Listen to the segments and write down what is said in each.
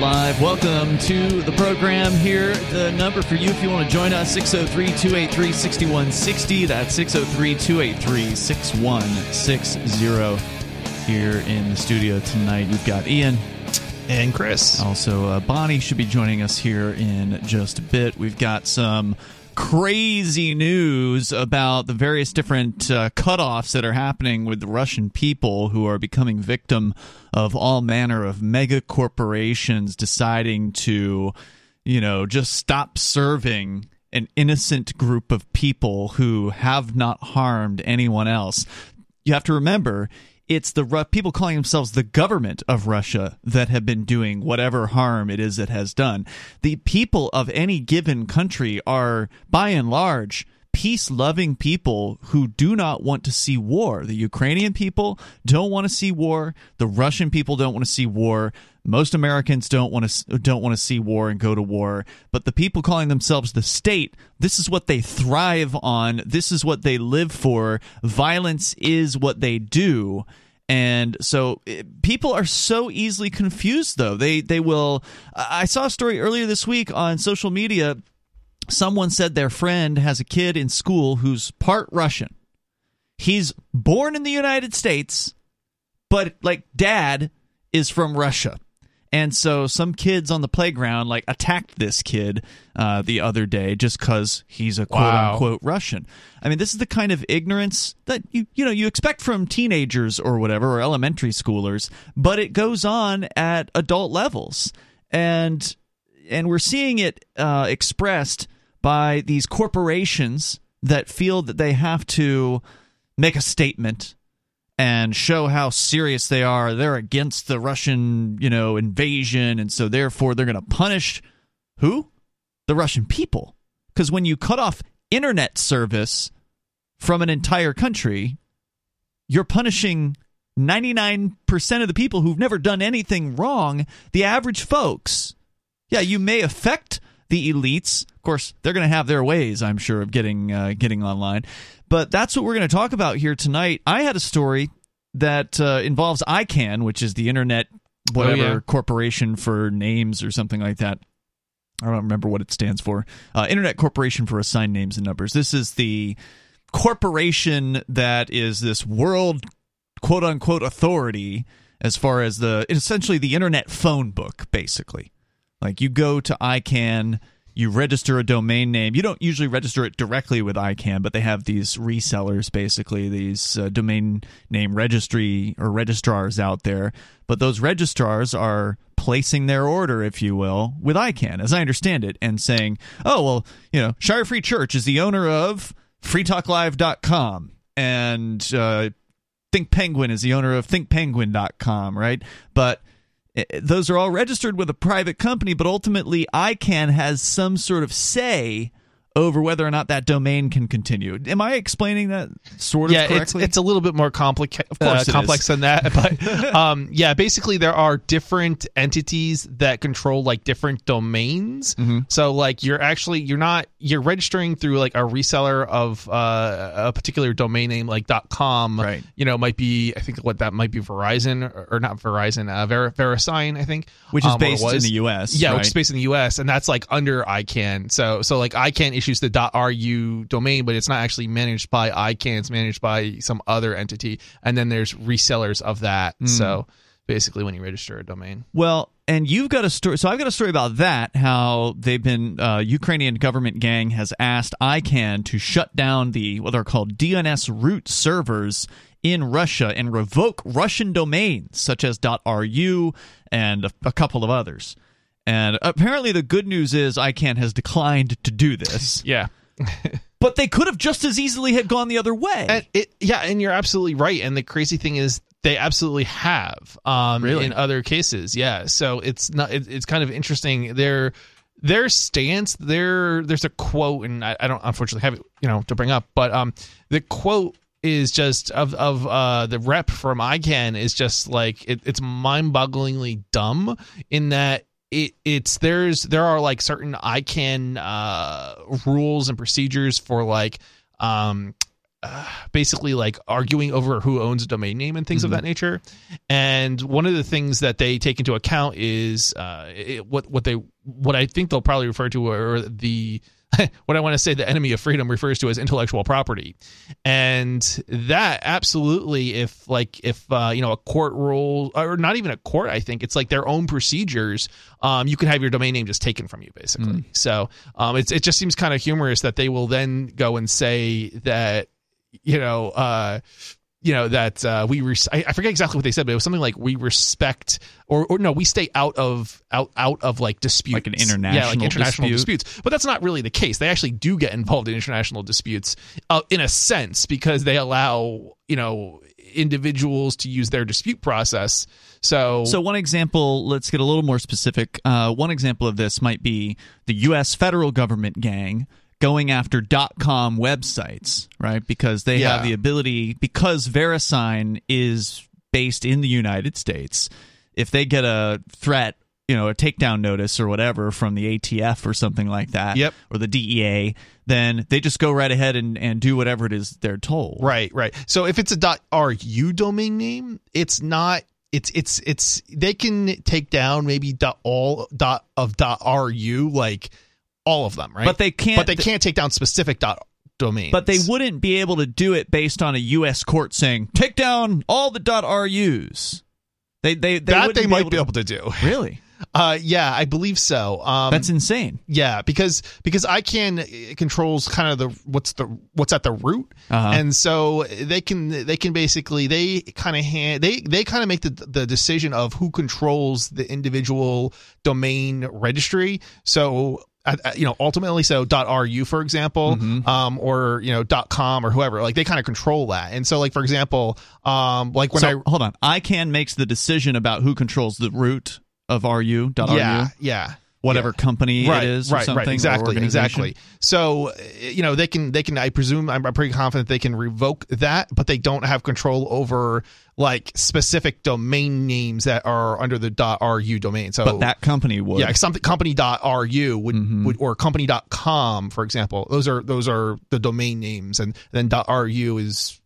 Live. Welcome to the program here. The number for you if you want to join us 603 283 6160. That's 603 283 6160. Here in the studio tonight, we've got Ian. And Chris. Also, uh, Bonnie should be joining us here in just a bit. We've got some crazy news about the various different uh, cutoffs that are happening with the Russian people who are becoming victim of all manner of mega corporations deciding to, you know, just stop serving an innocent group of people who have not harmed anyone else. You have to remember it's the people calling themselves the government of Russia that have been doing whatever harm it is it has done. The people of any given country are, by and large, peace loving people who do not want to see war. The Ukrainian people don't want to see war. The Russian people don't want to see war. Most Americans don't want to don't want to see war and go to war, but the people calling themselves the state, this is what they thrive on. This is what they live for. Violence is what they do. And so eh, people are so easily confused though. They they will I saw a story earlier this week on social media someone said their friend has a kid in school who's part Russian. He's born in the United States, but like dad is from Russia. And so some kids on the playground like attacked this kid uh, the other day just because he's a quote Wow. unquote Russian. I mean, this is the kind of ignorance that you you know you expect from teenagers or whatever or elementary schoolers, but it goes on at adult levels, and and we're seeing it uh, expressed by these corporations that feel that they have to make a statement and show how serious they are. They're against the Russian, you know, invasion, and so therefore they're going to punish who? The Russian people. Because when you cut off internet service from an entire country, you're punishing 99% of the people who've never done anything wrong, the average folks. Yeah, you may affect the elites. Of course, they're going to have their ways, I'm sure, of getting uh, getting online. But that's what we're going to talk about here tonight. I had a story that uh, involves ICANN, which is the Internet whatever yeah. corporation for names or something like that. I don't remember what it stands for. Uh, Internet Corporation for Assigned Names and Numbers. This is the corporation that is this world quote unquote authority as far as the essentially the internet phone book, basically. Like you go to ICANN, you register a domain name. You don't usually register it directly with ICANN, but they have these resellers, basically these uh, domain name registry or registrars out there. But those registrars are placing their order, if you will, with ICANN, as I understand it, and saying, "Oh well, you know, Shire Free Church is the owner of FreeTalkLive.com and uh, Think Penguin is the owner of ThinkPenguin.com, right? But Eh, eh, those are all registered with a private company, but ultimately ICANN has some sort of say over whether or not that domain can continue. Am I explaining that sort of yeah, it's correctly? it's a little bit more course uh, complex is. than that. But um, yeah, basically there are different entities that control like different domains. Mm-hmm. So like you're actually you're not you're registering through like a reseller of uh, a particular domain name like .com. Right. You know, might be I think what that might be Verizon or, or not Verizon, uh, Ver- VeriSign I think, which is um, based in the U.S. Yeah, right? which is based in the U.S. and that's like under ICANN. So so like ICANN issues the .ru domain, but it's not actually managed by ICANN. It's managed by some other entity, and then there's resellers of that. Hmm. So basically, when you register a domain, Well, and you've got a story. So I've got a story about that. How they've been uh, Ukrainian government gang has asked ICANN to shut down the what are called DNS root servers in Russia and revoke Russian domains such as .ru and a, a couple of others. And apparently, the good news is ICANN has declined to do this. yeah. But they could have just as easily had gone the other way. And it, yeah, and you're absolutely right. And the crazy thing is, they absolutely have. Um, Really? in other cases, yeah. So it's not. It, it's kind of interesting. Their their stance. Their there's a quote, and I, I don't unfortunately have it, you know, to bring up, but um, the quote is just of of uh the rep from ICANN is just like it, it's mind bogglingly dumb in that it it's there's there are like certain ICANN uh rules and procedures for like um uh, basically like arguing over who owns a domain name and things Mm-hmm. of that nature. And one of the things that they take into account is uh, it, what what they what I think they'll probably refer to are the what I want to say the enemy of freedom refers to as intellectual property, and that absolutely if like if uh, you know a court rule or not even a court, I think it's like their own procedures. Um, you can have your domain name just taken from you, basically. So um, it just seems kind of humorous that they will then go and say that you know. Uh, you know that uh, we res- I, I forget exactly what they said, but it was something like we respect or, or no, we stay out of out out of like disputes, Like an international, yeah, like international dispute. disputes. But that's not really the case. They actually do get involved in international disputes, uh, in a sense, because they allow you know individuals to use their dispute process. So, So one example, let's get a little more specific. Uh, one example of this might be the U.S. federal government gang going after .com websites, right? Because they Yeah. have the ability, because VeriSign is based in the United States. If they get a threat, you know, a takedown notice or whatever from the ATF or something like that, Yep. or the DEA, then they just go right ahead and, and do whatever it is they're told. Right, right. So if it's a .ru domain name, it's not. It's it's it's they can take down maybe dot all dot of .ru like all of them, right? But they can't- But they can't take down specific dot domains. But they wouldn't be able to do it based on a U.S. court saying take down all the dot .rus. They they, they that they might be to- able to do. Really, Uh, yeah, I believe so. Um, that's insane. yeah, because because ICANN it controls kind of the what's the what's at the root, Uh-huh. and so they can they can basically they kind of hand they they kind of make the the decision of who controls the individual domain registry. So. You know, ultimately, so .ru for example, Mm-hmm. um, or you know .com or whoever, like they kind of control that. And so, like for example, um, like when so I hold on, ICANN makes the decision about who controls the root of RU .ru, yeah yeah whatever company right, it is, right, or something, right, exactly, exactly. So, you know, they can, they can. I presume, I'm, I'm pretty confident they can revoke that, but they don't have control over like specific domain names that are under the .ru domain. So, But that company would. yeah, something company.ru would, Mm-hmm. would or company.com, for example. Those are those are the domain names, and then .ru is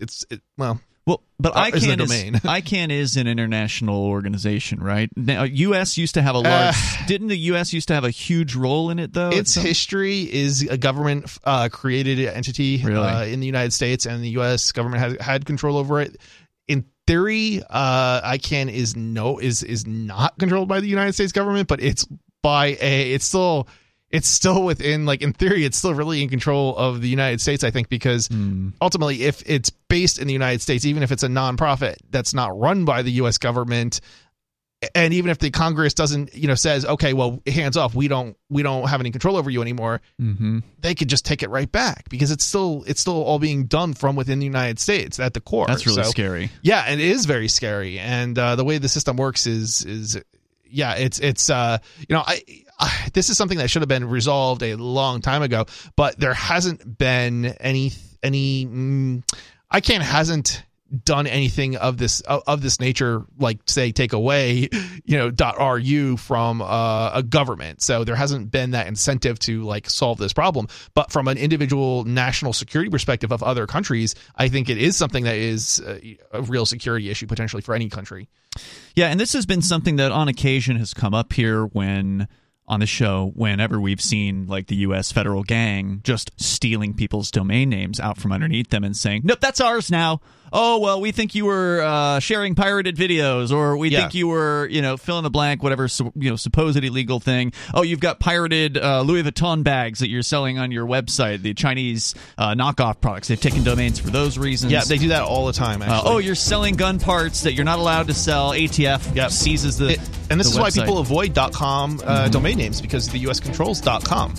it's it, well. Well, but Uh, is ICANN is, domain. ICANN is an international organization, right? Now, U.S. used to have a large. didn't the U.S. used to have a huge role in it though? its history is a government uh, created entity Really? uh, in the United States, and the U.S. government has had control over it. In theory, uh, ICANN is no is is not controlled by the United States government, but it's by a it's still it's still within like in theory it's still really in control of the United States. I think because Hmm. ultimately, if it's based in the United States, even if it's a nonprofit that's not run by the U.S. government, and even if the Congress doesn't, you know, says, okay, well, hands off, we don't, we don't have any control over you anymore, Mhm. they could just take it right back because it's still, it's still all being done from within the United States at the core. That's really So, scary. Yeah, and it is very scary. And uh, the way the system works is, is, yeah, it's, it's, uh, you know, I, this is something that should have been resolved a long time ago, but there hasn't been any, any, mm, ICANN hasn't done anything of this of, this nature like say take away you know ru from uh, a government. So there hasn't been that incentive to like solve this problem. But from an individual national security perspective of other countries i think it is something that is uh, a real security issue potentially for any country. Yeah, and this has been something that on occasion has come up here when on the show whenever we've seen like the US federal gang just stealing people's domain names out from underneath them and saying, "Nope, that's ours now." Oh, well, we think you were uh, sharing pirated videos or we Yeah. think you were, you know, fill in the blank whatever you know supposed illegal thing. Oh, you've got pirated uh, Louis Vuitton bags that you're selling on your website, the Chinese uh, knockoff products. They've taken domains for those reasons. yeah they do that all the time Uh, oh, you're selling gun parts that you're not allowed to sell. ATF Yep. seizes the. It- and this is why people avoid .com uh, domain names because the U.S. controls .com.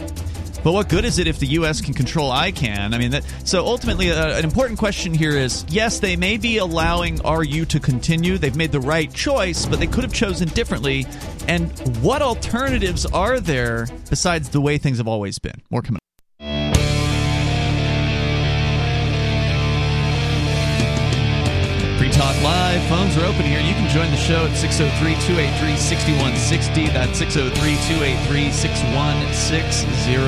But what good is it if the U.S. can control ICANN? I mean, that, so ultimately, uh, an important question here is: yes, they may be allowing RU to continue. They've made the right choice, but they could have chosen differently. And what alternatives are there besides the way things have always been? More coming. Phones are open here. You can join the show at 603 283 6160. That's 603 283 6160.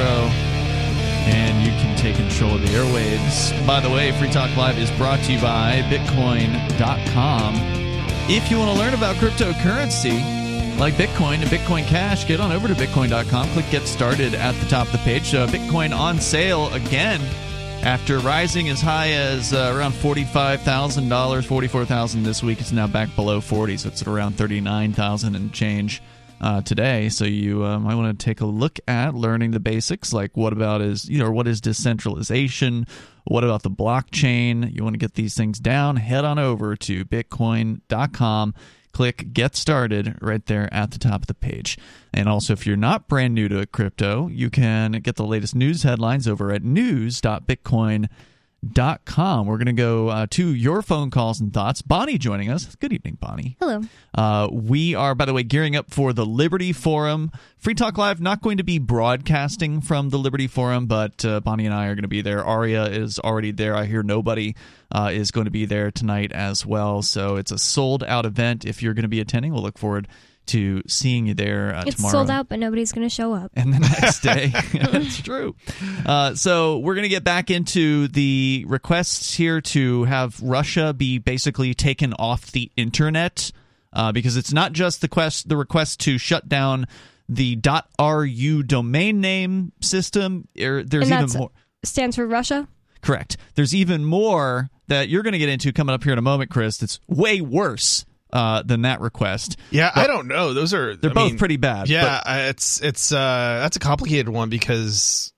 and you can take control of the airwaves. By the way, Free Talk Live is brought to you by Bitcoin.com. If you want to learn about cryptocurrency like Bitcoin and Bitcoin Cash, get on over to Bitcoin.com. Click Get Started at the top of the page. Uh, Bitcoin on sale again after rising as high as uh, around $45,000, 44000 this week. It's now back below 40 so it's at around 39000 and change uh, today. So you uh, might want to take a look at learning the basics, like what about is you know what is decentralization, what about the blockchain. You want to get these things down? Head on over to Bitcoin.com. Click Get Started right there at the top of the page. And also, if you're not brand new to crypto, you can get the latest news headlines over at news.bitcoin.com dot com. We're going to go uh, to your phone calls and thoughts. Bonnie joining us. Good evening, Bonnie. Hello. Uh, we are, by the way, gearing up for the Liberty Forum. Free Talk Live not going to be broadcasting from the Liberty Forum, but uh, Bonnie and I are going to be there. Aria is already there. I hear nobody uh, is going to be there tonight as well. So it's a sold out event. If you're going to be attending, we'll look forward to seeing you there uh, it's tomorrow. sold out, but nobody's going to show up. And the next day, it's true. Uh, so we're going to get back into the requests here to have Russia be basically taken off the internet uh, because it's not just the quest, the request to shut down the .ru domain name system. Er, there's even more. Stands for Russia. Correct. There's even more that you're going to get into coming up here in a moment, Chris. That's way worse uh, than that request. Yeah, but I don't know. Those are they're I both mean, pretty bad. Yeah, but, it's it's uh that's a complicated one because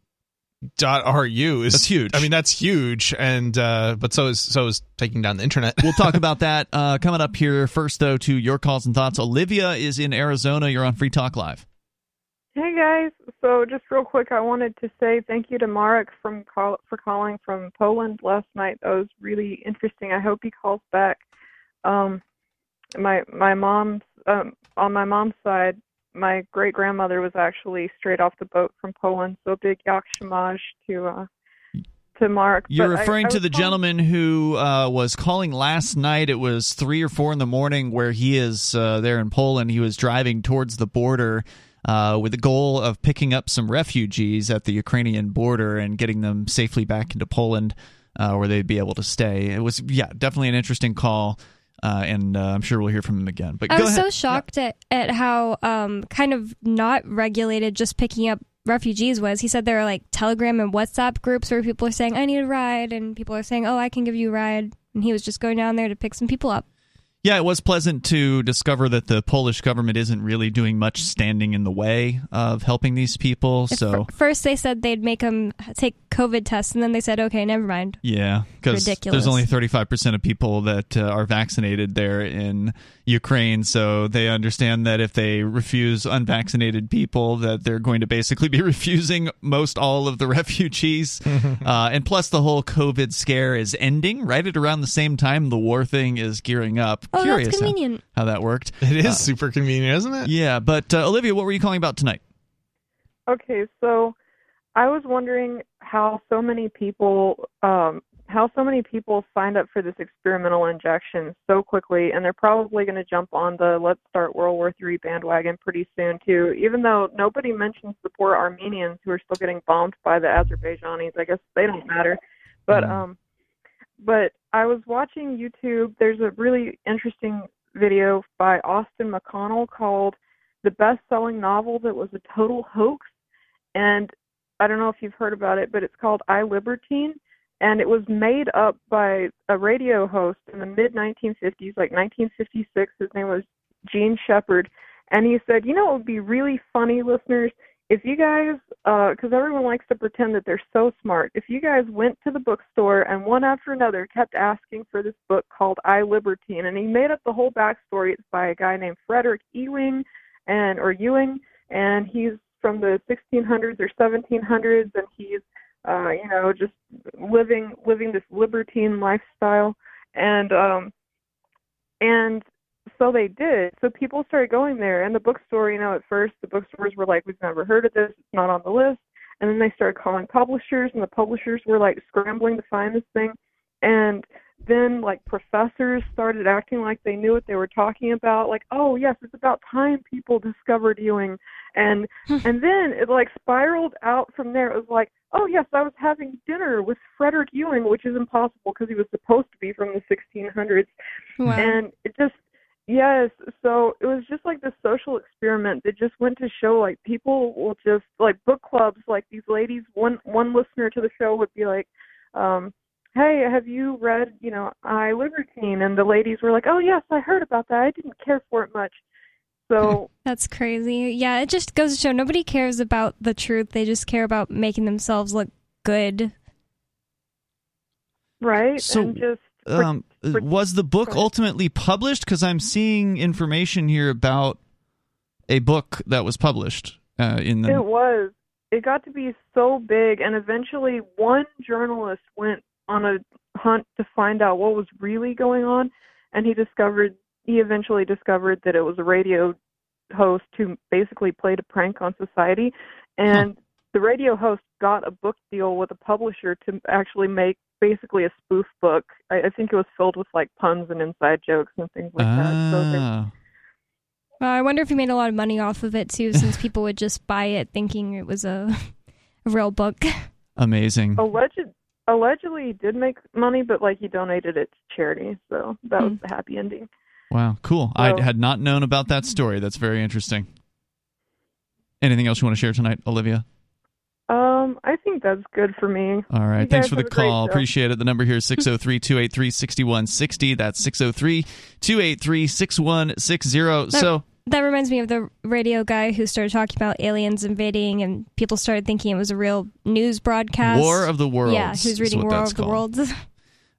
dot ru is that's huge. I mean that's huge, and uh, but so is so is taking down the internet. we'll talk about that uh, coming up here. First, though, to your calls and thoughts. Olivia is in Arizona. You're on Free Talk Live. Hey guys, so just real quick, I wanted to say thank you to Marek from call, for calling from Poland last night. That was really interesting. I hope he calls back. Um, my my mom's um, on my mom's side, my great grandmother was actually straight off the boat from Poland. So big yakshimaj to uh, to Mark. You're but referring I, I to the calling... gentleman who uh, was calling last night. It was three or four in the morning, where he is uh, there in Poland. He was driving towards the border. Uh, with the goal of picking up some refugees at the Ukrainian border and getting them safely back into Poland, uh, where they'd be able to stay. It was, yeah, definitely an interesting call. Uh, and uh, I'm sure we'll hear from him again. But I was ahead. so shocked yeah. at, at how um, kind of not regulated just picking up refugees was. He said there are like Telegram and WhatsApp groups where people are saying, I need a ride, and people are saying, oh, I can give you a ride. And he was just going down there to pick some people up. Yeah, it was pleasant to discover that the Polish government isn't really doing much standing in the way of helping these people. So first they said they'd make them take COVID tests, and then they said, "Okay, never mind." Yeah, because there's only 35 percent of people that uh, are vaccinated there in Ukraine, so they understand that if they refuse unvaccinated people, that they're going to basically be refusing most all of the refugees. uh, and plus, the whole COVID scare is ending right at around the same time the war thing is gearing up. Oh, Curious that's convenient. How, how, that worked. It is uh, super convenient, isn't it? Yeah, but uh, Olivia, what were you calling about tonight? Okay, so I was wondering how so many people um, how so many people signed up for this experimental injection so quickly, and they're probably going to jump on the "Let's Start World War III" bandwagon pretty soon too. Even though nobody mentions the poor Armenians who are still getting bombed by the Azerbaijanis, I guess they don't matter. But mm. um, but I was watching YouTube. There's a really interesting video by Austin McConnell called "The Best-Selling Novel That Was a Total Hoax," and I don't know if you've heard about it, but it's called I Libertine and it was made up by a radio host in the mid 1950s, like 1956. His name was Jean Shepherd. and he said, "You know, it would be really funny, listeners, if you guys, because uh, everyone likes to pretend that they're so smart, if you guys went to the bookstore and one after another kept asking for this book called I Libertine, and he made up the whole backstory. It's by a guy named Frederick Ewing, and or Ewing, and he's from the 1600s or 1700s, and he's uh, you know, just living living this libertine lifestyle, and um, and so they did. So people started going there, and the bookstore, you know, at first the bookstores were like, "We've never heard of this; it's not on the list." And then they started calling publishers, and the publishers were like scrambling to find this thing. And then like professors started acting like they knew what they were talking about like oh yes it's about time people discovered ewing and hmm. and then it like spiraled out from there it was like oh yes i was having dinner with frederick ewing which is impossible because he was supposed to be from the 1600s Wow. and it just yes so it was just like this social experiment that just went to show like people will just like book clubs like these ladies one one listener to the show would be like um hey have you read you know i libertine and the ladies were like oh yes i heard about that i didn't care for it much so That's crazy. Yeah, it just goes to show nobody cares about the truth. They just care about making themselves look good. right So, and just Um, for- was the book ultimately published? Because I'm seeing information here about a book that was published uh, in the. It was. It got to be so big, and eventually one journalist went on a hunt to find out what was really going on, and he discovered. He eventually discovered that it was a radio host who basically played a prank on society, and the radio host got a book deal with a publisher to actually make basically a spoof book. I, I think it was filled with like puns and inside jokes and things like that. So there- Ah. Well, I wonder if he made a lot of money off of it too, since people would just buy it thinking it was a, a real book. amazing. alleged allegedly he did make money but like he donated it to charity so that was Hmm. the happy ending Wow, cool. I had not known about that story. That's very interesting. Anything else you want to share tonight, Olivia? Um i think that's good for me All right. You Thanks for the have a great call. Appreciate it. The number here is 603 283 6160. That's 603 283 6160. So, That reminds me of the radio guy who started talking about aliens invading, and people started thinking it was a real news broadcast. War of the Worlds. Yeah, who's was is reading what War that's of the. Worlds.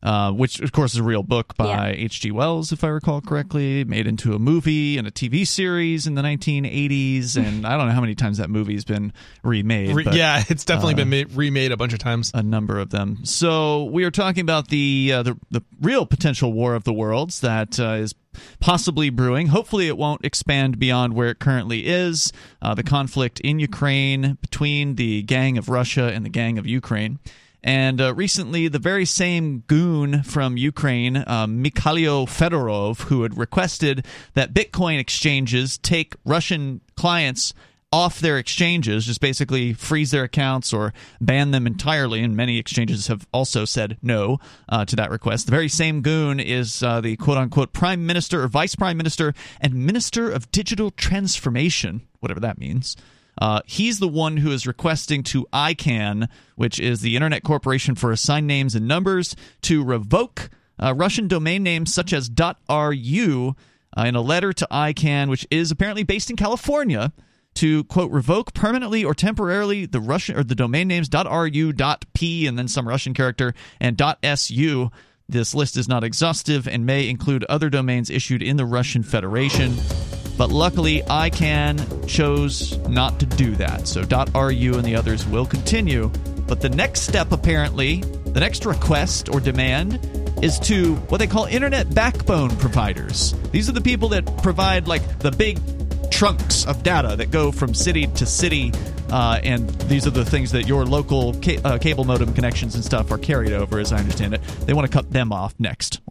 uh, which of course is a real book by Yeah. H.G. Wells, if I recall correctly, made into a movie and a TV series in the 1980s, and I don't know how many times that movie's been remade. Re- but yeah, it's definitely uh, been ma- remade a bunch of times. a number of them. So we are talking about the uh, the, the real potential war of the worlds that uh, is possibly brewing. Hopefully, it won't expand beyond where it currently is. Uh, the conflict in Ukraine between the gang of Russia and the gang of Ukraine. And uh, recently, the very same goon from Ukraine, um, Mikhailo Fedorov, who had requested that Bitcoin exchanges take Russian clients off their exchanges, just basically freeze their accounts or ban them entirely. And many exchanges have also said no uh, to that request. The very same goon is uh, the quote unquote prime minister or vice prime minister and minister of digital transformation, whatever that means. Uh, he's the one who is requesting to ICANN, which is the Internet Corporation for Assigned Names and Numbers, to revoke uh, Russian domain names such as .ru uh, in a letter to ICANN, which is apparently based in California, to quote revoke permanently or temporarily the Russian or the domain names .ru, .p, and then some Russian character and .su. This list is not exhaustive and may include other domains issued in the Russian Federation. But luckily, ICANN chose not to do that. So .ru and the others will continue. But the next step, apparently, the next request or demand is to what they call internet backbone providers. These are the people that provide like the big trunks of data that go from city to city, uh, and these are the things that your local ca- uh, cable modem connections and stuff are carried over, as I understand it. They want to cut them off next.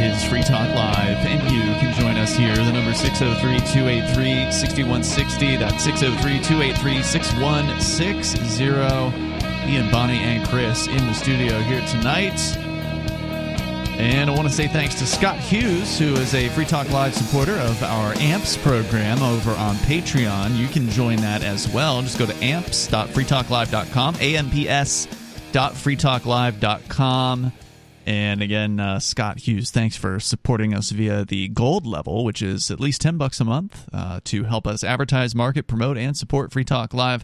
It is Free Talk Live, and you can join us here. The number 603 283 6160. That's 603 283 6160. Ian, Bonnie, and Chris in the studio here tonight. And I want to say thanks to Scott Hughes, who is a Free Talk Live supporter of our AMPS program over on Patreon. You can join that as well. Just go to amps.freetalklive.com, A-M-P-S dot And again, uh, Scott Hughes, thanks for supporting us via the gold level, which is at least 10 bucks a month uh, to help us advertise, market, promote, and support Free Talk Live.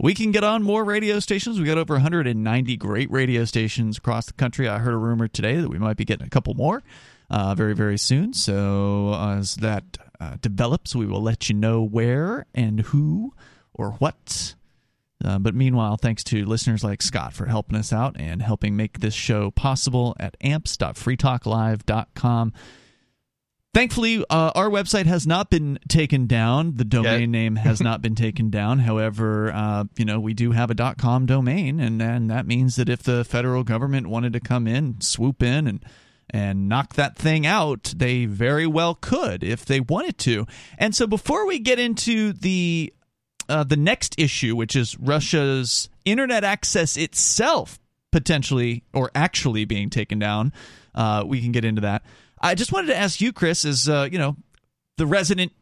We can get on more radio stations. We got over 190 great radio stations across the country. I heard a rumor today that we might be getting a couple more uh, very, very soon. So as that uh, develops, we will let you know where and who or what. Uh, but meanwhile, thanks to listeners like Scott for helping us out and helping make this show possible at amps.freetalklive.com. Thankfully, uh, our website has not been taken down. The domain Yeah. name has not been taken down. However, uh, you know, we do have a dot .com domain, and, and that means that if the federal government wanted to come in, swoop in, and and knock that thing out, they very well could if they wanted to. And so, before we get into the uh, the next issue, which is Russia's internet access itself potentially or actually being taken down, uh, we can get into that. I just wanted to ask you, Chris, as uh, you know, the resident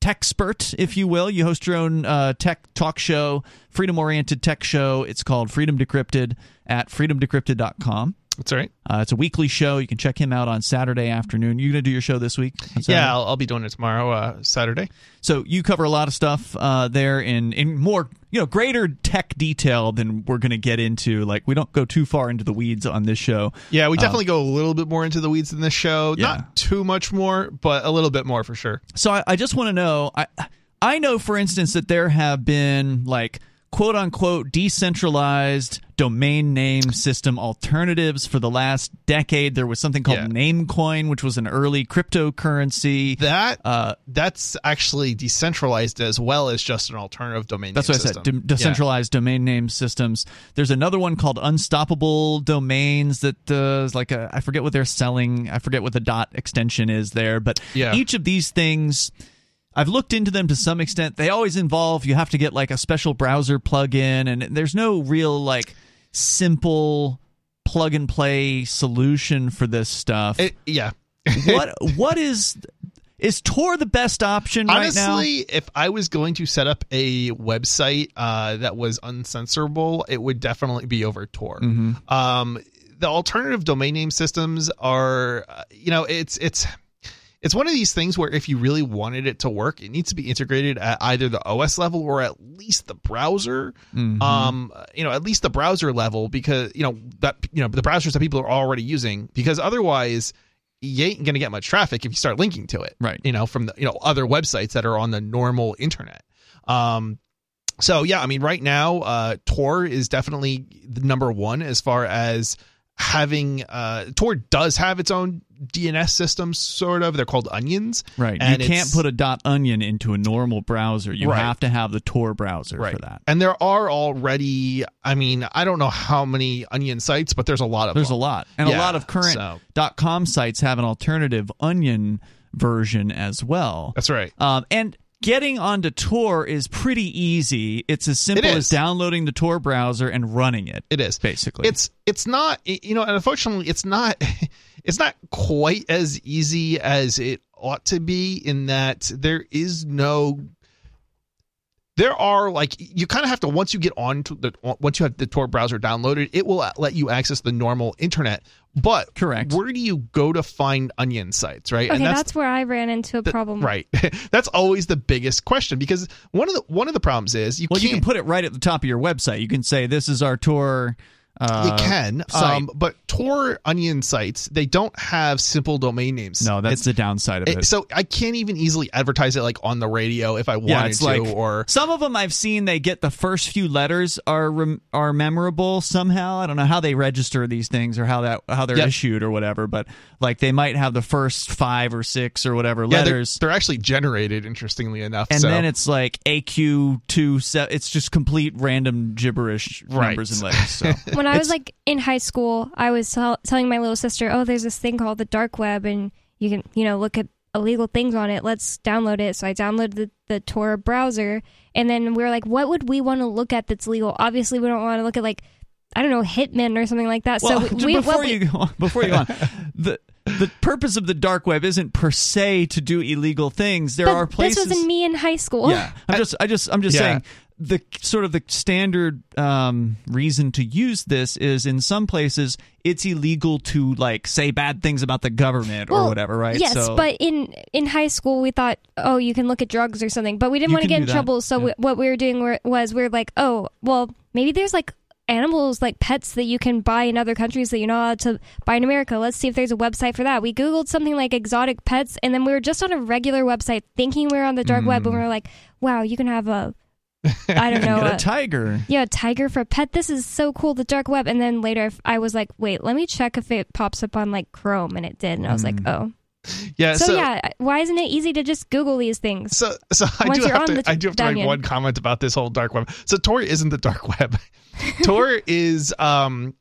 tech expert, if you will. You host your own uh, tech talk show, freedom oriented tech show. It's called Freedom Decrypted at freedomdecrypted.com. That's all right. Uh, it's a weekly show. You can check him out on Saturday afternoon. You gonna do your show this week? Yeah, I'll, I'll be doing it tomorrow, uh, Saturday. So you cover a lot of stuff uh, there in in more you know greater tech detail than we're going to get into. Like we don't go too far into the weeds on this show. Yeah, we definitely go a little bit more into the weeds in this show. Yeah. Not too much more, but a little bit more for sure. So I, I just want to know. I I know, for instance, that there have been like quote unquote decentralized domain name system alternatives for the last decade. There was something called Yeah. Namecoin, which was an early cryptocurrency. That Uh, that's actually decentralized as well as just an alternative domain. That's what I said. De- decentralized domain name systems. There's another one called Unstoppable Domains that uh, is like a I forget what they're selling. I forget what the dot extension is there, but Yeah. each of these things. I've looked into them to some extent. They always involve you have to get like a special browser plug-in, and there's no real like simple plug and play solution for this stuff. Yeah. It- yeah. what what is is Tor the best option right now? Honestly, if I was going to set up a website uh, that was uncensorable, it would definitely be over Tor. Mm-hmm. Um, the alternative domain name systems are, uh, you know, it's it's it's one of these things where if you really wanted it to work, it needs to be integrated at either the OS level or at least the browser. Mm-hmm. Um, you know, at least the browser level because you know that you know the browsers that people are already using because otherwise you ain't gonna get much traffic if you start linking to it Right. you know from the you know other websites that are on the normal internet um so yeah i mean right now uh tor is definitely the number one as far as having uh tor does have its own dns system sort of they're called onions Right. and you can't put a dot onion into a normal browser. You Right. have to have the Tor browser right for that. and there are already i mean i don't know how many onion sites but there's a lot of There's a lot. And a lot of current so- dot com sites have an alternative onion version as well. that's right Um, and getting onto Tor is pretty easy. It's as simple as downloading the Tor browser and running it. it is basically. it's it's not you know and unfortunately it's not it's not quite as easy as it ought to be in that there is no there are like you kind of have to once you get on to the once you have the tor browser downloaded it will uh, let you access the normal internet but Correct. where do you go to find onion sites right Okay, that's, where I ran into a the- problem. right that's always the biggest question because one of the one of the problems is you well, you can't can put it right at the top of your website. You can say, "This is our Tor." Uh, you can, um, but Tor onion sites they don't have simple domain names. No, that's It's- the downside of it. it- so I can't even easily advertise it like on the radio if I wanted yeah, it's to. like or some of them I've seen they get the first few letters are rem- are memorable somehow. I don't know how they register these things or how that how they're Yep. issued or whatever, but like they might have the first five or six or whatever yeah, they're, letters. they're actually generated. Interestingly enough, and so. then it's like AQ two. Se- it's just complete random gibberish Right. numbers and letters. So when I was like in high school, I was tell- telling my little sister, "Oh, there's this thing called the dark web, and you can, you know, look at illegal things on it. Let's download it." So I downloaded the, the Tor browser, and then we were like, "What would we want to look at that's legal?" Obviously, we don't want to look at like, I don't know, Hitman or something like that. well, so just we, before what we- you go on, before you go on, the the purpose of the dark web isn't per se to do illegal things. There but are places. this was in me in high school. Yeah, I'm just, I just, I'm just Yeah. saying. The sort of the standard um, reason to use this is in some places it's illegal to like say bad things about the government or whatever, right? Yes, So- but in in high school we thought, oh, you can look at drugs or something, but we didn't want to get in that, trouble. So yeah. we, what we were doing were, was we are like, oh, well, maybe there's like animals like pets that you can buy in other countries that you're not allowed to buy in America. Let's see if there's a website for that. We googled something like exotic pets, and then we were just on a regular website thinking we were on the dark web, and we were like, wow, you can have a I don't know. A- a tiger. yeah, a tiger for a pet. This is so cool. The dark web. And then later, I was like, wait, let me check if it pops up on like Chrome, and it did. And I was like, oh. Yeah. So, So, yeah, why isn't it easy to just Google these things? So, so I do have to. the I do have to make one comment about this whole dark web. So Tor isn't the dark web. Tor is um,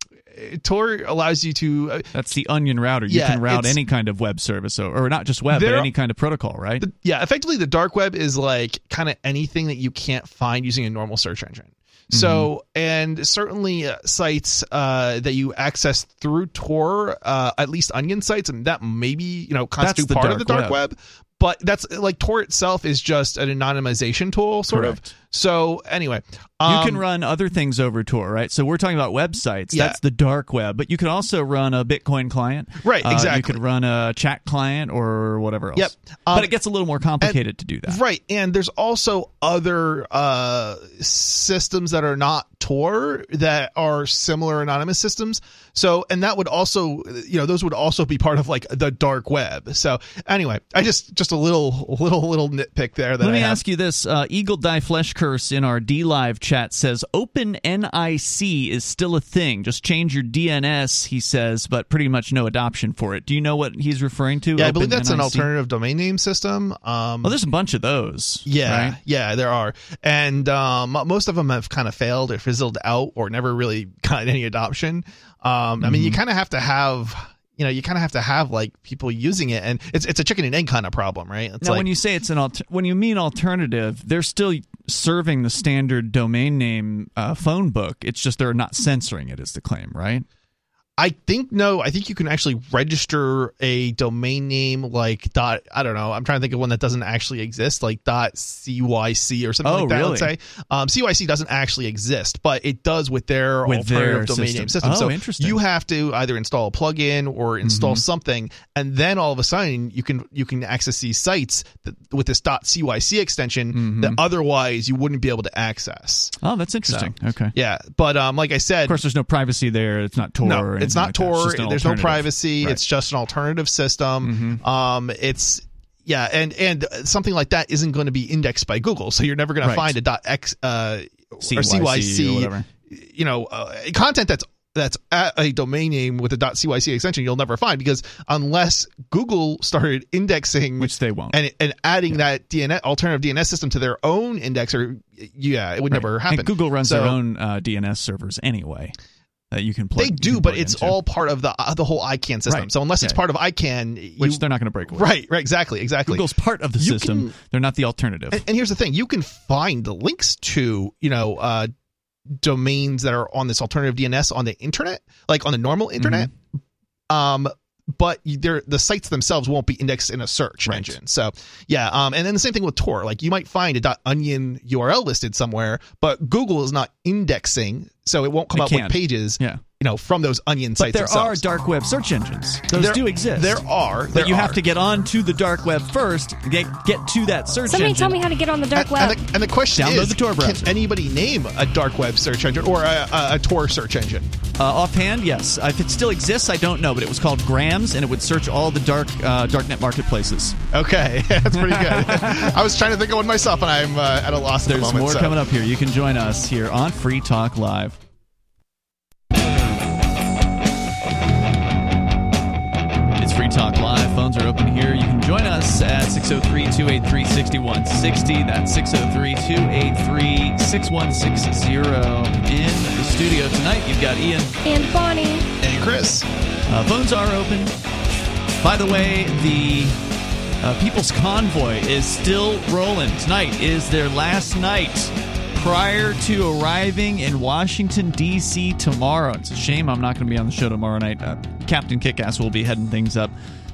Tor allows you to. Uh, That's the onion router. You Yeah, can route any kind of web service, or, or not just web, but any kind of protocol, right? the, yeah, effectively, the dark web is like kind of anything that you can't find using a normal search engine. So, and certainly uh, sites uh, that you access through Tor, uh, at least Onion sites, and that maybe you know constitute part of the dark dark web. But that's like Tor itself is just an anonymization tool, sort Correct. of. So anyway, you um, can run other things over Tor, right? So we're talking about websites. Yeah. That's the dark web. But you can also run a Bitcoin client. Right, Uh, You could run a chat client or whatever else. Yep. but Um, it gets a little more complicated to do that. Right, and there's also other uh, systems that are not Tor that are similar anonymous systems. So, and that would also, you know, those would also be part of like the dark web. So, anyway, I just just a little little little nitpick there that Let me ask you this: uh, Eagle Die Flesh Curse in our DLive chat says OpenNIC is still a thing. Just change your DNS, he says, but pretty much no adoption for it. Do you know what he's referring to? yeah, I believe that's an alternative domain name system. Um, Well, there's a bunch of those. Yeah, right? yeah, there are, and um, most of them have kind of failed or fizzled out or never really got any adoption. Um, I mean, Mm-hmm. you kind of have to have, you know, you kind of have to have like people using it, and it's it's a chicken and egg kind of problem, right? It's Now, like when you say it's an alter- when you mean alternative, they're still serving the standard domain name uh, phone book. It's just they're not censoring it, is the claim, right? I think no, I think you can actually register a domain name like dot. I don't know. I'm trying to think of one that doesn't actually exist, like dot cyc or something Oh, like that. Let's say um, cyc doesn't actually exist, but it does with their With alternative their domain system. name system. Oh, so interesting. you have to either install a plugin or install Mm-hmm. something, and then all of a sudden you can you can access these sites that, with this dot cyc extension Mm-hmm. that otherwise you wouldn't be able to access. Oh, that's interesting. okay. Yeah, but um, like I said, Of course, there's no privacy there. It's not Tor. no, it's not like. Tor. There's no privacy. Right. It's just an alternative system. Um, it's yeah, and and something like that isn't going to be indexed by Google, so you're never going Right. to find a dot x uh, or CYC cyc or whatever. You know, uh, content that's that's at a domain name with a .cyc extension you'll never find because unless Google started indexing which they won't. and and adding that DNS alternative DNS system to their own indexer, yeah, it would never happen. And Google runs So- their own uh, DNS servers anyway that you can play. They do, but it's into, all part of the uh, the whole ICANN system. Right. So unless it's part of ICANN, you, which they're not going to break away. right, right, exactly, exactly. Google's part of the You system. can- they're not the alternative. and, and here's the thing: you can find the links to you know uh, domains that are on this alternative DNS on the internet, like on the normal internet. Mm-hmm. Um, but they're, the sites themselves won't be indexed in a search Right. engine. So yeah, um, and then the same thing with Tor. Like you might find a .onion URL listed somewhere, but Google is not indexing, so it won't come It up can't. with pages. yeah. You know, from those onion But sites there are dark web search engines. Those There- do exist. There are. but there you have to get on to the dark web first. Get get to that search engine. Somebody engine. tell me how to get on the dark and, web. and the, and the question Download is, the Tor browser. can anybody name a dark web search engine or a, a, a Tor search engine? Uh, offhand, yes. Uh, if it still exists, I don't know, but it was called Grams, and it would search all the dark uh, darknet marketplaces. Okay, that's pretty good. I was trying to think of one myself, and I'm uh, at a loss at There's the moment. more so. coming up here. You can join us here on Free Talk Live. It's Free Talk Live. Phones are open here. You can join us at 603 283 6160. That's 603 283 6160. In the studio tonight, you've got Ian. and Bonnie. And Chris, Uh, phones are open. By the way, the uh, People's Convoy is still rolling. Tonight is their last night prior to arriving in Washington, D.C. tomorrow. It's a shame I'm not going to be on the show tomorrow night. Uh, Captain Kickass will be heading things up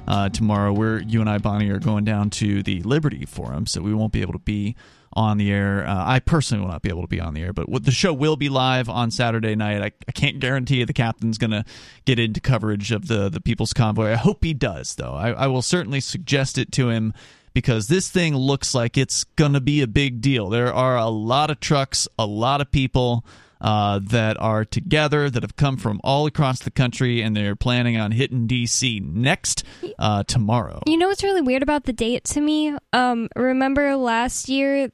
uh, tomorrow. We're, you and I, Bonnie, are going down to the Liberty Forum, so we won't be able to be on the air. Uh, I personally will not be able to be on the air, but the show will be live on Saturday night. I, I can't guarantee the captain's going to get into coverage of the the People's Convoy. I hope he does, though. I, I will certainly suggest it to him because this thing looks like it's going to be a big deal. There are a lot of trucks, a lot of people. Uh, that are together that have come from all across the country and they're planning on hitting DC next uh, tomorrow. You know what's really weird about the date to me? Um, remember last year,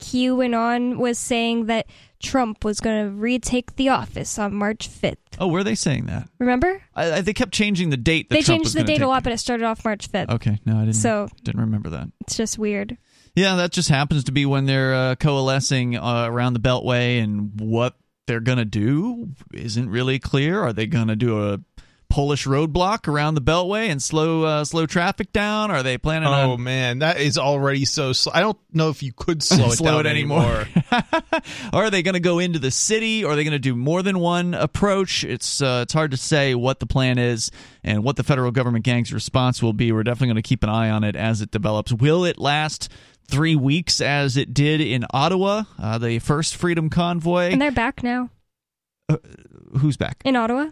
QAnon was saying that Trump was going to retake the office on March 5th. Oh, were they saying that? Remember? I, I, they kept changing the date. That they Trump changed the date a lot, it. but it started off March 5th. Okay, no, I didn't. So- didn't remember that. It's just weird. Yeah, that just happens to be when they're uh, coalescing uh, around the Beltway, and what they're gonna do isn't really clear. Are they gonna do a Polish roadblock around the Beltway and slow uh, slow traffic down? Are they planning Oh on man, that is already so. Sl- I don't know if you could slow it slow down it anymore? or are they going to go into the city? Or are they going to do more than one approach? It's uh, it's hard to say what the plan is and what the federal government gang's response will be. We're definitely going to keep an eye on it as it develops. Will it last? Three weeks, as it did in Ottawa, uh, the first Freedom Convoy. And they're back now Who's back? in Ottawa.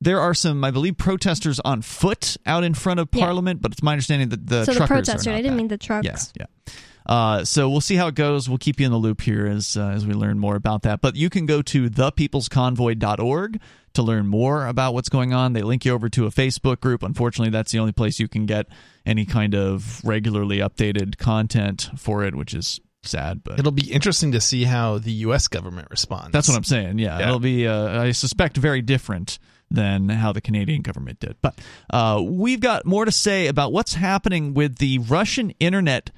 There are some, I believe, protesters on foot out in front of Yeah. Parliament, but it's my understanding that the so the truckers are protesters. not I didn't back. mean the trucks. Yeah, yeah. Uh, so we'll see how it goes. We'll keep you in the loop here as uh, as we learn more about that. But you can go to thepeoplesconvoy.org to learn more about what's going on. They link you over to a Facebook group. Unfortunately, that's the only place you can get any kind of regularly updated content for it, which is sad. But It'll be interesting to see how the U.S. government responds. that's what I'm saying. Yeah, Yeah. it'll be, uh, I suspect, very different than how the Canadian government did. But uh, we've got more to say about what's happening with the Russian internet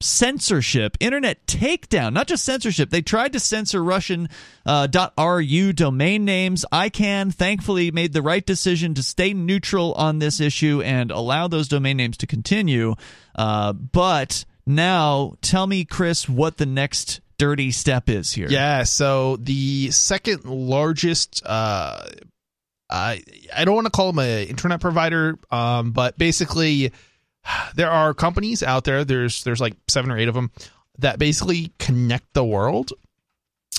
censorship, internet takedown, not just censorship. They tried to censor Russian uh, .ru domain names. ICANN thankfully made the right decision to stay neutral on this issue and allow those domain names to continue. Uh, but now, tell me, Chris, what the next dirty step is here. Yeah. So the second largest, uh, I I don't want to call them an internet provider, um, but basically, there are companies out there. There's there's like seven or eight of them that basically connect the world.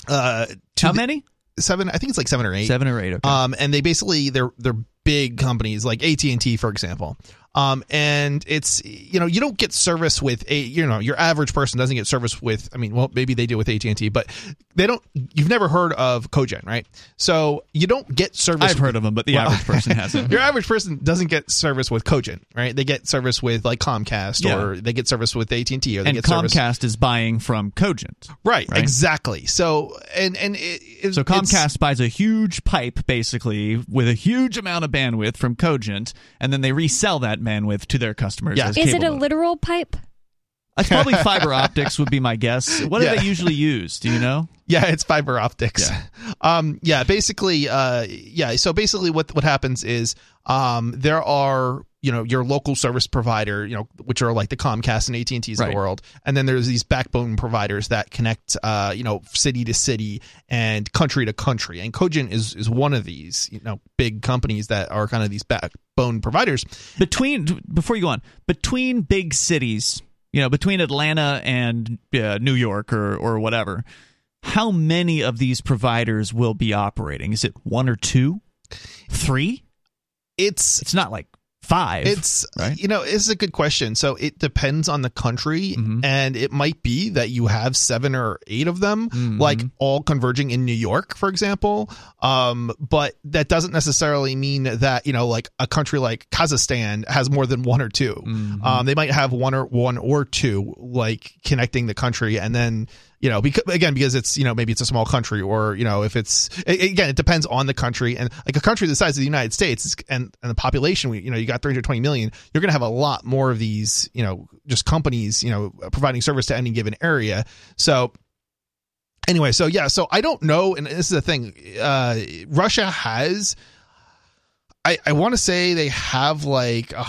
Uh, to How the- many? Seven. I think it's like seven or eight. Seven or eight. Okay. Um, and they basically they're they're big companies like AT and T, for example. Um, and it's you know you don't get service with a you know your average person doesn't get service with I mean well maybe they do with AT and T, but they don't. You've never heard of Cogent, right? So you don't get service. I've heard of them, but the Well, average person hasn't. Your average person doesn't get service with Cogent, right? They get service with like Comcast, Yeah. or they get service with AT and T, or they and get service Comcast is buying from Cogent. right, right? exactly. So and and it, it, So Comcast buys a huge pipe, basically, with a huge amount of bandwidth from Cogent, and then they resell that bandwidth to their customers. Yeah. as Is it a modem. literal pipe? It's probably fiber optics would be my guess. What do Yeah. they usually use? Do you know? Yeah, it's fiber optics. Yeah. Um, yeah, basically, uh, yeah. So basically, what what happens is, um, there are you know your local service provider, you know, which are like the Comcast and AT and T's of the world, and then there's these backbone providers that connect, uh, you know, city to city and country to country, and Cogent is is one of these, you know, big companies that are kind of these backbone providers. Between before you go on, between big cities, you know, between Atlanta and uh, New York or or whatever, how many of these providers will be operating? Is it one or two, three? It's It's not like five. It's right? you know, it's a good question. So it depends on the country, Mhm. and it might be that you have seven or eight of them, Mhm. like all converging in New York, for example. Um, but that doesn't necessarily mean that you know, like a country like Kazakhstan has more than one or 2 Mhm. Um, they might have one or one or two like connecting the country, and then you know, because again, because it's you know maybe it's a small country, or you know, if it's again, it depends on the country, and like a country the size of the United States and and the population, we- you know, you got 320 million, you're going to have a lot more of these, you know, just companies, you know, providing service to any given area. So anyway, so yeah, so I don't know, and this is the thing, uh, Russia has, I I want to say they have like uh,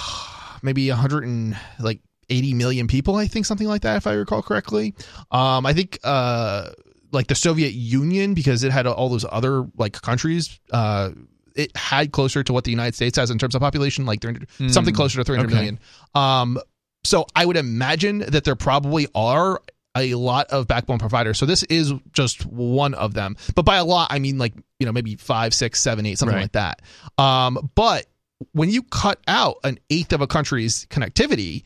maybe 100 and like 80 million people, I think something like that, if I recall correctly. Um, I think uh, like the Soviet Union because it had all those other like countries. Uh, it had closer to what the United States has in terms of population, like 300, Mm, something closer to three hundred okay. million. Um, so I would imagine that there probably are a lot of backbone providers. So this is just one of them. But by a lot, I mean like you know maybe five, six, seven, eight, something Right. like that. Um, but when you cut out an eighth of a country's connectivity,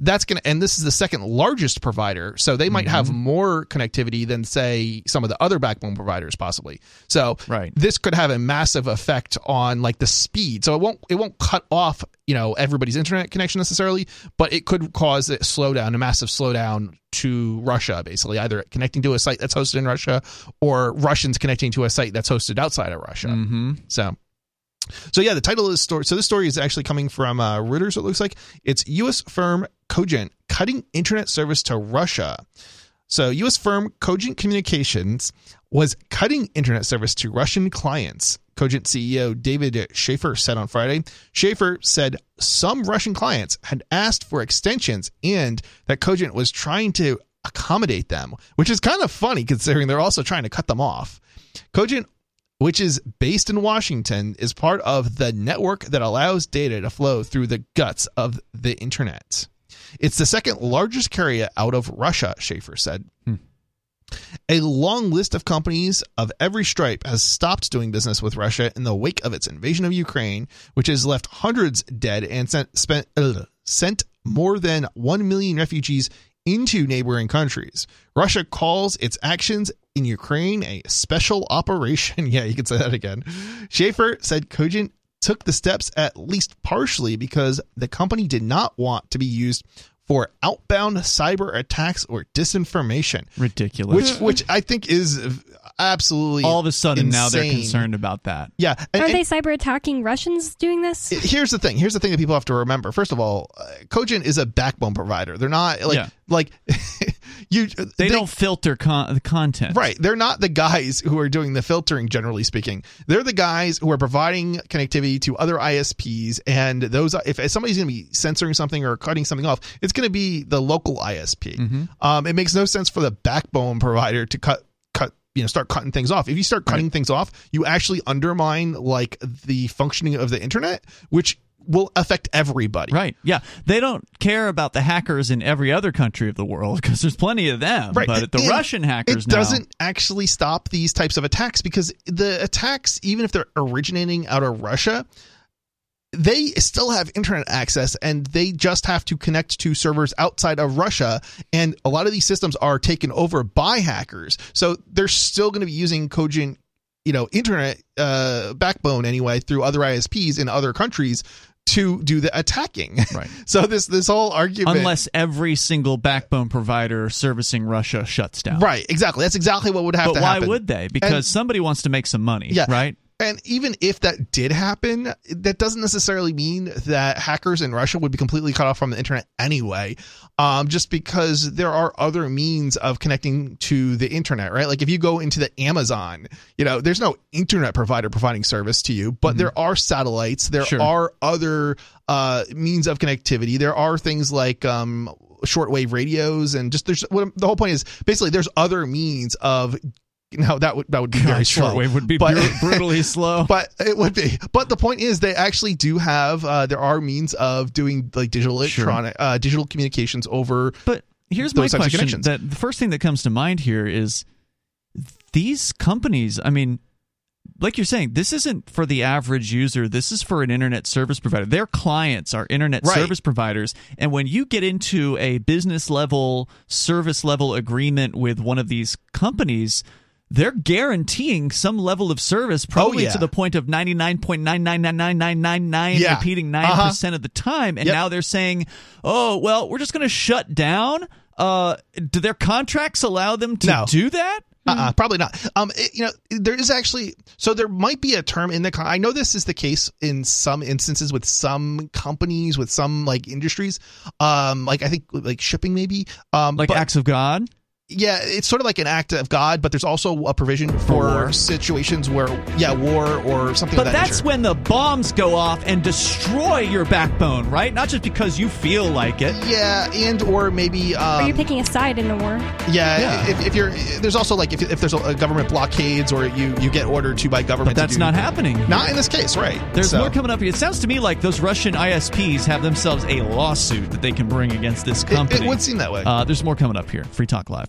that's going to, and this is the second largest provider. So they might have more connectivity than, say, some of the other backbone providers, possibly. So Right. this could have a massive effect on like the speed. So it won't, it won't cut off, you know, everybody's internet connection necessarily, but it could cause a slowdown, a massive slowdown to Russia, basically, either connecting to a site that's hosted in Russia or Russians connecting to a site that's hosted outside of Russia. Mm-hmm. So, so yeah, the title of this story. So this story is actually coming from uh, Reuters. It looks like it's U.S. firm Cogent cutting internet service to Russia. So U.S. firm Cogent Communications was cutting internet service to Russian clients. Cogent CEO David Schaefer said on Friday. Schaefer said some Russian clients had asked for extensions and that Cogent was trying to accommodate them, which is kind of funny considering they're also trying to cut them off. Cogent which is based in Washington, is part of the network that allows data to flow through the guts of the internet. It's the second largest carrier out of Russia, Schaefer said. A long list of companies of every stripe has stopped doing business with Russia in the wake of its invasion of Ukraine, which has left hundreds dead and sent, spent, ugh, sent more than 1 million refugees into neighboring countries. Russia calls its actions in Ukraine a special operation. Yeah, you can say that again. Schaefer said Cogent took the steps at least partially because the company did not want to be used for outbound cyber attacks or disinformation Ridiculous. which which I think is absolutely all of a sudden now they're concerned about that. Yeah, and, Are and they cyber attacking Russians doing this? here's the thing. Here's the thing that people have to remember. First of all, uh, Cogent is a backbone provider. They're not like Yeah. like you. They, don't filter con- the content. Right. They're not the guys who are doing the filtering, generally speaking. They're the guys who are providing connectivity to other ISPs. And those, if somebody's going to be censoring something or cutting something off, it's going to be the local ISP. Mm-hmm. Um, it makes no sense for the backbone provider to cut, cut, you know, start cutting things off. If you start cutting things off, you actually undermine like the functioning of the internet, which will affect everybody. Right. Yeah. They don't care about the hackers in every other country of the world because there's plenty of them. Right. But the And Russian hackers it now. doesn't actually stop these types of attacks because the attacks even if they're originating out of russia they still have internet access and they just have to connect to servers outside of russia and a lot of these systems are taken over by hackers so they're still going to be using cogent you know internet uh, backbone anyway through other isps in other countries to do the attacking Right. so this this whole argument Unless every single backbone provider servicing Russia shuts down. right exactly that's exactly what would have But to why happen would they? Because And- somebody wants to make some money. Yeah. Right? And even if that did happen, that doesn't necessarily mean that hackers in Russia would be completely cut off from the internet anyway. Um, just because there are other means of connecting to the internet, right? Like if you go into the Amazon, you know, there's no internet provider providing service to you, but there are satellites, there Sure. are other uh, means of connectivity. There are things like um, shortwave radios, and just there's what the whole point is basically there's other means of. Now that would that would be very God, slow. shortwave would be But- brutally slow. but it would be. But the point is, they actually do have. Uh, there are means of doing like digital Sure. electronic, uh, digital communications over. But here's my question. That the first thing that comes to mind here is these companies. I mean, like you're saying, this isn't for the average user. This is for an internet service provider. Their clients are internet Right. service providers, and when you get into a business level, service level agreement with one of these companies. They're guaranteeing some level of service, probably Oh, yeah. to the point of ninety nine point nine nine nine nine nine nine nine, Yeah. repeating 9 Uh-huh. percent of the time. And Yep. now they're saying, "Oh, well, we're just going to shut down." Uh, do their contracts allow them to No. do that? Uh-uh, probably not. Um, it- you know, there is actually so there might be a term in the. Con- I know this is the case in some instances with some companies with some like industries. Um, like I think like shipping maybe. Um, Like but- acts of God? Yeah, it's sort of like an act of God, but there's also a provision for, war. situations where, yeah, war or something. But of that that's nature. when the bombs go off and destroy your backbone, right? Not just because you feel like it. yeah, and or maybe or um, you're picking a side in a war. yeah, Yeah. If, if you're there's also like if, if there's a, a government blockades or you you get ordered to by government. But to that's do- not happening. Not in this case, right? There's So- more coming up. It sounds to me like those Russian ISPs have themselves a lawsuit that they can bring against this It, company. it would seem that way. Uh, there's more coming up here. Free Talk Live.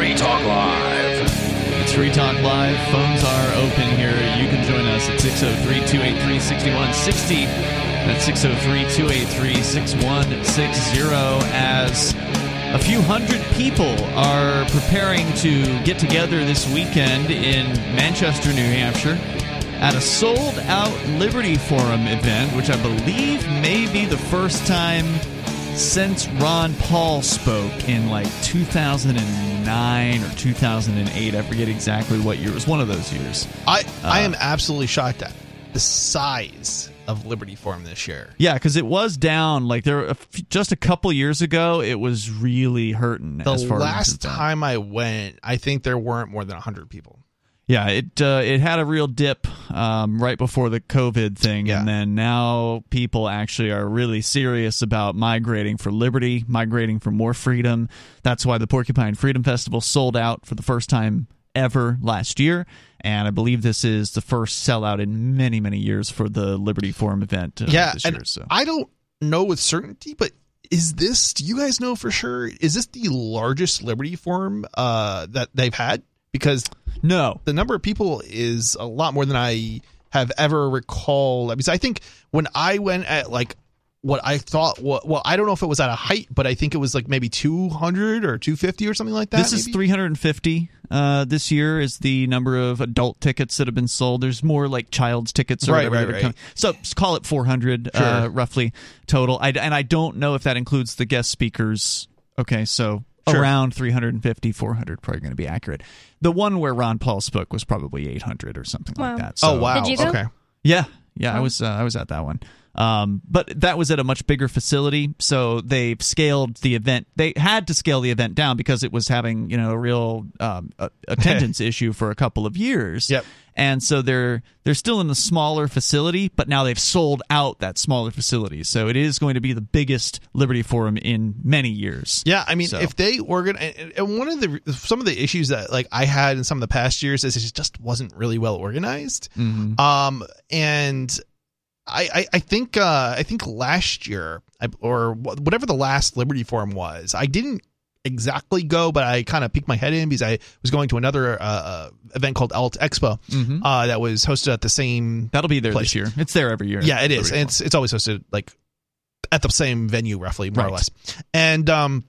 Free Talk Live. It's Free Talk Live. Phones are open here. You can join us at 603 283 6160. That's 603 283 6160 as a few hundred people are preparing to get together this weekend in Manchester, New Hampshire at a sold out Liberty Forum event, which I believe may be the first time since Ron Paul spoke in like 2009 or 2008. I forget exactly what year. It was one of those years. I I Uh, am absolutely shocked at the size of Liberty Forum this year. Yeah, because it was down like there a f- just a couple years ago. It was really hurting. The last time I went, I think there weren't more than hundred people. Yeah, it uh, it had a real dip um, right before the COVID thing, Yeah. and then now people actually are really serious about migrating for liberty, migrating for more freedom. That's why the Porcupine Freedom Festival sold out for the first time ever last year, and I believe this is the first sellout in many many years for the Liberty Forum event. Uh, yeah, this and year, so. I don't know with certainty, but is this? Do you guys know for sure? Is this the largest Liberty Forum uh, that they've had? Because no, the number of people is a lot more than I have ever recalled. Because I think when I went at like what I thought, well, well, I don't know if it was at a height, but I think it was like maybe 200 or 250 or something like that. This is 350 uh, this year is the number of adult tickets that have been sold. There's more like child's tickets or Right, whatever right, right. So call it 400 uh, roughly total. I, and I don't know if that includes the guest speakers. Okay, so Sure. around 350, 400 probably going to be accurate. The one where Ron Paul spoke was probably 800 or something Wow. like that. Oh wow! Did you go? Okay. yeah, yeah, I Oh. was uh, I was at that one. Um, but that was at a much bigger facility, so they've scaled the event. They had to scale the event down because it was having you know a real um, a- attendance issue for a couple of years. Yep. And so they're they're still in the smaller facility, but now they've sold out that smaller facility. So it is going to be the biggest Liberty Forum in many years. Yeah, I mean, So- if they organize, and, and one of the some of the issues that like I had in some of the past years is it just wasn't really well organized. Mhm. Um, and I, I, I think uh, I think last year I, or whatever the last Liberty Forum was, I didn't exactly go, but I kind of peeked my head in because I was going to another uh, uh, event called Alt Expo Mhm. uh, that was hosted at the same. That'll be there place. this year. It's there every year. Yeah, it is. And it's it's always hosted like at the same venue, roughly more or less. And um,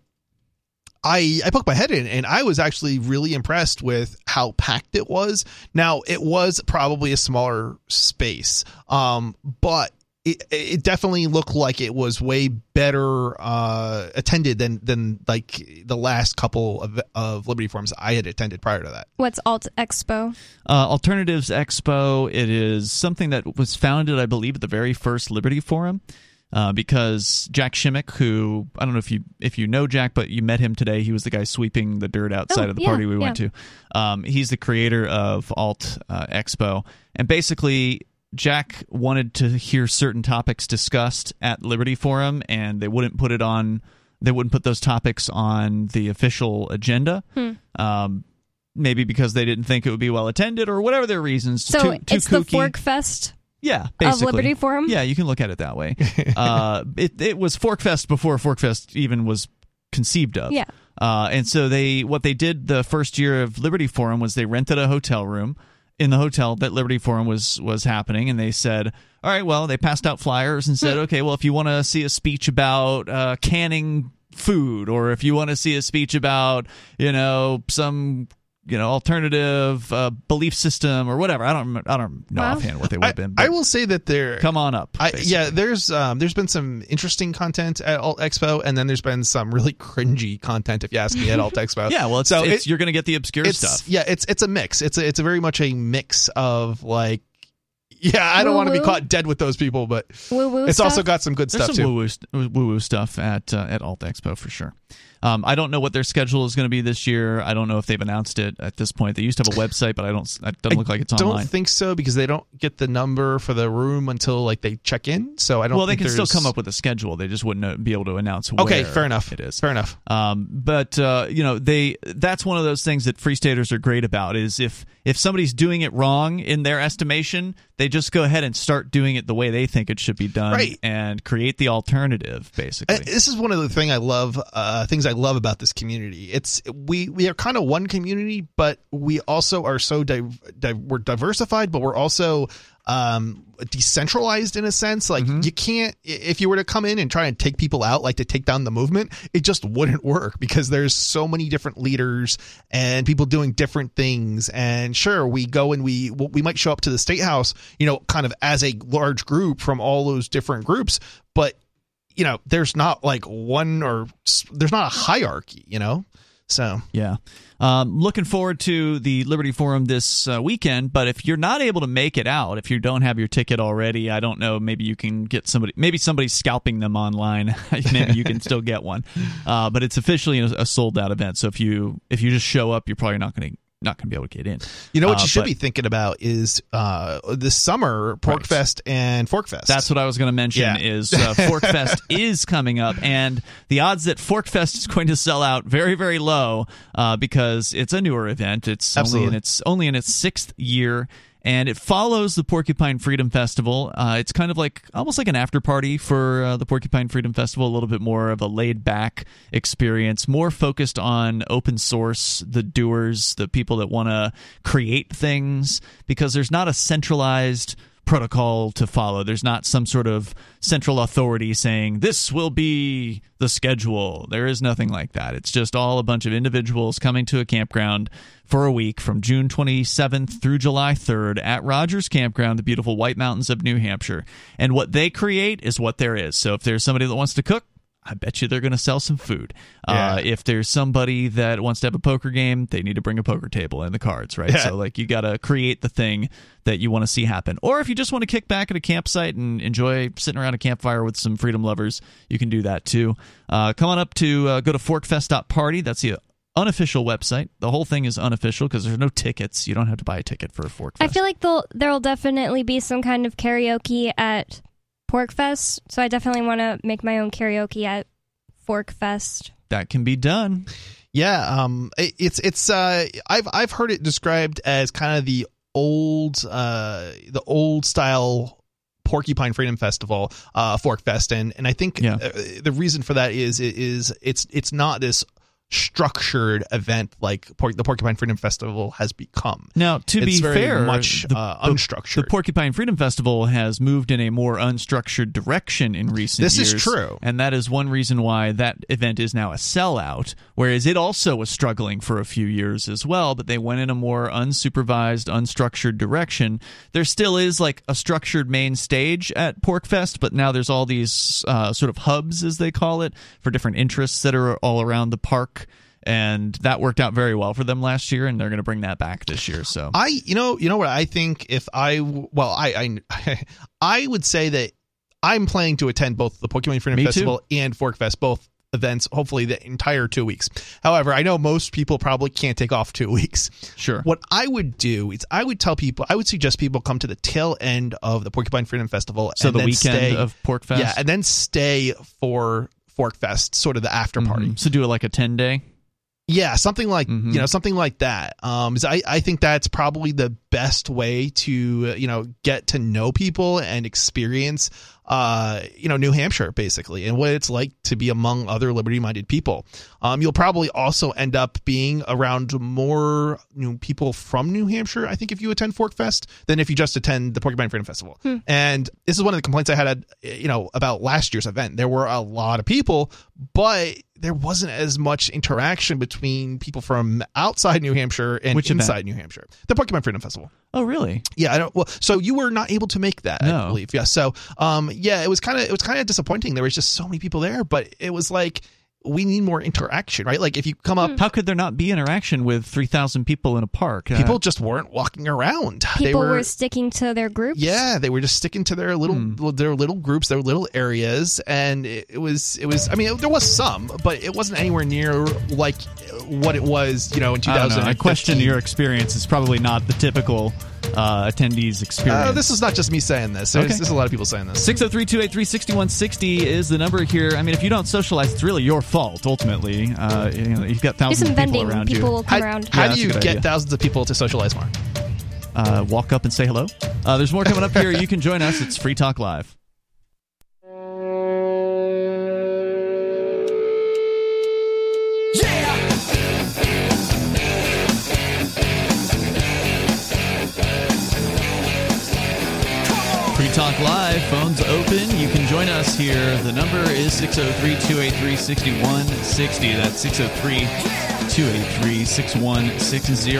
I I poked my head in, and I was actually really impressed with how packed it was. Now it was probably a smaller space, um, but. It, it definitely looked like it was way better uh, attended than than like the last couple of, of Liberty forums I had attended prior to that. What's Alt Expo? Uh, Alternatives Expo. It is something that was founded, I believe, at the very first Liberty Forum. Uh, because Jack Shimmick, who I don't know if you if you know Jack, but you met him today. He was the guy sweeping the dirt outside Oh, of the yeah, party we went to. Um, he's the creator of Alt uh, Expo, and basically Jack wanted to hear certain topics discussed at Liberty Forum, and they wouldn't put it on. They wouldn't put those topics on the official agenda. Hmm. Um, maybe because they didn't think it would be well attended, or whatever their reasons. So too, too it's the. Fork Fest yeah, of basically. Liberty Forum. Yeah, you can look at it that way. uh, it it was Forkfest before Forkfest even was conceived of. Yeah. Uh, and so they what they did the first year of Liberty Forum was they rented a hotel room in the hotel that Liberty Forum was was happening, and they said, all right, well, they passed out flyers and said, okay, well, if you want to see a speech about uh, canning food, or if you want to see a speech about you know some you know alternative uh, belief system or whatever, I don't I don't know Wow. offhand what they would I, have been. I will say that there. come on up. I, yeah, there's um, there's been some interesting content at Alt Expo, and then there's been some really cringy content, if you ask me, at Alt Expo. Yeah, well, it's, so it's it- you're going to get the obscure it's stuff. yeah, it's it's a mix. It's a, it's a very much a mix of like, yeah, I don't want to be caught dead with those people, but Woo woo. it's also got some good There's stuff some too. woo woo woo woo stuff at uh, at Alt Expo for sure. Um, I don't know what their schedule is going to be this year. I don't know if they've announced it at this point. They used to have a website, but I don't. It doesn't look like it's online. don't think so because they don't get the number for the room until like they check in. So I don't. well, they think can still come up with a schedule. They just wouldn't uh, be able to announce. Where Okay, fair enough. It is. fair enough. Um, but uh, you know, they that's one of those things that free staters are great about is if if somebody's doing it wrong in their estimation, they just go ahead and start doing it the way they think it should be done, Right. and create the alternative. Basically, Uh, This is one of the thing I love. Uh, things I love about this community. It's we we are kind of one community, but we also are so di- di- we're diversified, but we're also um decentralized in a sense. Like you can't if you were to come in and try and take people out like to take down the movement it just wouldn't work because there's so many different leaders and people doing different things. And sure we go and we we might show up to the state house you know kind of as a large group from all those different groups but you know there's not like one or there's not a hierarchy you know so Yeah. Um, looking forward to the Liberty Forum this uh, weekend, but if you're not able to make it out, if you don't have your ticket already, I don't know, maybe you can get somebody, maybe somebody's scalping them online. maybe you can still get one. Uh, but it's officially a, a sold out event. So if you, if you just show up, you're probably not going to, not going to be able to get in. you know what Uh, you should but- be thinking about is uh this summer porkfest and forkfest That's what I was going to mention. Yeah. Is uh, Forkfest is coming up, and the odds that Forkfest is going to sell out very, very low uh, because it's a newer event. It's only Absolutely. in its only in its sixth year. And it follows the Porcupine Freedom Festival. Uh, it's kind of like almost like an after party for uh, the Porcupine Freedom Festival, a little bit more of a laid back experience, more focused on open source, the doers, the people that want to create things, because there's not a centralized protocol to follow. There's not some sort of central authority saying this will be the schedule. There is nothing like that. It's just all a bunch of individuals coming to a campground for a week from June 27th through July 3rd at Rogers Campground, the beautiful White Mountains of New Hampshire. And what they create is what there is. So if there's somebody that wants to cook, I bet you they're going to sell some food. Uh, if there's somebody that wants to have a poker game, they need to bring a poker table and the cards, right? Yeah. So like you got to create the thing that you want to see happen. Or if you just want to kick back at a campsite and enjoy sitting around a campfire with some freedom lovers, you can do that too. Uh, come on up to uh, go to forkfest.party. That's the unofficial website. The whole thing is unofficial because there's no tickets. You don't have to buy a ticket for a Forkfest. I feel like there'll there'll definitely be some kind of karaoke at Porkfest, so I definitely want to make my own karaoke at Forkfest. that can be done. Yeah, um, it, it's it's uh, I've I've heard it described as kind of the old uh the old style Porcupine Freedom Festival, uh, Fork Fest, and and I think Yeah. uh, the reason for that is is it's it's not this structured event like Por- the Porcupine Freedom Festival has become. Now, to it's be fair, much the, uh, the- unstructured. The Porcupine Freedom Festival has moved in a more unstructured direction in recent This is true. And that is one reason why that event is now a sellout, whereas it also was struggling for a few years as well, but they went in a more unsupervised, unstructured direction. There still is like a structured main stage at Porkfest, but now there's all these uh, sort of hubs, as they call it, for different interests that are all around the park. And that worked out very well for them last year, and they're going to bring that back this year. So I you know you know what I think if I well I I I would say that I'm planning to attend both the Pokemon Freedom Me too. Festival and Fork Fest both events, hopefully the entire two weeks. However, I know most people probably can't take off two weeks. Sure. What I would do is I would tell people, I would suggest people come to the tail end of the Porcupine Freedom Festival. So and the weekend stay, of Pork Fest. Yeah, and then stay for Fork Fest, sort of the after party. Mhm. So do it like a ten day. Yeah, something like Mhm. you know something like that. Um, is I I think that's probably the best way to uh, you know get to know people and experience uh you know New Hampshire basically and what it's like to be among other liberty minded people. Um, you'll probably also end up being around more you know, people from New Hampshire. I think if you attend Fork Fest than if you just attend the Porcupine Freedom Festival. And this is one of the complaints I had you know about last year's event. There were a lot of people, but there wasn't as much interaction between people from outside New Hampshire and Which event? inside New Hampshire. The Pokemon Freedom Festival. Oh, really? Yeah, I don't. Well, so you were not able to make that, I believe. Yeah. So, um, yeah, it was kind of it was kind of disappointing. There was just so many people there, but it was like we need more interaction, right? Like if you come up, How could there not be interaction with three thousand people in a park? Uh, people just weren't walking around. they People were. were, sticking to their groups. yeah, they were just sticking to their little Hmm. their little groups, their little areas, and it, it was it was. I mean, there was some, but it wasn't anywhere near like what it was, you know, in two thousand. I don't thousand. know. I question your experience. It's probably not the typical uh, attendees experience. Uh, this is not just me saying this. There's, Okay. there's a lot of people saying this. 603 283 6160 is the number here. I mean, if you don't socialize, it's really your fault, ultimately. Uh, you know, you've got thousands some of people vending. around People you. will come How, around. how Yeah, do you get idea. thousands of people to socialize more? Uh, walk up and say hello. Uh, there's more coming up here. You can join us. It's Free Talk Live. Live, phones open. You can join us here. The number is 603 283 6160. That's 603 283 6160.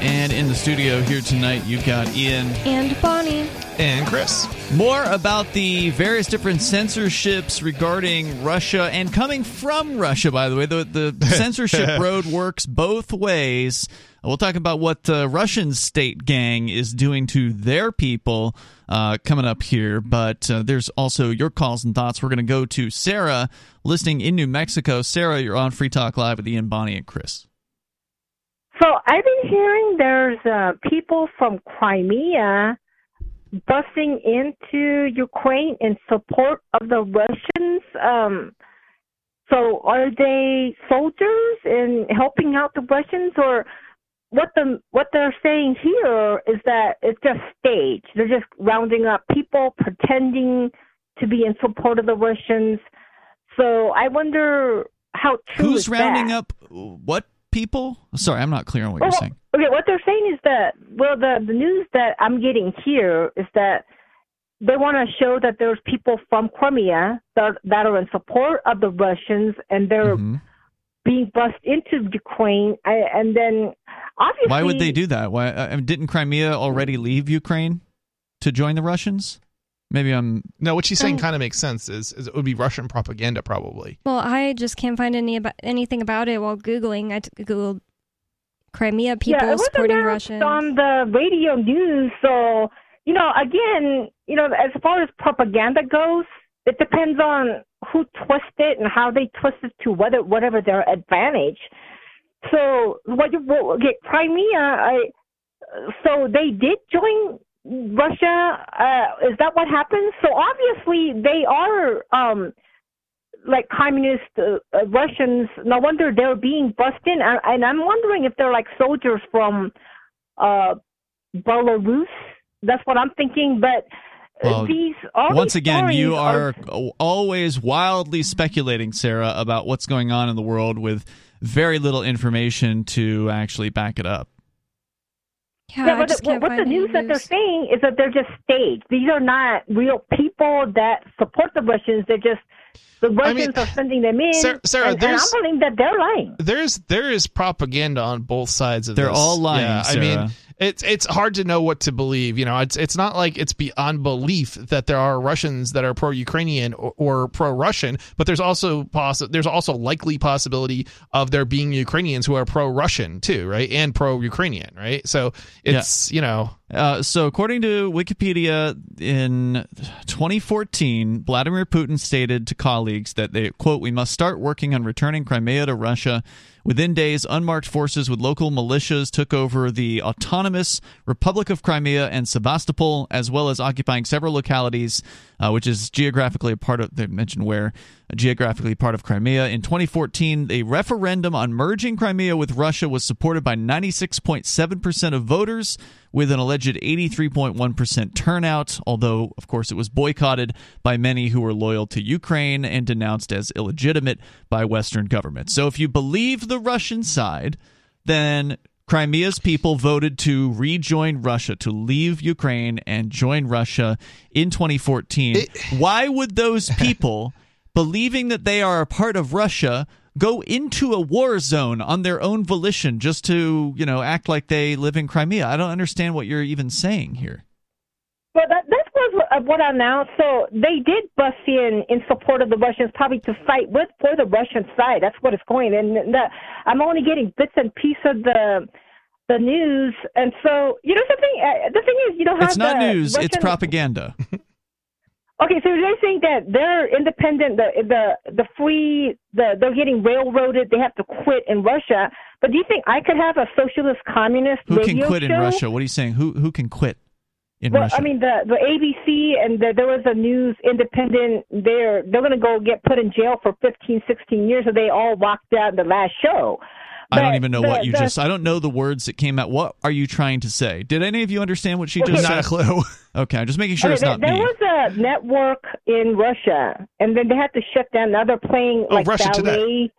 And in the studio here tonight, you've got Ian. And Bonnie. And Chris. More about the various different censorships regarding Russia and coming from Russia, by the way. The, the censorship road works both ways. We'll talk about what the Russian state gang is doing to their people uh, coming up here. But uh, there's also your calls and thoughts. We're going to go to Sarah, listening in New Mexico. Sarah, you're on Free Talk Live with Ian, Bonnie, and Chris. So I've been hearing there's uh, people from Crimea busing into Ukraine in support of the Russians. Um, so are they soldiers and helping out the Russians, or what the what they're saying here is that it's just staged. They're just rounding up people pretending to be in support of the Russians. So I wonder how true Who's is rounding that? up what people? Sorry, I'm not clear on what Well, you're saying. Okay, what they're saying is that well, the the news that I'm getting here is that they want to show that there's people from Crimea that that are in support of the Russians, and they're Mhm. being bussed into Ukraine, I, and then obviously Why would they do that? Why uh, didn't Crimea already leave Ukraine to join the Russians? Maybe I'm No, what she's saying Um, kind of makes sense. Is, is it would be Russian propaganda probably. Well, I just can't find any about anything about it while googling. I t- googled Crimea people yeah, it supporting announced Russians. on the radio news. So you know, again, you know, as far as propaganda goes, it depends on who twists it and how they twist it to whether whatever their advantage. So what you okay, Crimea, I so they did join Russia. Uh, is that what happened? So obviously they are um like communist uh, uh, Russians. No wonder they're being bussed in, and, and I'm wondering if they're like soldiers from uh Belarus. That's what I'm thinking. But uh, Well, once again you stories are always wildly speculating, Sarah, about what's going on in the world with very little information to actually back it up. yeah, Yeah, but the, what the any news that they're saying is that they're just staged. These are not real people that support the Russians. They're just the Russians mean, are sending them in. Sarah- Sarah, and, and there's- I'm believing that they're lying. There's there is propaganda on both sides of They're this. all lying, Yeah, I mean, it's it's hard to know what to believe. You know, it's it's not like it's beyond belief that there are Russians that are pro-Ukrainian or, or pro-Russian, but there's also possi- there's also likely possibility of there being Ukrainians who are pro-Russian too, right, and pro-Ukrainian, right. So it's you know Uh, so, according to Wikipedia, in 2014, Vladimir Putin stated to colleagues that they, quote, we must start working on returning Crimea to Russia. Within days, unmarked forces with local militias took over the autonomous Republic of Crimea and Sevastopol, as well as occupying several localities, uh, which is geographically a part of, they mentioned where, geographically part of Crimea. In 2014, a referendum on merging Crimea with Russia was supported by 96.7% of voters, with an alleged 83.1% turnout, although, of course, it was boycotted by many who were loyal to Ukraine and denounced as illegitimate by Western governments. So if you believe the Russian side, then Crimea's people voted to rejoin Russia, to leave Ukraine and join Russia in 2014. Why would those people, believing that they are a part of Russia, go into a war zone on their own volition just to, you know, act like they live in Crimea? I don't understand what you're even saying here. Well, that was what- I announced. So they did bussed in in support of the Russians, probably to fight with for the Russian side. That's what it's going. And the, I'm only getting bits and pieces of the the news. And so you know something. Uh, the thing is, you don't have It's not news, it's propaganda. Okay, so they're saying that they're independent. The the the free the they're getting railroaded. They have to quit in Russia. But do you think I could have a socialist communist Who can quit in? Russia? What are you saying? Who who can quit in Well, Russia? I mean, the the ABC and the, there was a news independent. They're they're going to go get put in jail for 15, 16 years, so they all walked out in the last show. I don't even know the- what you the- just. I don't know the words that came out. What are you trying to say? Did any of you understand what she Okay, just not a said? clue. Okay, I'm just making sure Okay, it's there, not there me. was a network in Russia, and then they had to shut down. Now they're playing Oh, like Russia ballet. Today.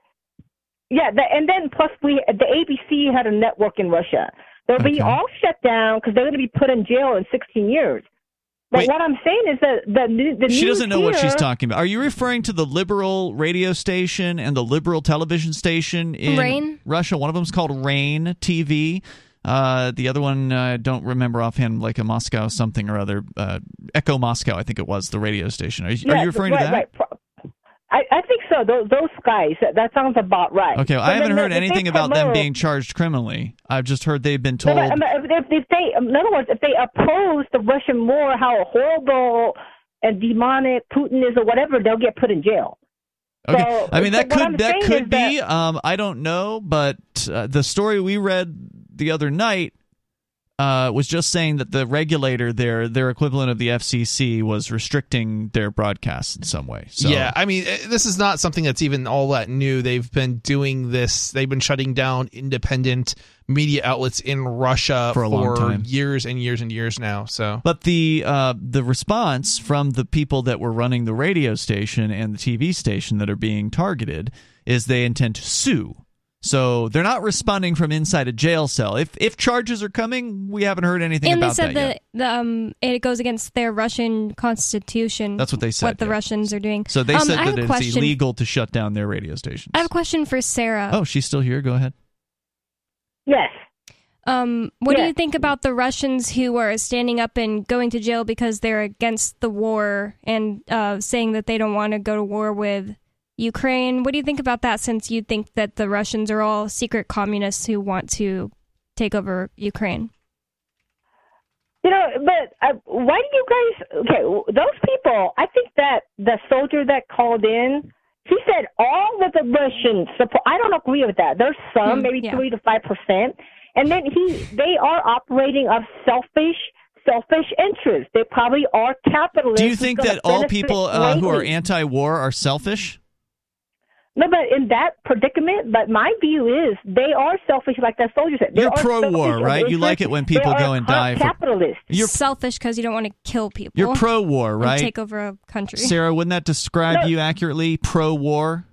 Yeah, the, and then plus we the ABC had a network in Russia. They'll Okay. be all shut down because they're going to be put in jail in 16 years. But Wait. what I'm saying is that the new the She news doesn't know what she's talking about. Are you referring to the liberal radio station and the liberal television station in Rain? Russia? One of them's called Rain TV. Uh, the other one I don't remember offhand, like a Moscow something or other. Uh, Echo Moscow, I think it was the radio station. Are you, are you referring right, to that? Right. Pro- I, I think so. Those, those guys. That, that sounds about right. Okay, well, I haven't heard anything about them being charged criminally. I've just heard they've been told. but, mean, if, if they, in other words, if they oppose the Russian war, how horrible and demonic Putin is, or whatever, they'll get put in jail. Okay, So- I mean that so could that could be. Um, I don't know, but uh, the story we read the other night uh, was just saying that the regulator there, their equivalent of the FCC, was restricting their broadcasts in some way. So, Yeah, I mean, eh, this is not something that's even all that new. They've been doing this. They've been shutting down independent media outlets in Russia For a long time. years and years and years now. So But the uh, the response from the people that were running the radio station and the TV station that are being targeted is they intend to sue. So they're not responding from inside a jail cell. If if charges are coming, we haven't heard anything and they about said that yet. that the, um, it goes against their Russian constitution. That's what they said. What the yeah. Russians are doing. So they Um, said I have that it's question. illegal to shut down their radio stations. I have a question for Sarah. Oh, she's still here. Go ahead. Yes. Um, what do you think about the Russians who are standing up and going to jail because they're against the war and uh, saying that they don't want to go to war with Ukraine? What do you think about that? Since you think that the Russians are all secret communists who want to take over Ukraine. You know, but uh, why do you guys? Okay, those people. I think that the soldier that called in, he said all of the Russians. Support, I don't agree with that. There's some, Hmm, maybe yeah. three to five percent, and then he, they are operating of selfish, selfish interests. They probably are capitalists. Do you think that all people uh, who are anti-war are selfish? No, but in that predicament, but my view is they are selfish, like that soldier said. They You're pro-war, right? You like it when They people are go and ca- die for- You're selfish because you don't want to kill people. you're pro-war, and right? Take over a country. Sarah, wouldn't that describe No. you accurately? Pro-war.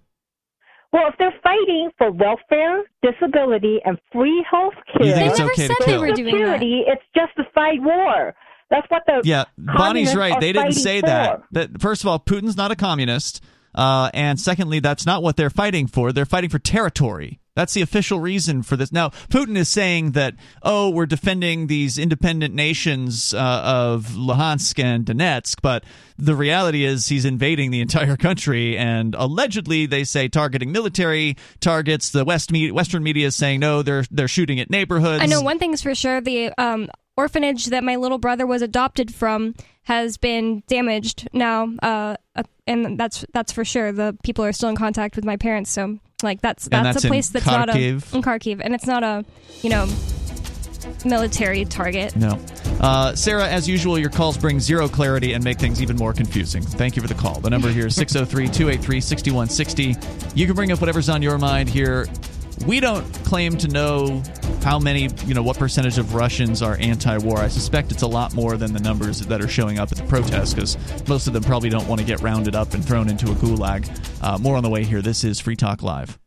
Well, if they're fighting for welfare, disability, and free health You care, think it's never okay to said they kill? were doing that. security, it's justified war. That's what the Yeah, Bonnie's right. They didn't say for. that. That first of all, Putin's not a communist. Uh, and secondly, that's not what they're fighting for. They're fighting for territory. That's the official reason for this. Now, Putin is saying that, oh, we're defending these independent nations uh, of Luhansk and Donetsk, but the reality is he's invading the entire country, and allegedly they say targeting military targets. The West me- Western media is saying no, they're they're shooting at neighborhoods. I know one thing's for sure: the um, orphanage that my little brother was adopted from has been damaged now, uh, uh, and that's that's for sure. The people are still in contact with my parents, so like that's that's, that's a place that's not a Kharkiv? in Kharkiv, and it's not a you know military target. No. Uh, Sarah, as usual, your calls bring zero clarity and make things even more confusing. Thank you for the call. The number here is 603 283 6160. You can bring up whatever's on your mind here. We don't claim to know how many, you know, what percentage of Russians are anti war. I suspect it's a lot more than the numbers that are showing up at the protests because most of them probably don't want to get rounded up and thrown into a gulag. Uh, more on the way here. This is Free Talk Live.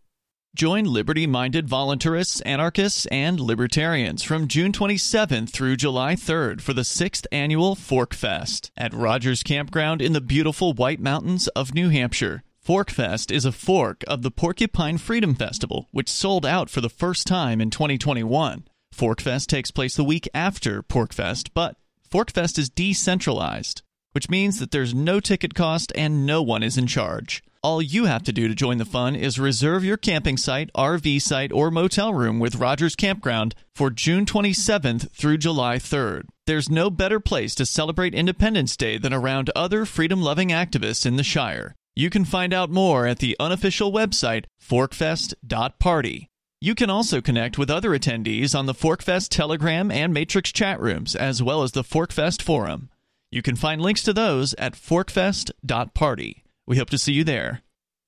Join liberty minded voluntarists, anarchists, and libertarians from June 27th through July 3rd for the sixth annual Fork Fest at Rogers Campground in the beautiful White Mountains of New Hampshire. Fork Fest is a fork of the Porcupine Freedom Festival, which sold out for the first time in 2021. Forkfest takes place the week after Porkfest, but Forkfest is decentralized, which means that there's no ticket cost and no one is in charge. All you have to do to join the fun is reserve your camping site, RV site, or motel room with Rogers Campground for June 27th through July 3rd. There's no better place to celebrate Independence Day than around other freedom loving activists in the Shire. You can find out more at the unofficial website, forkfest.party. You can also connect with other attendees on the Forkfest Telegram and Matrix chat rooms, as well as the Forkfest Forum. You can find links to those at forkfest.party. We hope to see you there.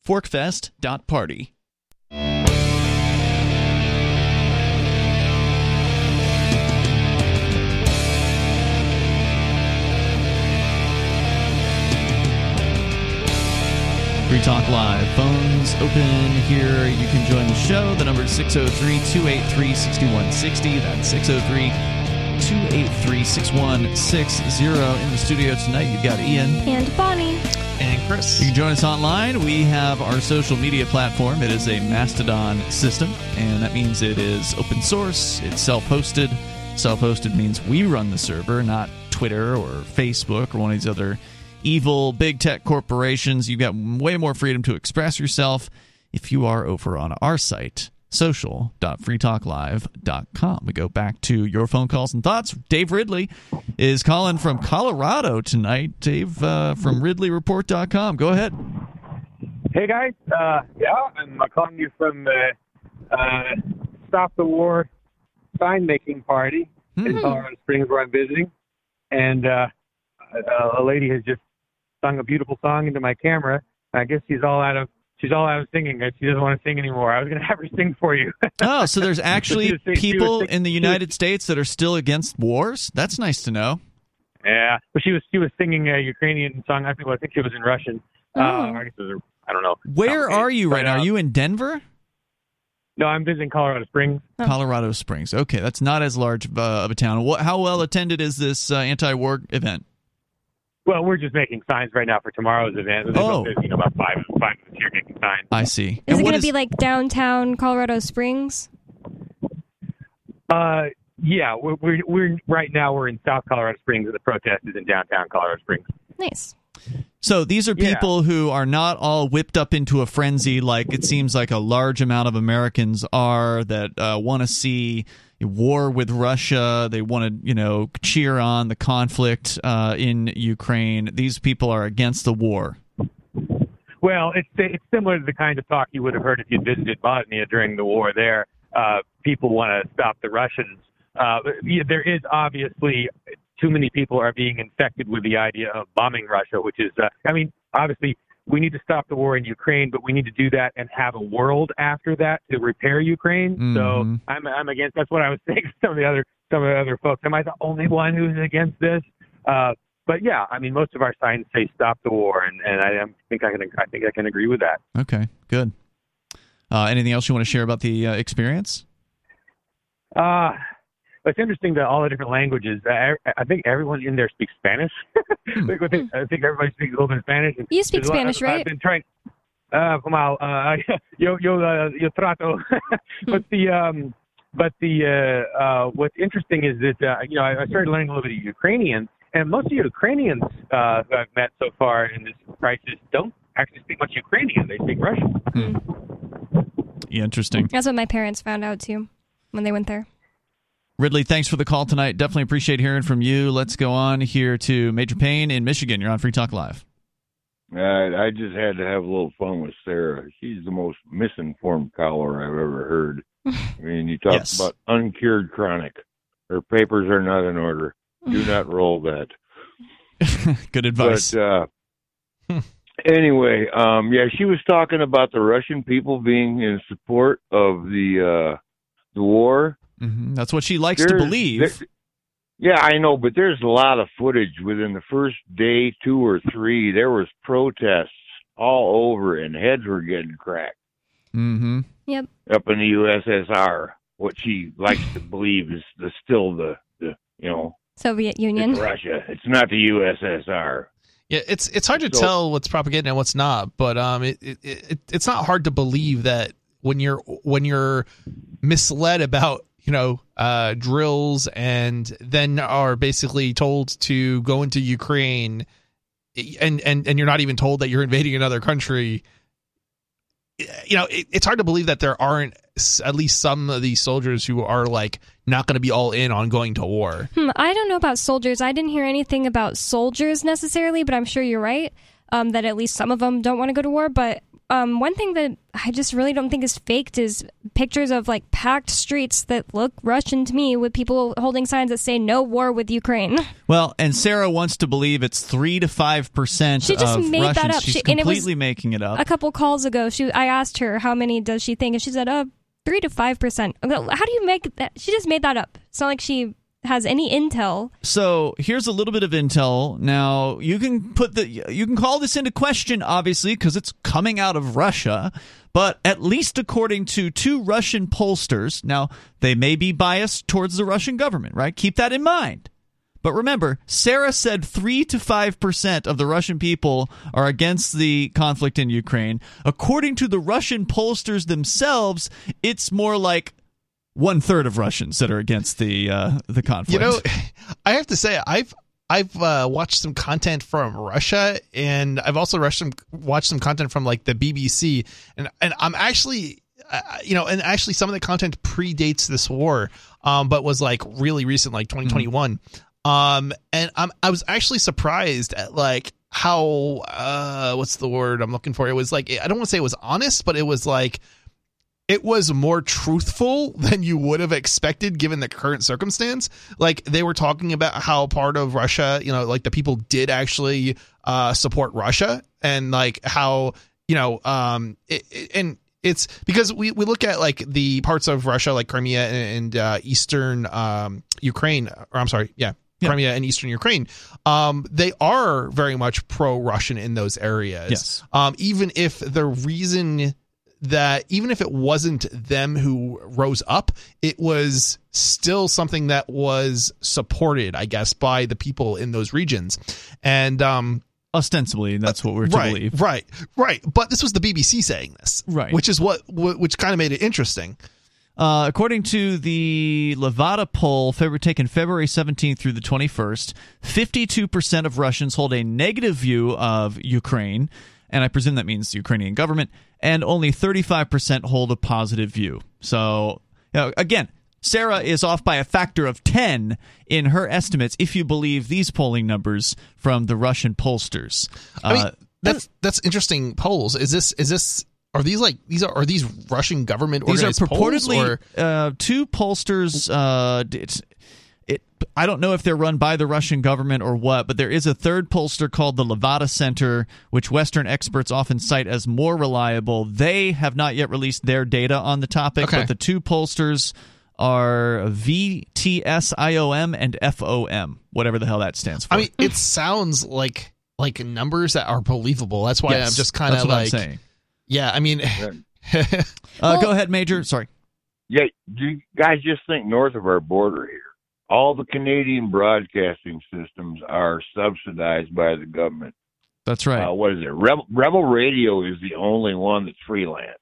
Forkfest.party. Free Talk Live. Phones open here. You can join the show. The number is 603 283 6160. That's 603 283 6160. In the studio tonight, you've got Ian. And Bonnie. And Chris. You can join us online. We have our social media platform. It is a Mastodon system, and that means it is open source, it's self hosted. Self hosted means we run the server, not Twitter or Facebook or one of these other evil big tech corporations. You've got way more freedom to express yourself if you are over on our site, social.freetalklive.com. We go back to your phone calls and thoughts. Dave Ridley is calling from Colorado tonight. Dave uh, from RidleyReport.com. Go ahead. Hey guys, uh, yeah, I'm uh, calling you from the uh, Stop the War sign making party in Hmm. Colorado Springs where I'm visiting, and uh, a lady has just sung a beautiful song into my camera. I guess she's all out of she's all out of singing. She doesn't want to sing anymore. I was going to have her sing for you. Oh, so there's actually She was saying- she was people in the she United States that are still against wars? That's nice to know. yeah, but she was she was singing a Ukrainian song. I think well, I think it was in Russian. Uh, I guess it was I don't know. Where are you right now? Are uh, you in Denver? No, I'm visiting Colorado Springs. Colorado Springs. Okay, that's not as large of a, of a town. What, how well attended is this uh, anti-war event? Well, we're just making signs right now for tomorrow's event. There's Oh. you know, about five five of us here making signs. I see. Is And it what going to be like downtown Colorado Springs? Uh, yeah, we're, we're we're right now we're in South Colorado Springs, and the protest is in downtown Colorado Springs. Nice. So these are Yeah. people who are not all whipped up into a frenzy like it seems like a large amount of Americans are that uh, want to see war with Russia. They want to, you know, cheer on the conflict uh, in Ukraine. These people are against the war. Well, it's it's similar to the kind of talk you would have heard if you visited Bosnia during the war. There, uh, people want to stop the Russians. Uh, there is obviously too many people are being infected with the idea of bombing Russia, which is, uh, I mean, obviously we need to stop the war in Ukraine, but we need to do that and have a world after that to repair Ukraine. Mhm. So I'm I'm against. That's what I was saying. to Some of the other some of the other folks. Am I the only one who's against this? Uh, but yeah, I mean, most of our signs say "Stop the war," and and I um, think I can I think I can agree with that. Okay, good. Uh, anything else you want to share about the uh, experience? Uh, it's interesting that all the different languages. I, I think everyone in there speaks Spanish. like, I, think, I think everybody speaks a little bit of Spanish. You speak there's a lot- Spanish, right? I've been trying. Uh, well, uh, yo, yo, uh, yo trato. but the, um, but the, uh, uh, what's interesting is that, uh, you know, I, I started learning a little bit of Ukrainian, and most of the Ukrainians uh, who I've met so far in this crisis don't actually speak much Ukrainian. They speak Russian. Yeah, interesting. That's what my parents found out too when they went there. Ridley, thanks for the call tonight. Definitely appreciate hearing from you. Let's go on here to Major Payne in Michigan. You're on Free Talk Live. Uh, I just had to have a little fun with Sarah. She's the most misinformed caller I've ever heard. I mean, you talk Yes. about uncured chronic. Her papers are not in order. Do not roll that. Good advice. But uh, anyway, um, yeah, she was talking about the Russian people being in support of the uh, the war. Mhm. That's what she likes to believe. there- yeah, I know, but there's a lot of footage within the first day, two or three. There was protests all over, and heads were getting cracked mm-hmm. Yep. up in the USSR. What she likes to believe is the still the, the you know Soviet Union. it's Russia. It's not the USSR. Yeah, it's it's hard to So- tell what's propaganda and what's not, but um, it, it, it it's not hard to believe that when you're when you're misled about you know uh, drills and then are basically told to go into Ukraine, and and and you're not even told that you're invading another country. You know, it, it's hard to believe that there aren't at least some of these soldiers who are like not going to be all in on going to war. Hmm, I don't know about soldiers. I didn't hear anything about soldiers necessarily, but I'm sure you're right um, that at least some of them don't want to go to war. But um, one thing that I just really don't think is faked is pictures of like packed streets that look Russian to me with people holding signs that say "No war with Ukraine." Well, and Sarah wants to believe it's three to five percent She just of made that up. She's She- and it was completely making it up. A couple calls ago, she I asked her how many does she think, and she said, "Uh, three to five percent." How do you make that? She just made that up. It's not like she has any intel. So here's a little bit of intel. Now you can put the you can call this into question, obviously, because it's coming out of Russia. But at least according to two Russian pollsters, now they may be biased towards the Russian government, right? Keep that in mind. But remember, Sarah said 3 to 5% of the Russian people are against the conflict in Ukraine. According to the Russian pollsters themselves, it's more like one third of Russians that are against the uh, the conflict. You know, I have to say I've I've uh, watched some content from Russia, and I've also watched some watched some content from like the BBC, and and I'm actually. Uh, you know, and actually, some of the content predates this war, um, but was like really recent, like 2021. Um, and I'm I was actually surprised at like how uh, what's the word I'm looking for? It was like I don't want to say it was honest, but it was like it was more truthful than you would have expected given the current circumstance. Like they were talking about how part of Russia, you know, like the people did actually uh, support Russia and like how, you know, um, it, it- and it's because we, we look at like the parts of Russia like Crimea and, and uh, Eastern um, Ukraine, or I'm sorry, yeah, Crimea and Eastern Ukraine, um, they are very much pro-Russian in those areas. Yes. Um, even if the reason that even if it wasn't them who rose up, it was still something that was supported, I guess, by the people in those regions. And um, ostensibly, that's what we're to right, believe. right, right. But this was the BBC saying this, Right. Which is what, which kind of made it interesting. Uh, according to the Levada poll, February, taken February 17th through the 21st, 52% of Russians hold a negative view of Ukraine, and I presume that means the Ukrainian government, and only 35% hold a positive view. So, you know, again, Sarah is off by a factor of 10 in her estimates if you believe these polling numbers from the Russian pollsters. I mean, Uh, that's that's interesting polls. Is this is this are these like these are are these Russian government These are polls, purportedly or uh, two pollsters. Uh, it. I don't know if they're run by the Russian government or what, but there is a third pollster called the Levada Center, which Western experts often cite as more reliable. They have not yet released their data on the topic, Okay. but the two pollsters are VTSIOM and FOM, whatever the hell that stands for. I mean, it sounds like like numbers that are believable. That's why Yes, I'm just kind of what I'm like, saying. yeah. I mean, uh, go ahead, Major. Sorry. Yeah, do you guys just think north of our border here? All the Canadian broadcasting systems are subsidized by the government. That's right. Uh, what is it? Rebel, Rebel Radio is the only one that's freelance,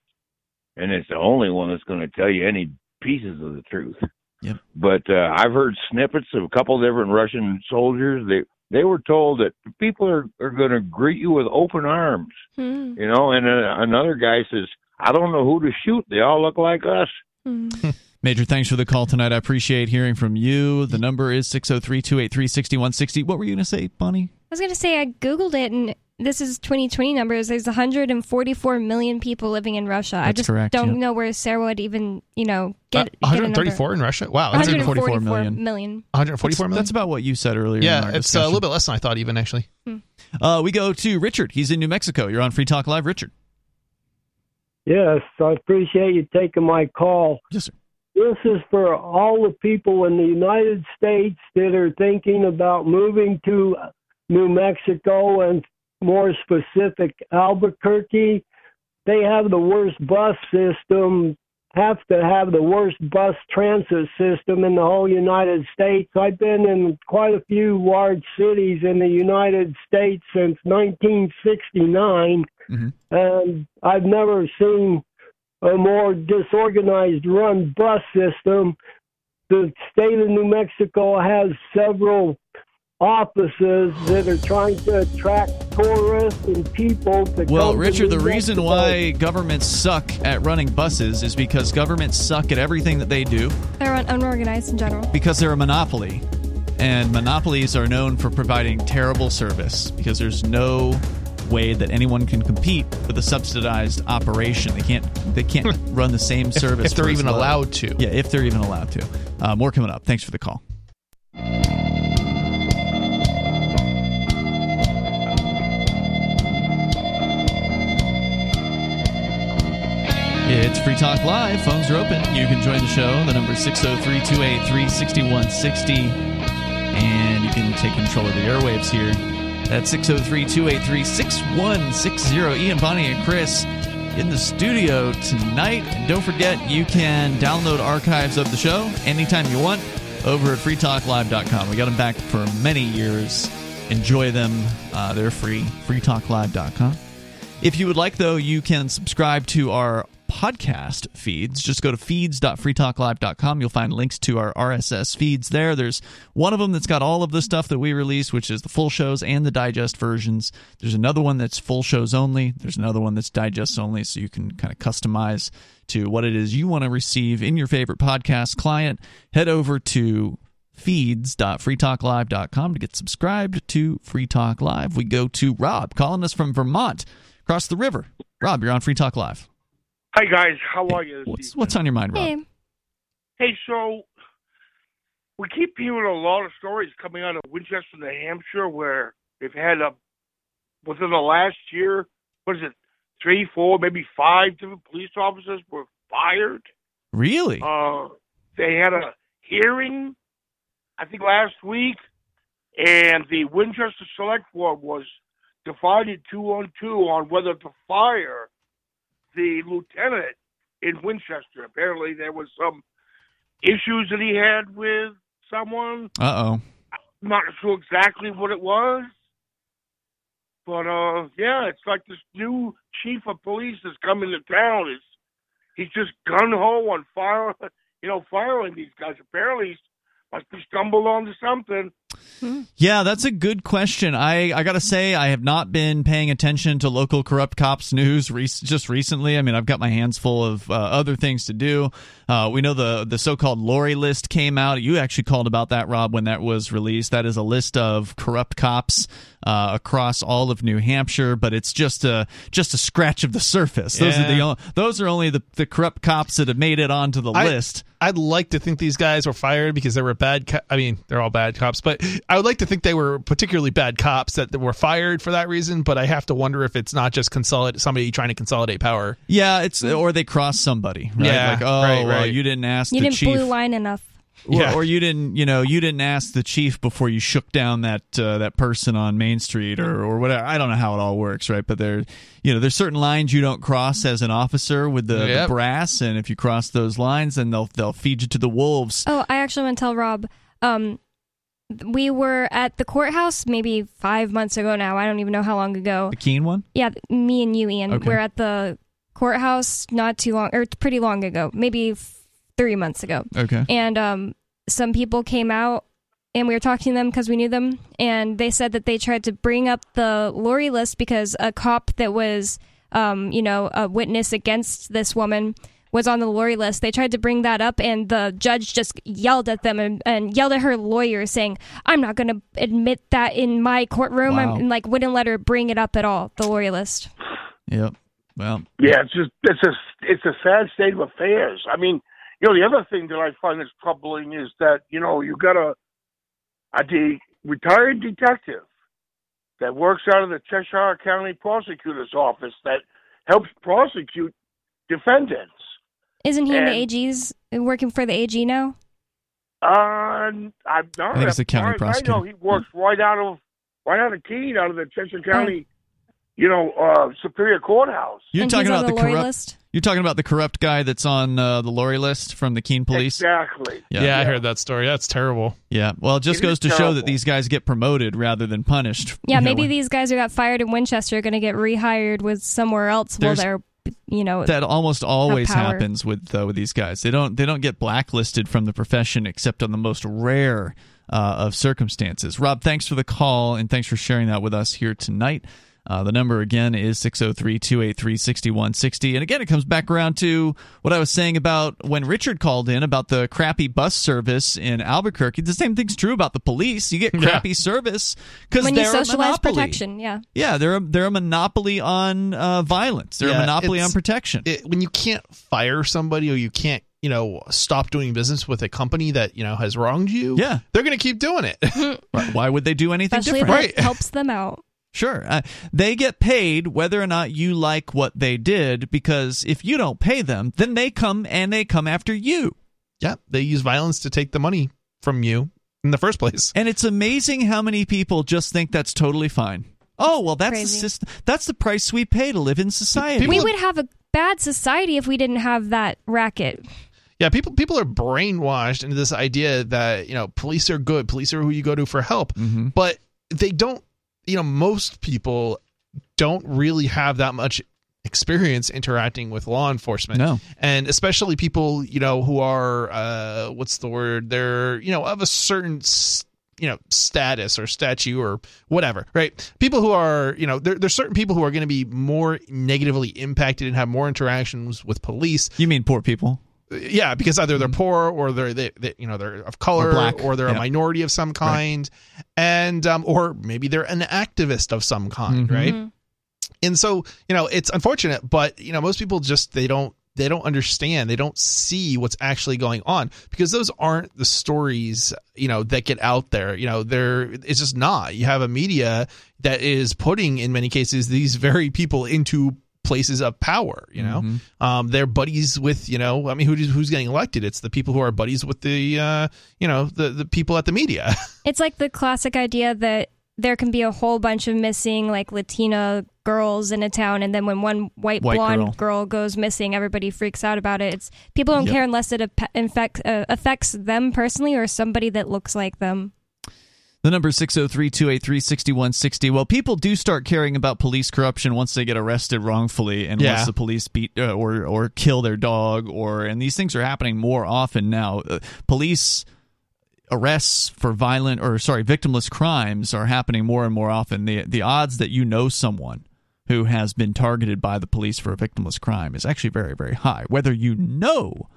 and it's the only one that's going to tell you any pieces of the truth. Yep. But uh, I've heard snippets of a couple different Russian soldiers. They they were told that people are are going to greet you with open arms. Hmm. You know, and uh, another guy says, "I don't know who to shoot. They all look like us." Hmm. Major, thanks for the call tonight. I appreciate hearing from you. The number is 603 283 6160. What were you going to say, Bonnie? I was going to say I googled it and this is 2020 numbers. There's 144 million people living in Russia. I just correct, don't yeah. know where Sarah would even, you know, Uh, get, get a 134 in Russia. Wow, that's 144 144 million. million. 144 million. That's about what you said earlier. in yeah, our it's uh, a little bit less than I thought. Even actually. Uh, we go to Richard. He's in New Mexico. You're on Free Talk Live, Richard. Yes, I appreciate you taking my call. Yes, sir. This is for all the people in the United States that are thinking about moving to New Mexico and more specific Albuquerque. They have the worst bus system, have to have the worst bus transit system in the whole United States. I've been in quite a few large cities in the United States since 1969 Mhm. and I've never seen a more disorganized run bus system. The state of New Mexico has several offices that are trying to attract tourists and people to Well, come to Richard, the New reason Mexico. why governments suck at running buses is because governments suck at everything that they do They're un- unorganized in general. because they're a monopoly. And monopolies are known for providing terrible service because there's no way that anyone can compete with a subsidized operation. They can't they can't run the same service if they're even low. allowed to. Yeah, if they're even allowed to. Uh, more coming up. Thanks for the call. It's Free Talk Live. Phones are open. You can join the show. The number is 603 283 6160. And you can take control of the airwaves here. That's 603 283 6160. Ian, Bonnie, and Chris in the studio tonight. And don't forget, you can download archives of the show anytime you want over at freetalklive.com. We got them back for many years. Enjoy them. Uh, they're free. freetalklive.com. If you would like, though, you can subscribe to our podcast feeds. Just go to feeds.freetalklive.com. You'll find links to our RSS feeds there. There's one of them that's got all of the stuff that we release, which is the full shows and the digest versions. There's another one that's full shows only. There's another one that's digests only, so you can kind of customize to what it is you want to receive in your favorite podcast client. Head over to feeds.freetalklive.com to get subscribed to Free Talk Live. We go to Rob calling us from Vermont across the river. Rob, you're on Free Talk Live. Hi guys, how are you? What's what's on your mind, Rob? Hey, Hey, so we keep hearing a lot of stories coming out of Winchester, New Hampshire, where they've had a within the last year, what is it, three, four, maybe five different police officers were fired. Really? Uh, they had a hearing, I think last week, and the Winchester Select Board was divided two on two on whether to fire the lieutenant in Winchester. Apparently, there was some issues that he had with someone. Uh oh. Not sure exactly what it was, but uh, yeah, it's like this new chief of police that's coming to town. Is he's just gun ho on fire, you know, firing these guys. Apparently, he's must be stumbled onto something. Yeah, that's a good question. I, I got to say, I have not been paying attention to local corrupt cops news re- just recently. I mean, I've got my hands full of uh, other things to do. Uh, we know the the so called Laurie list came out. You actually called about that, Rob, when that was released. That is a list of corrupt cops uh, across all of New Hampshire, but it's just a just a scratch of the surface. Those are the only, those are only the, the corrupt cops that have made it onto the I- list. I'd like to think these guys were fired because they were bad. Co- I mean, they're all bad cops, but I would like to think they were particularly bad cops that were fired for that reason. But I have to wonder if it's not just consolidate somebody trying to consolidate power. Yeah, it's or they cross somebody. Right? Yeah, like oh, right, well, you didn't ask you the didn't chief. blue line enough. Or, Yeah. or you didn't, you know, you didn't ask the chief before you shook down that uh, that person on Main Street or, or whatever. I don't know how it all works, right? But there, you know, there's certain lines you don't cross as an officer with the, the brass, and if you cross those lines, then they'll they'll feed you to the wolves. Oh, I actually want to tell Rob. Um, we were at the courthouse maybe five months ago now. I don't even know how long ago. The Keene one? Yeah, me and you, Ian. Okay. We're at the courthouse not too long, or pretty long ago, maybe f- three months ago. Okay. And um, some people came out, and we were talking to them because we knew them, and they said that they tried to bring up the Laurie list because a cop that was, um, you know, a witness against this woman was on the Laurie list. They tried to bring that up, and the judge just yelled at them and, and yelled at her lawyer, saying, "I'm not going to admit that in my courtroom," Wow. I'm, and like wouldn't let her bring it up at all. The Laurie list. Yep. Well, Yeah, it's just it's a it's a sad state of affairs. I mean, you know, the other thing that I find that's troubling is that you know you got a a de- retired detective that works out of the Cheshire County Prosecutor's Office that helps prosecute defendants. Isn't he in the AG's working for the AG now? Uh, I'm not. I think it's the county as far I know prosecutor. he works right out of right out of Keene, out of the Cheshire County, you know, uh, Superior Courthouse. You're And talking about the, the corrupt. list? You're talking about the corrupt guy that's on uh, the Laurie list from the Keene Police. Exactly. Yeah, I heard that story. That's terrible. Yeah. Well, it just It goes is to show that these guys get promoted rather than punished. Yeah, You know, maybe when- these guys who got fired in Winchester are going to get rehired with somewhere else while they're, you know, that almost always happens with uh, with these guys. They don't they don't get blacklisted from the profession except on the most rare uh, of circumstances. Rob, thanks for the call and thanks for sharing that with us here tonight. Uh, the number again is 603 283 6160. And again, it comes back around to what I was saying about when Richard called in about the crappy bus service in Albuquerque. The same thing's true about the police. You get crappy service because when they're a socialize monopoly. protection. Yeah. Yeah, they're a, they're a monopoly on uh, violence. They're a monopoly on protection. It, when you can't fire somebody or you can't, you know, stop doing business with a company that you know has wronged you, Yeah. they're going to keep doing it. Why would they do anything Especially different? if it helps them out. Sure. Uh, they get paid whether or not you like what they did because if you don't pay them, then they come and they come after you. yeah, they use violence to take the money from you in the first place. And it's amazing how many people just think that's totally fine. Oh, well that's the system. That's the price we pay to live in society. we would have a bad society if we didn't have that racket. Yeah, people people are brainwashed into this idea that you know police are good, police are who you go to for help, Mm-hmm. but they don't. You know, most people don't really have that much experience interacting with law enforcement. No. and especially people you know who are uh, what's the word? They're you know of a certain. you know status or statue or whatever right people who are you know there, there's certain people who are going to be more negatively impacted and have more interactions with police You mean poor people? Yeah, because either they're poor or they're they, they, you know they're of color Or black. or they're Yeah. a minority of some kind, and um, or maybe they're an activist of some kind, Mhm. right? And so you know it's unfortunate, but you know most people just they don't they don't understand they don't see what's actually going on because those aren't the stories you know that get out there you know they're it's just not you have a media that is putting in many cases these very people into places of power you know um, they're buddies with you know i mean who, who's getting elected it's the people who are buddies with the uh, you know the, the people at the media It's like the classic idea that there can be a whole bunch of missing like Latina girls in a town, and then when one white, White blonde girl. goes missing, everybody freaks out about it. It's people don't Yep. care unless it ap- infect, uh, affects them personally or somebody that looks like them. The number is 603 283 6160. Well, people do start caring about police corruption once they get arrested wrongfully and Yeah. once the police beat uh, or, or kill their dog, or and these things are happening more often now. Uh, police arrests for violent or sorry victimless crimes are happening more and more often the the odds that you know someone who has been targeted by the police for a victimless crime is actually very very high whether you know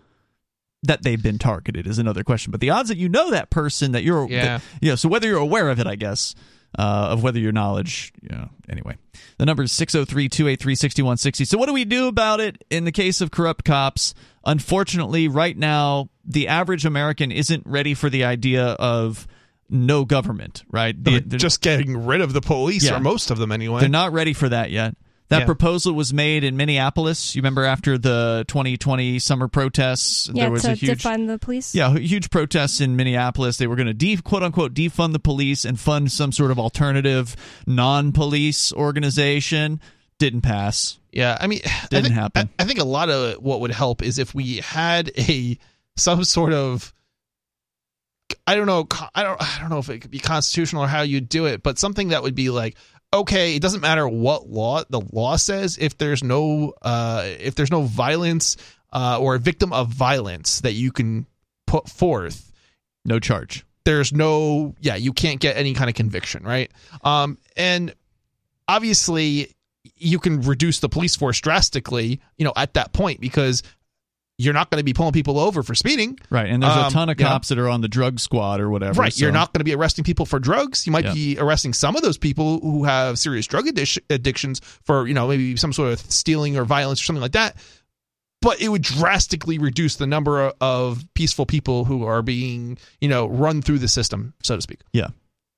that they've been targeted is another question but the odds that you know that person that you're Yeah. that- yeah so whether you're aware of it i guess uh, of whether your knowledge you know anyway the number is 603-283-6160 so what do we do about it in the case of corrupt cops unfortunately right now the average american isn't ready for the idea of no government right The- They're just getting rid of the police Yeah. or most of them anyway they're not ready for that yet. That Yeah. proposal was made in Minneapolis. You remember after the 2020 summer protests, Yeah, there was to a huge defund the police. yeah, huge protests in Minneapolis. They were going to de- quote unquote defund the police and fund some sort of alternative non-police organization. Didn't pass. Yeah, I mean, I Didn't think, happen. I, I think a lot of what would help is if we had a some sort of I don't know I don't I don't know if it could be constitutional or how you do it, but something that would be like okay, it doesn't matter what law the law says if there's no uh if there's no violence uh or a victim of violence that you can put forth, no charge. There's no yeah, you can't get any kind of conviction, right? Um and obviously you can reduce the police force drastically, you know, at that point because you're not going to be pulling people over for speeding. Right. And there's a Um, ton of you know? cops that are on the drug squad or whatever. Right. You're not going to be arresting people for drugs. You might Yeah. be arresting some of those people who have serious drug addic- addictions for, you know, maybe some sort of stealing or violence or something like that. But it would drastically reduce the number of peaceful people who are being, you know, run through the system, so to speak. Yeah.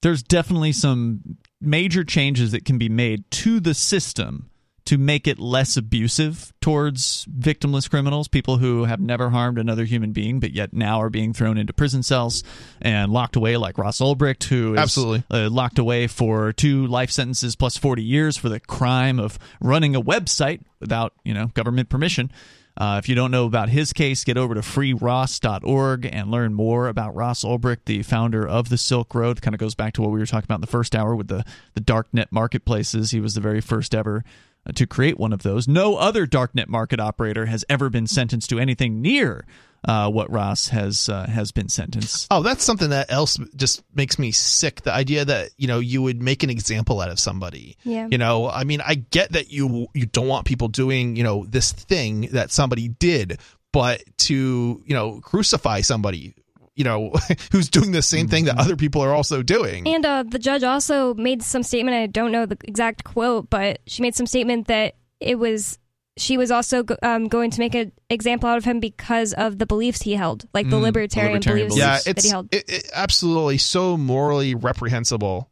There's definitely some major changes that can be made to the system to make it less abusive towards victimless criminals, people who have never harmed another human being, but yet now are being thrown into prison cells and locked away, like Ross Ulbricht, who is Absolutely. uh, locked away for two life sentences plus 40 years for the crime of running a website without, you know, government permission. Uh, if you don't know about his case, get over to freeross.org and learn more about Ross Ulbricht, the founder of the Silk Road. Kind of goes back to what we were talking about in the first hour with the, the darknet marketplaces. He was the very first ever to create one of those. No other darknet market operator has ever been sentenced to anything near uh, what Ross has uh, has been sentenced. Oh, that's something that else just makes me sick. The idea that you know you would make an example out of somebody. Yeah. You know, I mean, I get that you you don't want people doing you know this thing that somebody did, but to you know crucify somebody, you know, who's doing the same thing that other people are also doing. And uh, the judge also made some statement. I don't know the exact quote, but she made some statement that it was she was also um, going to make an example out of him because of the beliefs he held, like the Mm, libertarian, libertarian beliefs, yeah, that he held. it, it- absolutely so morally reprehensible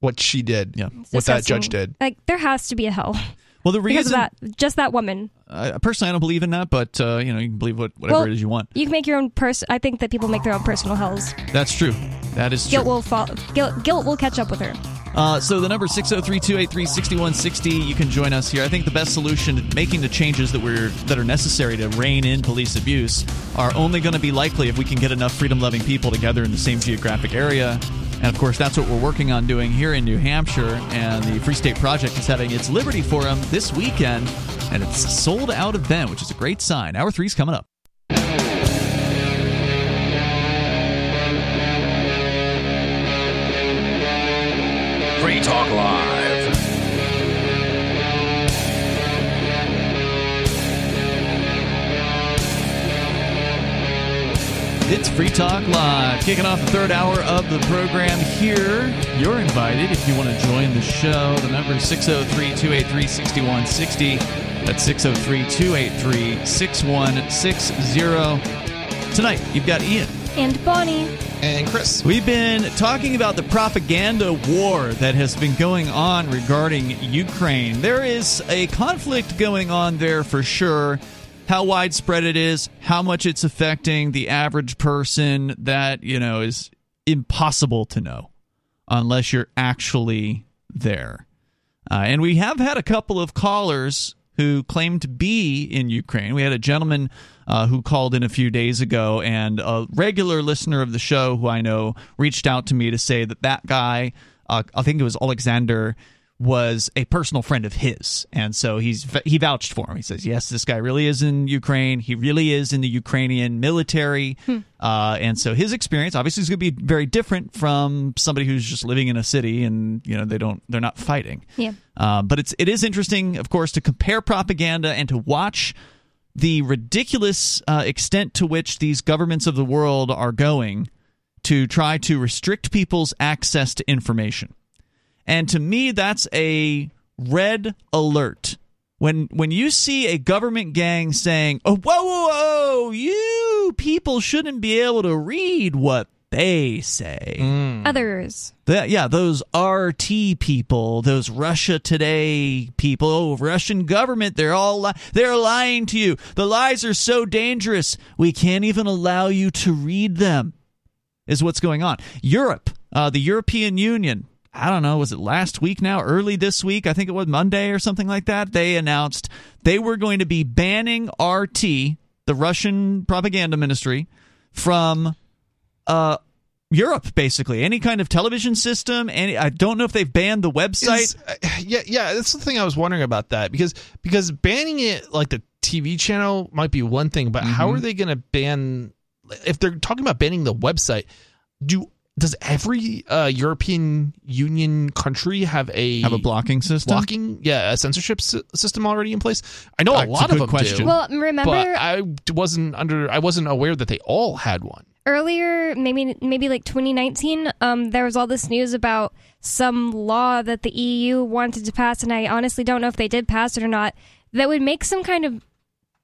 what she did. Yeah. what that judge did. Like there has to be a hell Well, the reason that. Just that woman. I personally I don't believe in that, but uh, you know you can believe what, whatever Well, it is you want. You can make your own person. I think that people make their own personal hells. That's true. That is Guilt true. will fall. Guilt, guilt will catch up with her. Uh, so the number 603-283-6160. You can join us here. I think the best solution to making the changes that we're that are necessary to rein in police abuse are only going to be likely if we can get enough freedom-loving people together in the same geographic area. And of course, that's what we're working on doing here in New Hampshire. And the Free State Project is having its Liberty Forum this weekend, and it's a sold out event, which is a great sign. Hour three's coming up. Free Talk Live. It's Free Talk Live, kicking off the third hour of the program here. You're invited if you want to join the show. The number is 603 283 6160. That's 603 283 6160. Tonight, you've got Ian. And Bonnie. And Chris. We've been talking about the propaganda war that has been going on regarding Ukraine. There is a conflict going on there for sure. How widespread it is, how much it's affecting the average person, that, you know, is impossible to know unless you're actually there. Uh, and we have had a couple of callers who claim to be in Ukraine. We had a gentleman uh, who called in a few days ago, and a regular listener of the show who I know reached out to me to say that that guy, uh, I think it was Alexander, was a personal friend of his, and so he's he vouched for him. He says, "Yes, this guy really is in Ukraine. He really is in the Ukrainian military." Uh, and so his experience obviously is going to be very different from somebody who's just living in a city and you know they don't they're not fighting. Yeah. Uh, but it's it is interesting, of course, to compare propaganda and to watch the ridiculous uh, extent to which these governments of the world are going to try to restrict people's access to information. And to me, that's a red alert. When when you see a government gang saying, "Oh, whoa, whoa, whoa, you people shouldn't be able to read what they say." Others. That, yeah, those RT people, those Russia Today people, oh, Russian government, they're all li- they're lying to you. The lies are so dangerous, we can't even allow you to read them. Is what's going on. Europe, uh, the European Union. I don't know, was it last week now, early this week? I think it was Monday or something like that. They announced they were going to be banning RT, the Russian propaganda ministry, from uh, Europe, basically. Any kind of television system. Any, I don't know if they've banned the website. Is- uh, yeah, yeah, that's the thing I was wondering about that because because banning it like the TV channel might be one thing, but how Mm-hmm. are they going to ban if they're talking about banning the website? Do does every uh, European Union country have a have a blocking system. blocking yeah a censorship sy- system already in place? I know Uh, a lot a of them question. do. Well, remember but I wasn't under I wasn't aware that they all had one. earlier, maybe maybe like 2019, um, there was all this news about some law that the EU wanted to pass, and I honestly don't know if they did pass it or not. That would make some kind of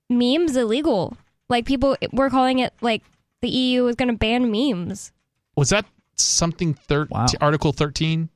memes illegal. Like people were calling it like the EU was going to ban memes. Was that something thir- Wow. Article thirteen?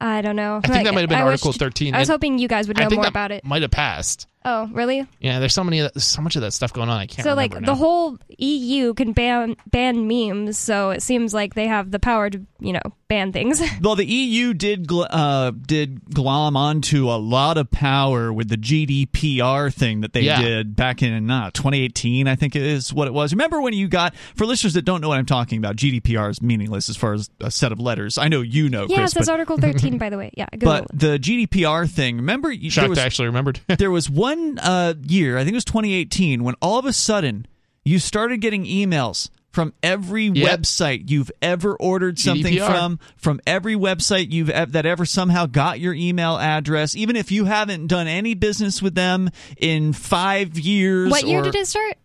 I don't know. I think that might have been I Article wished- 13. I was And hoping you guys would I know think more that about it. Might have passed. Oh, really? Yeah, there's so many, there's so much of that stuff going on. I can't. so like remember the whole EU can ban ban memes, so it seems like they have the power to you know ban things. Well, the EU did gl- uh, did glom onto a lot of power with the GDPR thing that they Yeah. did back in uh, 2018. I think is what it was. Remember when you got for listeners that don't know what I'm talking about? GDPR is meaningless as far as a set of letters. I know you know, yeah, Chris, it says but, Article 13, by the way. Yeah, Google but the GDPR thing. Remember, you, shocked was, I actually remembered. there was one uh, year, I think it was 2018, when all of a sudden you started getting emails from every Yep. website you've ever ordered something GDPR. from, from every website you've ev- that ever somehow got your email address, even if you haven't done any business with them in five years. What year did it start?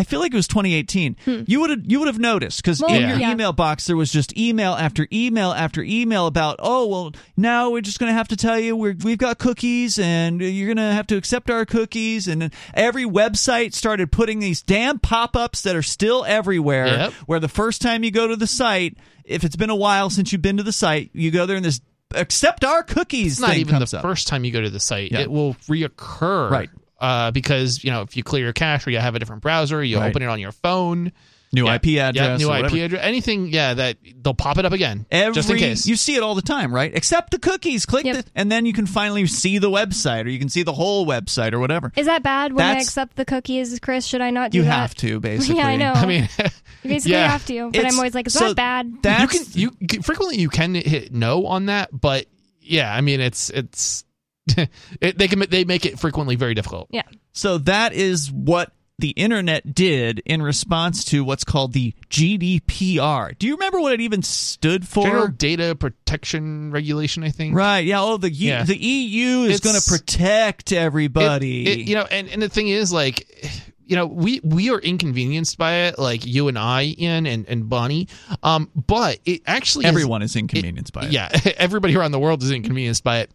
I feel like it was 2018. Hmm. You would have you would have noticed because Well, in Yeah. your yeah. email box there was just email after email after email about oh well now we're just going to have to tell you we're, we've got cookies and you're going to have to accept our cookies and every website started putting these damn pop-ups that are still everywhere Yep. where the first time you go to the site if it's been a while since you've been to the site you go there and this accept our cookies it's not thing even the up. first time you go to the site. Yeah. It will reoccur. Right. Uh, because you know if you clear your cache or you have a different browser, you Right. open it on your phone. new Yeah. IP address Yeah, new IP address. Anything, yeah, that they'll pop it up again, Every, just in case. You see it all the time, right? Except the cookies, click Yep. the, and then you can finally see the website, or you can see the whole website, or whatever. Is that bad when I accept the cookies, Chris? Should I not do You that? You have to, basically. Yeah, I know. I mean, You basically yeah. have to, but It's- I'm always like, is so that bad? you can you frequently you can hit no on that, but yeah, I mean it's it's it, they can they make it frequently very difficult. Yeah. so that is what the internet did in response to what's called the GDPR. Do you remember what it even stood for? General Data Protection Regulation, I think. Right. Yeah. Oh, the U- Yeah. the EU is going to protect everybody. It- it- you know, and, and the thing is, like, you know, we we are inconvenienced by it, like you and I, Ian and and Bonnie. Um, but it actually is- Everyone is inconvenienced by it. Yeah, everybody around the world is inconvenienced by it.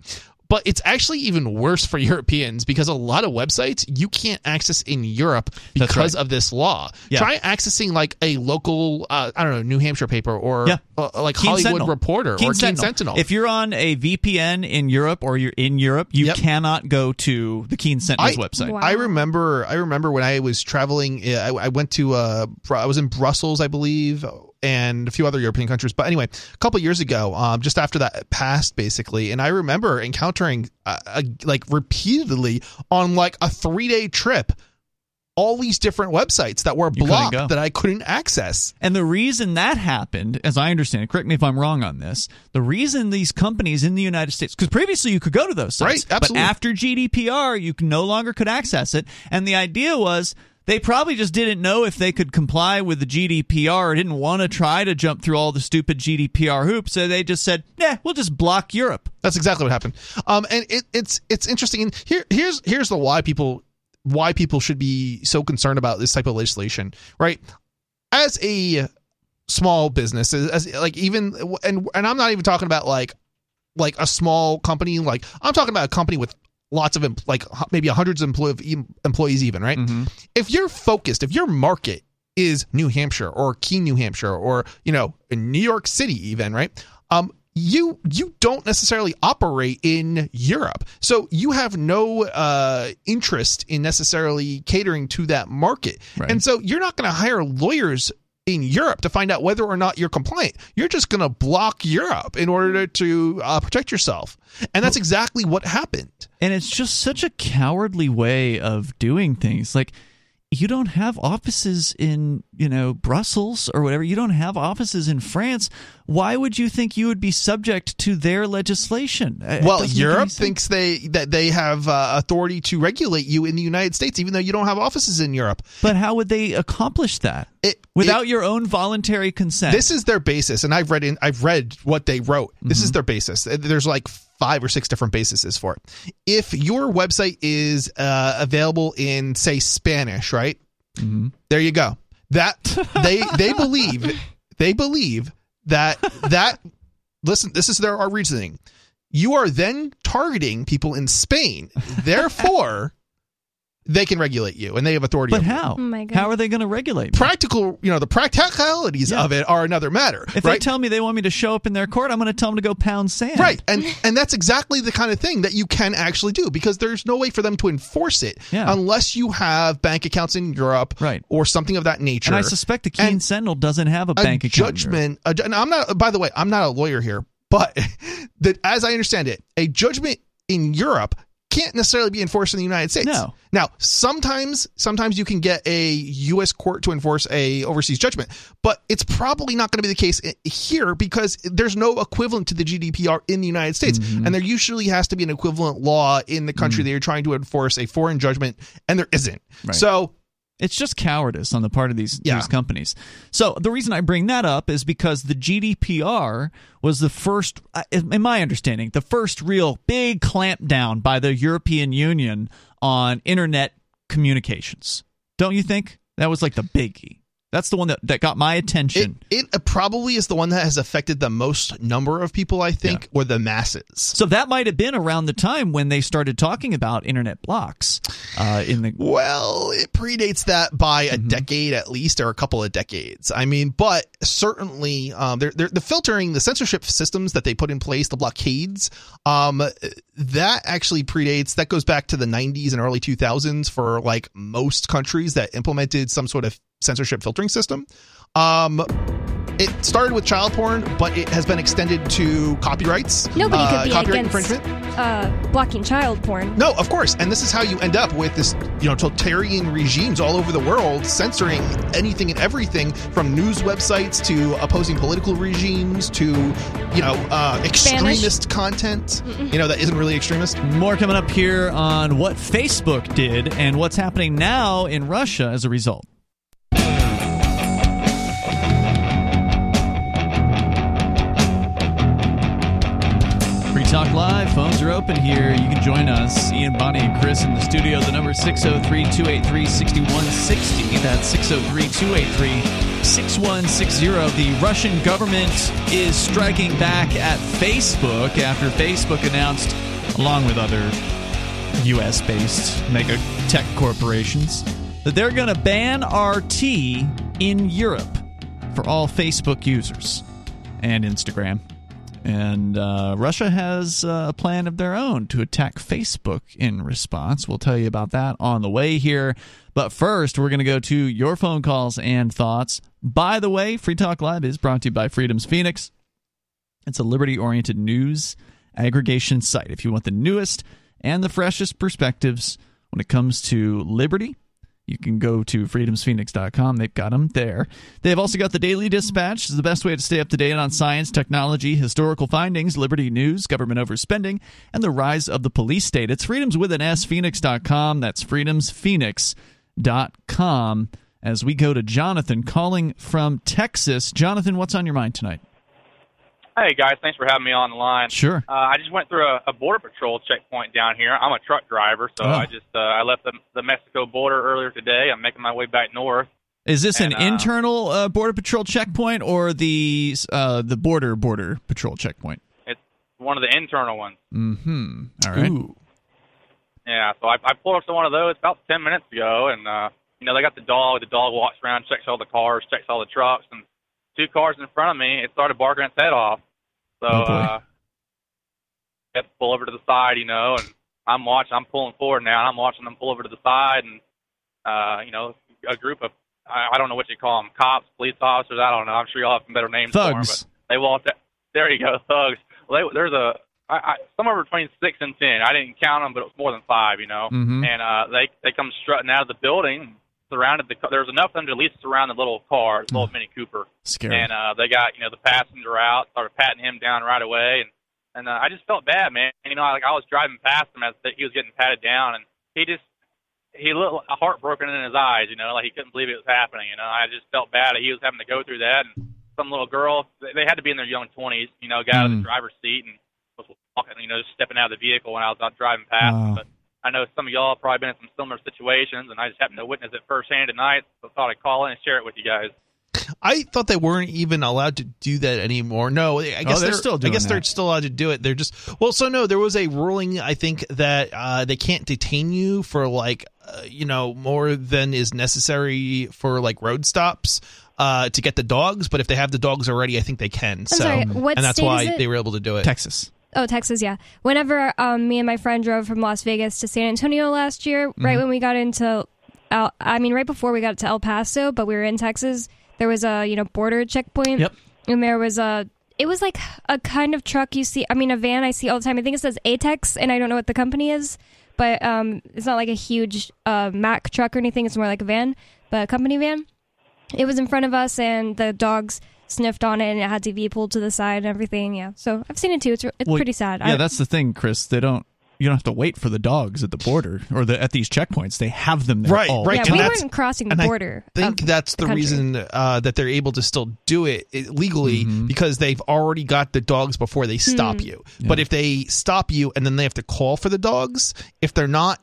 But it's actually even worse for Europeans because a lot of websites you can't access in Europe because right. of this law. Yeah. Try accessing like a local, uh, I don't know, New Hampshire paper or Yeah. Uh, like Keene Hollywood Sentinel. Reporter Keene or Keene Sentinel. If you're on a VPN in Europe or you're in Europe, you Yep. cannot go to the Keene Sentinel's I- website. Wow. I remember. I remember when I was traveling. uh, I, I went to. Uh, I was in Brussels, I believe, and a few other European countries. But anyway, a couple years ago, um, just after that passed, basically, and I remember encountering, uh, uh, like repeatedly on like a three day trip, all these different websites that were blocked that I couldn't access. And the reason that happened, as I understand it, correct me if I'm wrong on this, the reason these companies in the United States, because previously you could go to those sites, Right, absolutely. but after GDPR, you no longer could access it. And the idea was they probably just didn't know if they could comply with the GDPR or didn't want to try to jump through all the stupid GDPR hoops. So they just said, nah, we'll just block Europe. That's exactly what happened. Um, and it, it's it's interesting. And here here's here's the why people why people should be so concerned about this type of legislation, right? As a small business, as, as like even and and I'm not even talking about like like a small company. Like I'm talking about a company with lots of like maybe hundreds of employ- employees, even right. If you're focused, if your market is New Hampshire or Keene New Hampshire, or you know, in New York City, even right. Um, you you don't necessarily operate in Europe, so you have no uh, interest in necessarily catering to that market, Right. and so you're not going to hire lawyers in Europe to find out whether or not you're compliant. You're just going to block Europe in order to uh, protect yourself, and that's exactly what happened. And it's just such a cowardly way of doing things. Like, you don't have offices in you know Brussels or whatever. You don't have offices in France. Why would you think you would be subject to their legislation? Well, make any Europe thinks they that they have uh, authority to regulate you in the United States, even though you don't have offices in Europe. But how would they accomplish that without your own voluntary consent? This is their basis, and I've read in I've read what they wrote. This Mm-hmm. is their basis. There's like five or six different bases for it. If your website is uh, available in say Spanish, right? Mm-hmm. There you go. That they they believe they believe that that listen. This is their our reasoning. You are then targeting people in Spain. Therefore, they can regulate you, and they have authority. But over you. how? Oh my God. How are they going to regulate me? Practical, you know, the practicalities of it are another matter. If right? they tell me they want me to show up in their court, I'm going to tell them to go pound sand. Right, and and that's exactly the kind of thing that you can actually do because there's no way for them to enforce it Yeah. unless you have bank accounts in Europe, right. or something of that nature. And I suspect the Keene Sentinel doesn't have a bank account. in judgment. I'm not. By the way, I'm not a lawyer here, but that as I understand it, a judgment in Europe can't necessarily be enforced in the United States. No. Now, sometimes sometimes you can get a U.S. court to enforce a overseas judgment, but it's probably not going to be the case here because there's no equivalent to the GDPR in the United States, Mm-hmm. and there usually has to be an equivalent law in the country Mm. that you're trying to enforce a foreign judgment, and there isn't. Right. So It's just cowardice on the part of these, Yeah. these companies. So the reason I bring that up is because the GDPR was the first, uh, in my understanding, the first real big clampdown by the European Union on internet communications. Don't you think? That was like the biggie. That's the one that, that got my attention. It uh, probably is the one that has affected the most number of people, I think, or the masses. so that might have been around the time when they started talking about internet blocks uh, in the Well, it predates that by Mm-hmm. a decade at least, or a couple of decades. I mean, but certainly, um, they're, they're, the filtering, the censorship systems that they put in place, the blockades, um, that actually predates. That goes back to the 90s and early 2000s for like most countries that implemented some sort of censorship filtering system. Um, it started with child porn, but it has been extended to copyrights. Nobody uh, could be copyright against infringement. uh, blocking child porn. No, of course, and this is how you end up with this, you know, totalitarian regimes all over the world censoring anything and everything from news websites to opposing political regimes to, you know, uh, extremist content. You know, that isn't really extremist. More coming up here on what Facebook did and what's happening now in Russia as a result. Talk Live. Phones are open here. You can join us. Ian, Bonnie, and Chris in the studio. The number is 603 283 6160. That's 603 283 6160. The Russian government is striking back at Facebook after Facebook announced, along with other US based mega tech corporations, that they're going to ban RT in Europe for all Facebook users and Instagram. And uh, Russia has uh, a plan of their own to attack Facebook in response. We'll tell you about that on the way here. But first, we're going to go to your phone calls and thoughts. By the way, Free Talk Live is brought to you by Freedom's Phoenix. It's a liberty oriented news aggregation site. If you want the newest and the freshest perspectives when it comes to liberty, you can go to freedomsphoenix.com. They've got them there. They've also got the Daily Dispatch. is the best way to stay up to date on science, technology, historical findings, liberty news, government overspending, and the rise of the police state. It's freedoms with an S, phoenix.com. That's freedomsphoenix.com. As we go to Jonathan calling from Texas. Jonathan, what's on your mind tonight? Hey guys, thanks for having me on the line. Sure. Uh, I just went through a, a border patrol checkpoint down here. I'm a truck driver, so Oh. I just uh, I left the, the Mexico border earlier today. I'm making my way back north. Is this And, an uh, internal uh, border patrol checkpoint or the uh, the border border patrol checkpoint? It's one of the internal ones. Mm-hmm. All right. Ooh. Yeah, so I, I pulled up to one of those about ten minutes ago, and uh, you know they got the dog. The dog walks around, checks all the cars, checks all the trucks, and two cars in front of me, it started barking its head off. So Oh, uh, pull over to the side, you know, and I'm watching. I'm pulling forward now, and I'm watching them pull over to the side, and uh, you know, a group of I, I don't know what you call them, cops, police officers. I don't know. I'm sure y'all have some better names for them, Thugs. but they walked. There you go, thugs. Well, they, there's a I, I, somewhere between six and ten. I didn't count them, but it was more than five, you know. Mhm. And uh, they they come strutting out of the building. Surrounded the. There was enough of them to at least surround the little car, the little Mini Cooper. Scary. And uh, they got you know the passenger out, started patting him down right away, and and uh, I just felt bad, man. You know, like I was driving past him as he was getting patted down, and he just he looked heartbroken in his eyes. You know, like he couldn't believe it was happening. You know, I just felt bad that he was having to go through that, and some little girl, they they had to be in their young twenties. You know, got out of Mm. the driver's seat and was walking, you know, just stepping out of the vehicle when I was out driving past. Wow. But I know some of y'all have probably been in some similar situations, and I just happened to witness it firsthand tonight, so I thought I'd call in and share it with you guys. I thought they weren't even allowed to do that anymore. No, I guess Oh, they're still doing it. I doing guess they're still allowed to do it. They're just well, so no, there was a ruling. I think that uh, they can't detain you for like uh, you know more than is necessary for like road stops uh, to get the dogs. But if they have the dogs already, I think they can. so sorry, what and that's state why is it? they were able to do it. Texas. Oh, Texas, yeah. Whenever um, me and my friend drove from Las Vegas to San Antonio last year, Mm-hmm. right when we got into, El, I mean, right before we got to El Paso, but we were in Texas. There was a you know border checkpoint. Yep. And there was a, it was like a kind of truck you see. I mean, a van I see all the time. I think it says Atex, and I don't know what the company is, but um, it's not like a huge uh, Mack truck or anything. It's more like a van, but a company van. It was in front of us, and the dogs sniffed on it, and it had to be pulled to the side and everything. Yeah, so I've seen it too. It's it's Well, pretty sad. Yeah, I- that's the thing, Chris. They don't. You don't have to wait for the dogs at the border or the at these checkpoints. They have them there. Right, all right. yeah, and we weren't crossing the and border. I think that's the, country. reason uh, that they're able to still do it legally Mm-hmm. because they've already got the dogs before they stop Hmm. you. But if they stop you and then they have to call for the dogs, if they're not,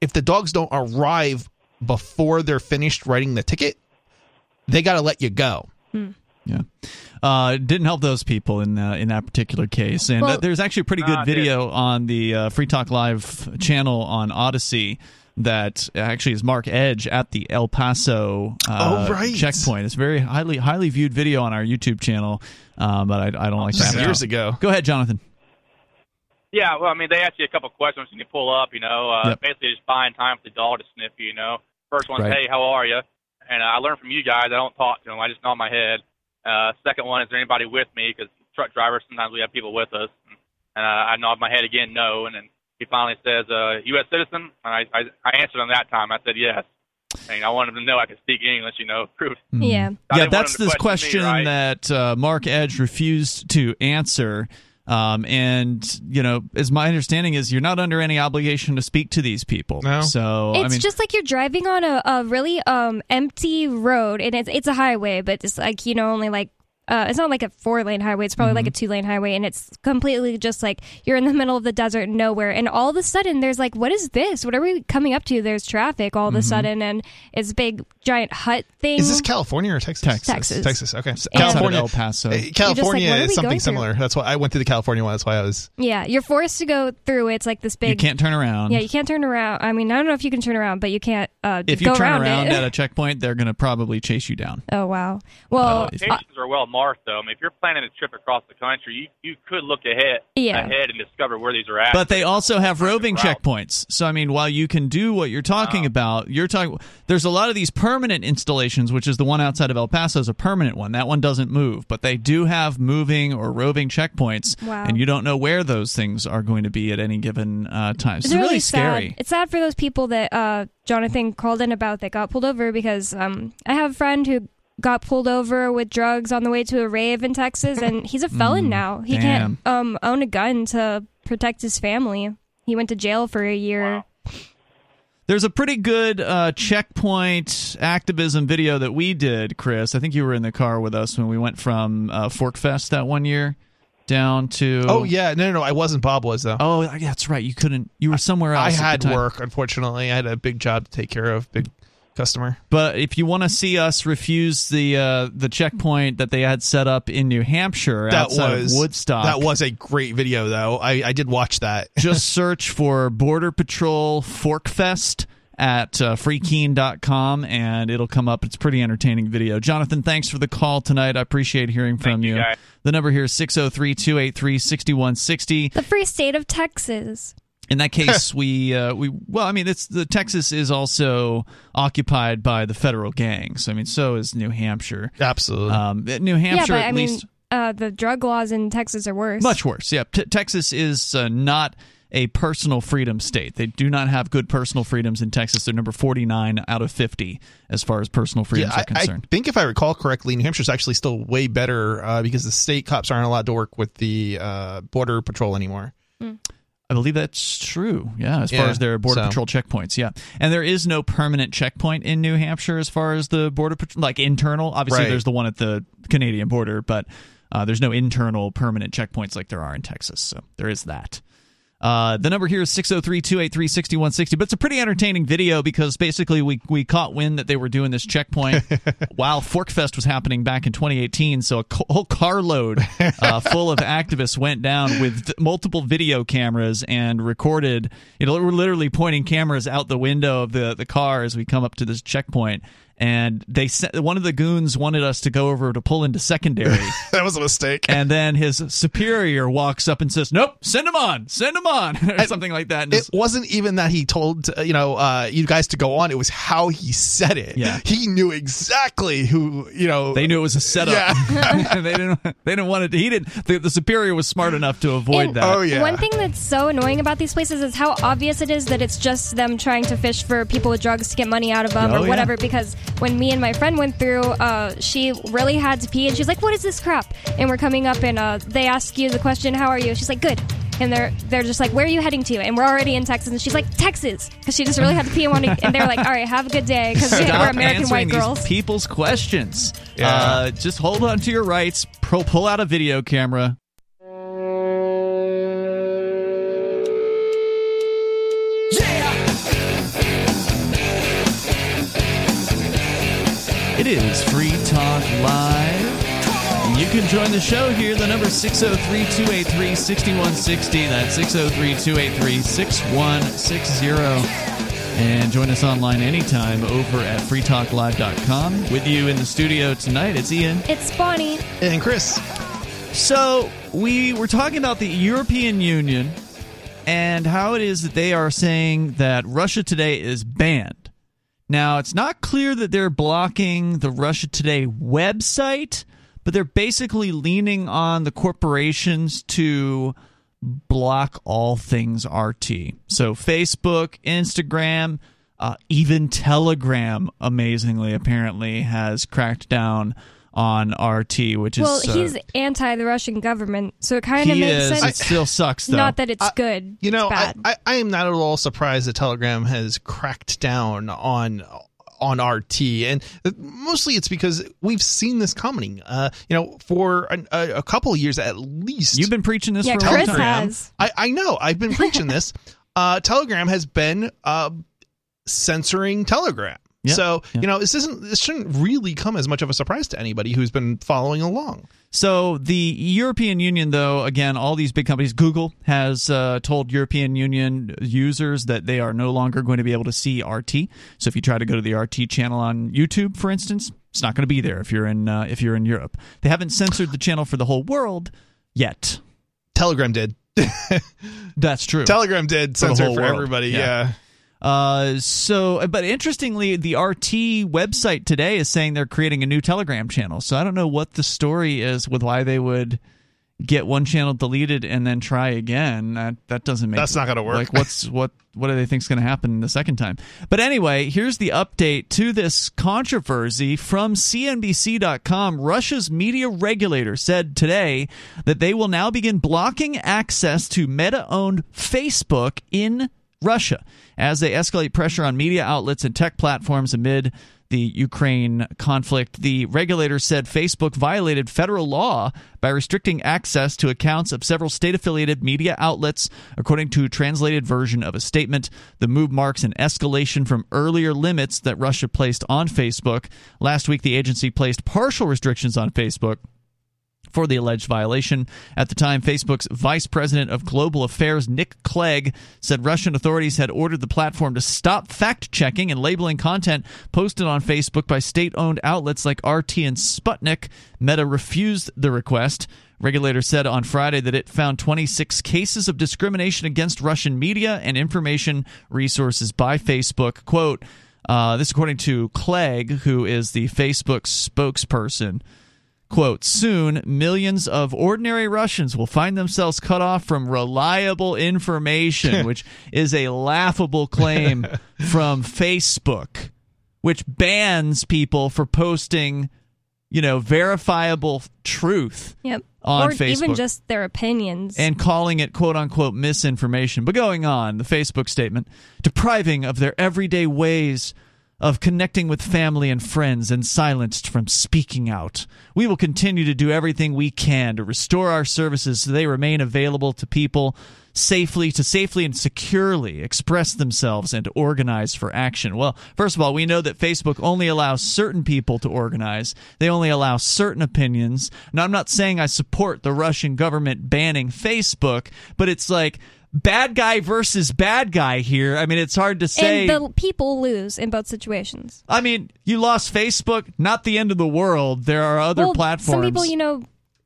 if the dogs don't arrive before they're finished writing the ticket, they got to let you go. Yeah. Uh, didn't help those people in uh, in that particular case. And uh, there's actually a pretty good Ah, it did. video on the uh, Free Talk Live channel on Odysee that actually is Mark Edge at the El Paso uh, Oh, right. checkpoint. It's a very highly highly viewed video on our YouTube channel, uh, but I, I don't like that. years ago. Go ahead, Jonathan. Yeah, well, I mean, they ask you a couple questions when you pull up. You know, uh, Yep. basically just buying time for the dog to sniff you. You know, first one's Right. hey, how are you? And uh, I learned from you guys. I don't talk to them. I just nod my head. Uh, second one is there anybody with me? Because truck drivers sometimes we have people with us. And uh, I nod my head again, no. And then he finally says, uh, "U.S. citizen." And I, I I answered him that time. I said yes. And I wanted him to know I could speak English. You know, prove. Yeah. I yeah, that's this question question me, right? that uh, Mark Edge refused to answer. Um, and you know, as my understanding is, you're not under any obligation to speak to these people. No. So It's I mean, just like you're driving on a, a really um empty road, and it's it's a highway, but it's like you know only like. Uh, it's not like a four lane highway. It's probably like a two lane highway, and it's completely just like you're in the middle of the desert, nowhere. And all of a sudden, there's like, what is this? What are we coming up to? There's traffic all of a sudden, and it's a big giant hut thing. Is this California or Texas? Texas. Texas. Texas. Okay. outside of California. El Paso. uh, like, California what are we is something similar. That's why I went through the California one. That's why I was. yeah, you're forced to go through. it. It's like this big. you can't turn around. Yeah, you can't turn around. I mean, I don't know if you can turn around, but you can't uh, if you go turn around, around at a checkpoint, they're going to probably chase you down. oh wow. Well, Uh, Locations are well marked, though. I mean, if you're planning a trip across the country, you you could look ahead Yeah. ahead and discover where these are at. But they also have roving checkpoints. So I mean, while you can do what you're talking about, you're talking. There's a lot of these permanent installations, which is the one outside of El Paso is a permanent one. That one doesn't move, but they do have moving or roving checkpoints, Wow. and you don't know where those things are going to be at any given uh, time. So It's it's, really, sad. scary. It's sad for those people that uh, Jonathan called in about that got pulled over because um, I have a friend who got pulled over with drugs on the way to a rave in Texas, and he's a felon now. He can't um, own a gun to protect his family. He went to jail for a year. There's a pretty good uh, checkpoint activism video that we did, Chris. I think you were in the car with us when we went from uh, PorcFest that one year down to. Oh yeah, no, no, no. I wasn't. Bob was though. Oh, yeah, that's right. You couldn't. You were somewhere else. I at had time. work. Unfortunately, I had a big job to take care of. Big customer. But if you want to see us refuse the uh, the checkpoint that they had set up in New Hampshire That outside was of Woodstock, That was a great video, though. I, I did watch that. just search for Border Patrol PorcFest at uh, freekeene.com and it'll come up. It's a pretty entertaining video. Jonathan, thanks for the call tonight. I appreciate hearing from you, you. The number here is 603 283 6160. The free state of Texas. In that case, we uh, we well, I mean, it's the Texas is also occupied by the federal gangs. I mean, so is New Hampshire. Absolutely. Um, New Hampshire, yeah, but at I least, mean, uh, the drug laws in Texas are worse. much worse. Yeah, T- Texas is uh, not a personal freedom state. They do not have good personal freedoms in Texas. They're number 49 out of 50 as far as personal freedoms yeah, are concerned. I, I think if I recall correctly, New Hampshire's actually still way better uh, because the state cops aren't allowed to work with the uh, border patrol anymore. I believe that's true. Yeah, as far Yeah, as their border so- patrol checkpoints. Yeah, and there is no permanent checkpoint in New Hampshire as far as the border patrol, like internal. Obviously, Right. there's the one at the Canadian border, but uh, there's no internal permanent checkpoints like there are in Texas. So there is that. Uh, the number here is 603 283 6160. But it's a pretty entertaining video because basically we, we caught wind that they were doing this checkpoint while PorcFest was happening back in 2018. So a co- whole carload uh, full of activists went down with th- multiple video cameras and recorded. You know, we're literally pointing cameras out the window of the, the car as we come up to this checkpoint. And they sent, one of the goons wanted us to go over to pull into secondary. that was a mistake. And then his superior walks up and says, "Nope, send him on, send him on," or something like that. And It wasn't even that he told uh, you know uh, you guys to go on. It was how he said it. Yeah. he knew exactly who you know. they knew it was a setup. Yeah. they didn't. They didn't want it. He didn't. The, the superior was smart enough to avoid And that. Oh, One thing that's so annoying about these places is how obvious it is that it's just them trying to fish for people with drugs to get money out of them Oh, or yeah. whatever. Because when me and my friend went through, uh, she really had to pee and she's like, "What is this crap?" And we're coming up and uh, they ask you the question, "How are you?" She's like, "Good." And they're they're just like, "Where are you heading to?" And we're already in Texas, and she's like, "Texas," because she just really had to pee and wanted. And they're like, "All right, have a good day," because we're American answering white girls. people's questions. Yeah. Uh, just hold on to your rights. Pro- pull out a video camera. Is Free Talk Live. You can join the show here. The number 603 283 6160. That's 603 283 6160. And join us online anytime over at freetalklive.com. With you in the studio tonight, it's Ian. It's Bonnie. and Chris. So, we were talking about the European Union and how it is that they are saying that Russia Today is banned. Now, it's not clear that they're blocking the Russia Today website, but they're basically leaning on the corporations to block all things RT. So, Facebook, Instagram, uh, even Telegram, amazingly, apparently, has cracked down on RT, which is. Well, uh, he's anti the Russian government, so it kind of makes is. sense. It still sucks, though. Not that it's I- good. You know, it's I, bad. I, I am not at all surprised that Telegram has cracked down on on RT, and mostly it's because we've seen this coming. Uh, you know, for an, a, a couple of years at least. You've been preaching this Yeah, for a Chris long time. has. I, I know. I've been preaching this. Uh, Telegram has been uh, censoring Telegram. Yeah, so yeah. you know this isn't this shouldn't really come as much of a surprise to anybody who's been following along. So the European Union, though, again, all these big companies, Google has uh, told European Union users that they are no longer going to be able to see RT. So if you try to go to the RT channel on YouTube, for instance, it's not going to be there if you're in uh, if you're in Europe. They haven't censored the channel for the whole world yet. Telegram did. That's true. Telegram did For censor for world. everybody. Yeah. Yeah. Uh, so, but interestingly, the RT website today is saying they're creating a new Telegram channel. So I don't know what the story is with why they would get one channel deleted and then try again. That that doesn't make That's not gonna work. Like, what's what what do they think's going to happen the second time? But anyway, here's the update to this controversy from CNBC.com. Russia's media regulator said today that they will now begin blocking access to Meta-owned Facebook in Russia as they escalate pressure on media outlets and tech platforms amid the Ukraine conflict. The regulator said Facebook violated federal law by restricting access to accounts of several state affiliated media outlets, according to a translated version of a statement. The move marks an escalation from earlier limits that Russia placed on Facebook. Last week, the agency placed partial restrictions on Facebook for the alleged violation. At the time, Facebook's vice president of global affairs, Nick Clegg, said Russian authorities had ordered the platform to stop fact checking and labeling content posted on Facebook by state owned outlets like RT and Sputnik. Meta refused the request. Regulator said on Friday that it found 26 cases of discrimination against Russian media and information resources by Facebook. Quote, uh, this according to Clegg, who is the Facebook spokesperson. Quote, soon millions of ordinary Russians will find themselves cut off from reliable information, which is a laughable claim from Facebook, which bans people for posting, you know, verifiable truth Yep. on or Facebook. even just their opinions. and calling it quote unquote misinformation. But going on, the Facebook statement depriving of their everyday ways of connecting with family and friends and silenced from speaking out. We will continue to do everything we can to restore our services so they remain available to people safely to safely and securely express themselves and to organize for action. Well, first of all, we know that Facebook only allows certain people to organize. They only allow certain opinions. Now, I'm not saying I support the Russian government banning Facebook, but it's like bad guy versus bad guy here. I mean, it's hard to say. and the people lose in both situations. I mean, you lost Facebook, not the end of the world. There are other well, platforms. Some people, you know,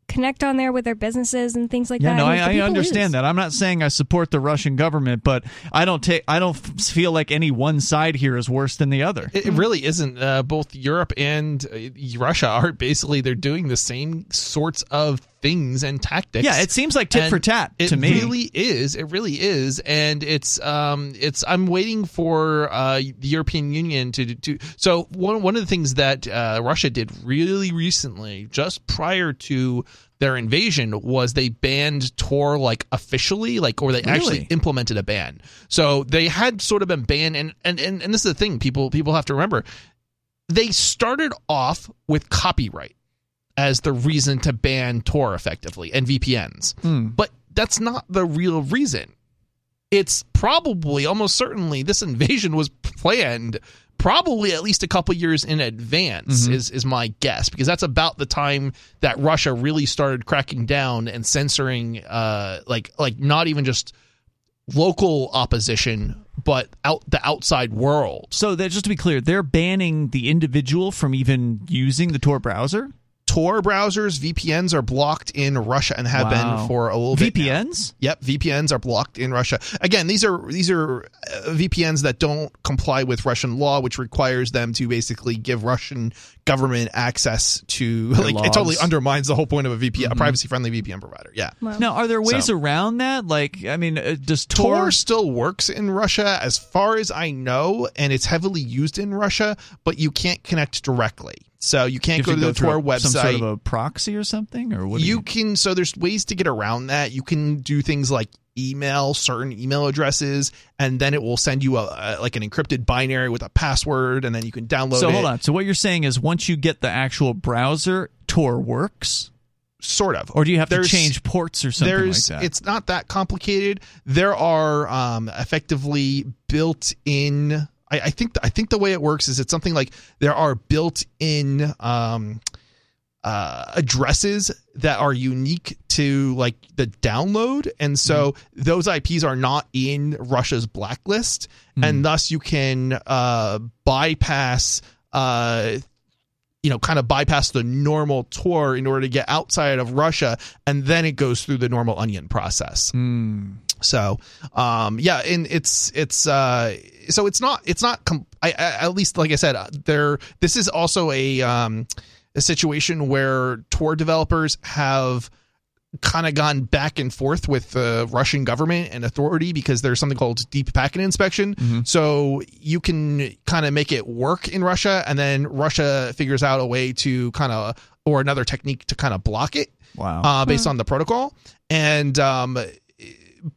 connect on there with their businesses and things like yeah, that. no, I, I understand lose. that. I'm not saying I support the Russian government, but I don't take. I don't feel like any one side here is worse than the other. It, it really isn't. Uh, both Europe and uh, Russia are basically they're doing the same sorts of things and tactics. Yeah, it seems like tit And for tat to me. It really is. It really is, and it's um, it's. I'm waiting for uh, the European Union to do. So one one of the things that uh, Russia did really recently, just prior to their invasion, was they banned Tor like officially, like or they actually implemented a ban. So they had sort of been banned, and and and, and this is the thing people people have to remember. They started off with copyright as the reason to ban Tor effectively and VPNs. Hmm. But that's not the real reason. It's probably almost certainly this invasion was planned probably at least a couple years in advance Mhm. is is my guess because that's about the time that Russia really started cracking down and censoring uh like like not even just local opposition but out the outside world. So that just to be clear, they're banning the individual from even using the Tor browser. Tor browsers, VPNs are blocked in Russia and have Wow. been for a little bit. now. VPNs? Yep, VPNs are blocked in Russia. Again, these are these are uh, VPNs that don't comply with Russian law, which requires them to basically give Russian government access to Their like logs. it totally undermines the whole point of a VPN, a Mhm. privacy friendly VPN provider. Yeah. Now, are there ways So- around that? Like, I mean, uh, does Tor? Tor still works in Russia as far as I know, and it's heavily used in Russia, but you can't connect directly. So you can't You go to the through Tor website. Some sort of a proxy or something, or what? do you can so there's ways to get around that you can do things like email certain email addresses and then it will send you a, a like an encrypted binary with a password and then you can download so it hold on. So what you're saying is, once you get the actual browser, Tor works, sort of or do you have to change ports or something there's like that? it's not that complicated there are um effectively built in I, I think I think the way it works is it's something like there are built in um uh, addresses that are unique to like the download, and so Mm-hmm. those IPs are not in Russia's blacklist, Mm. and thus you can uh, bypass. Uh, you know, kind of bypass the normal Tor in order to get outside of Russia, and then it goes through the normal onion process. Hmm. So, um, yeah, and it's it's uh, so it's not it's not com- I, I, at least like I said, uh, there. This is also a um, a situation where Tor developers have kind of gone back and forth with the Russian government and authority because there's something called deep packet inspection. Mm-hmm. So you can kind of make it work in Russia, and then Russia figures out a way to kind of or another technique to kind of block it. Wow. Uh, based Hmm. on the protocol, and um,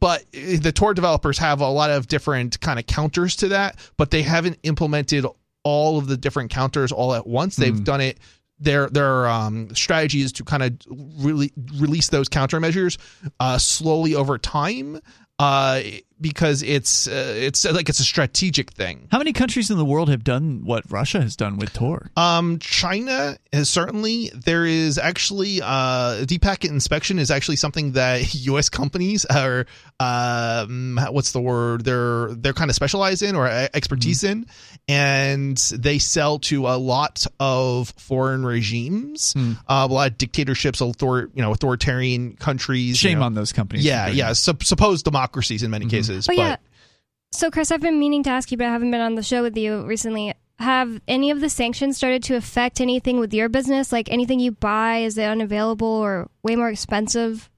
but the Tor developers have a lot of different kind of counters to that, but they haven't implemented all of the different counters all at once. They've Hmm. done it. Their their um, strategy is to kind of really release those countermeasures uh, slowly over time, uh, because it's uh, it's like it's a strategic thing. How many countries in the world have done what Russia has done with Tor? Um, China has certainly there is actually uh, deep packet inspection is actually something that U.S. companies are um, what's the word they're they're kind of specialized in or e- expertise Mm-hmm. in, and they sell to a lot of foreign regimes, Hmm. uh, a lot of dictatorships, author you know authoritarian countries. you Shame know. on those companies Yeah, yeah, sup- supposed democracies in many cases, Oh but yeah. So Chris, I've been meaning to ask you, but I haven't been on the show with you recently. have any of the sanctions started to affect anything with your business? Like anything you buy, is it unavailable or way more expensive?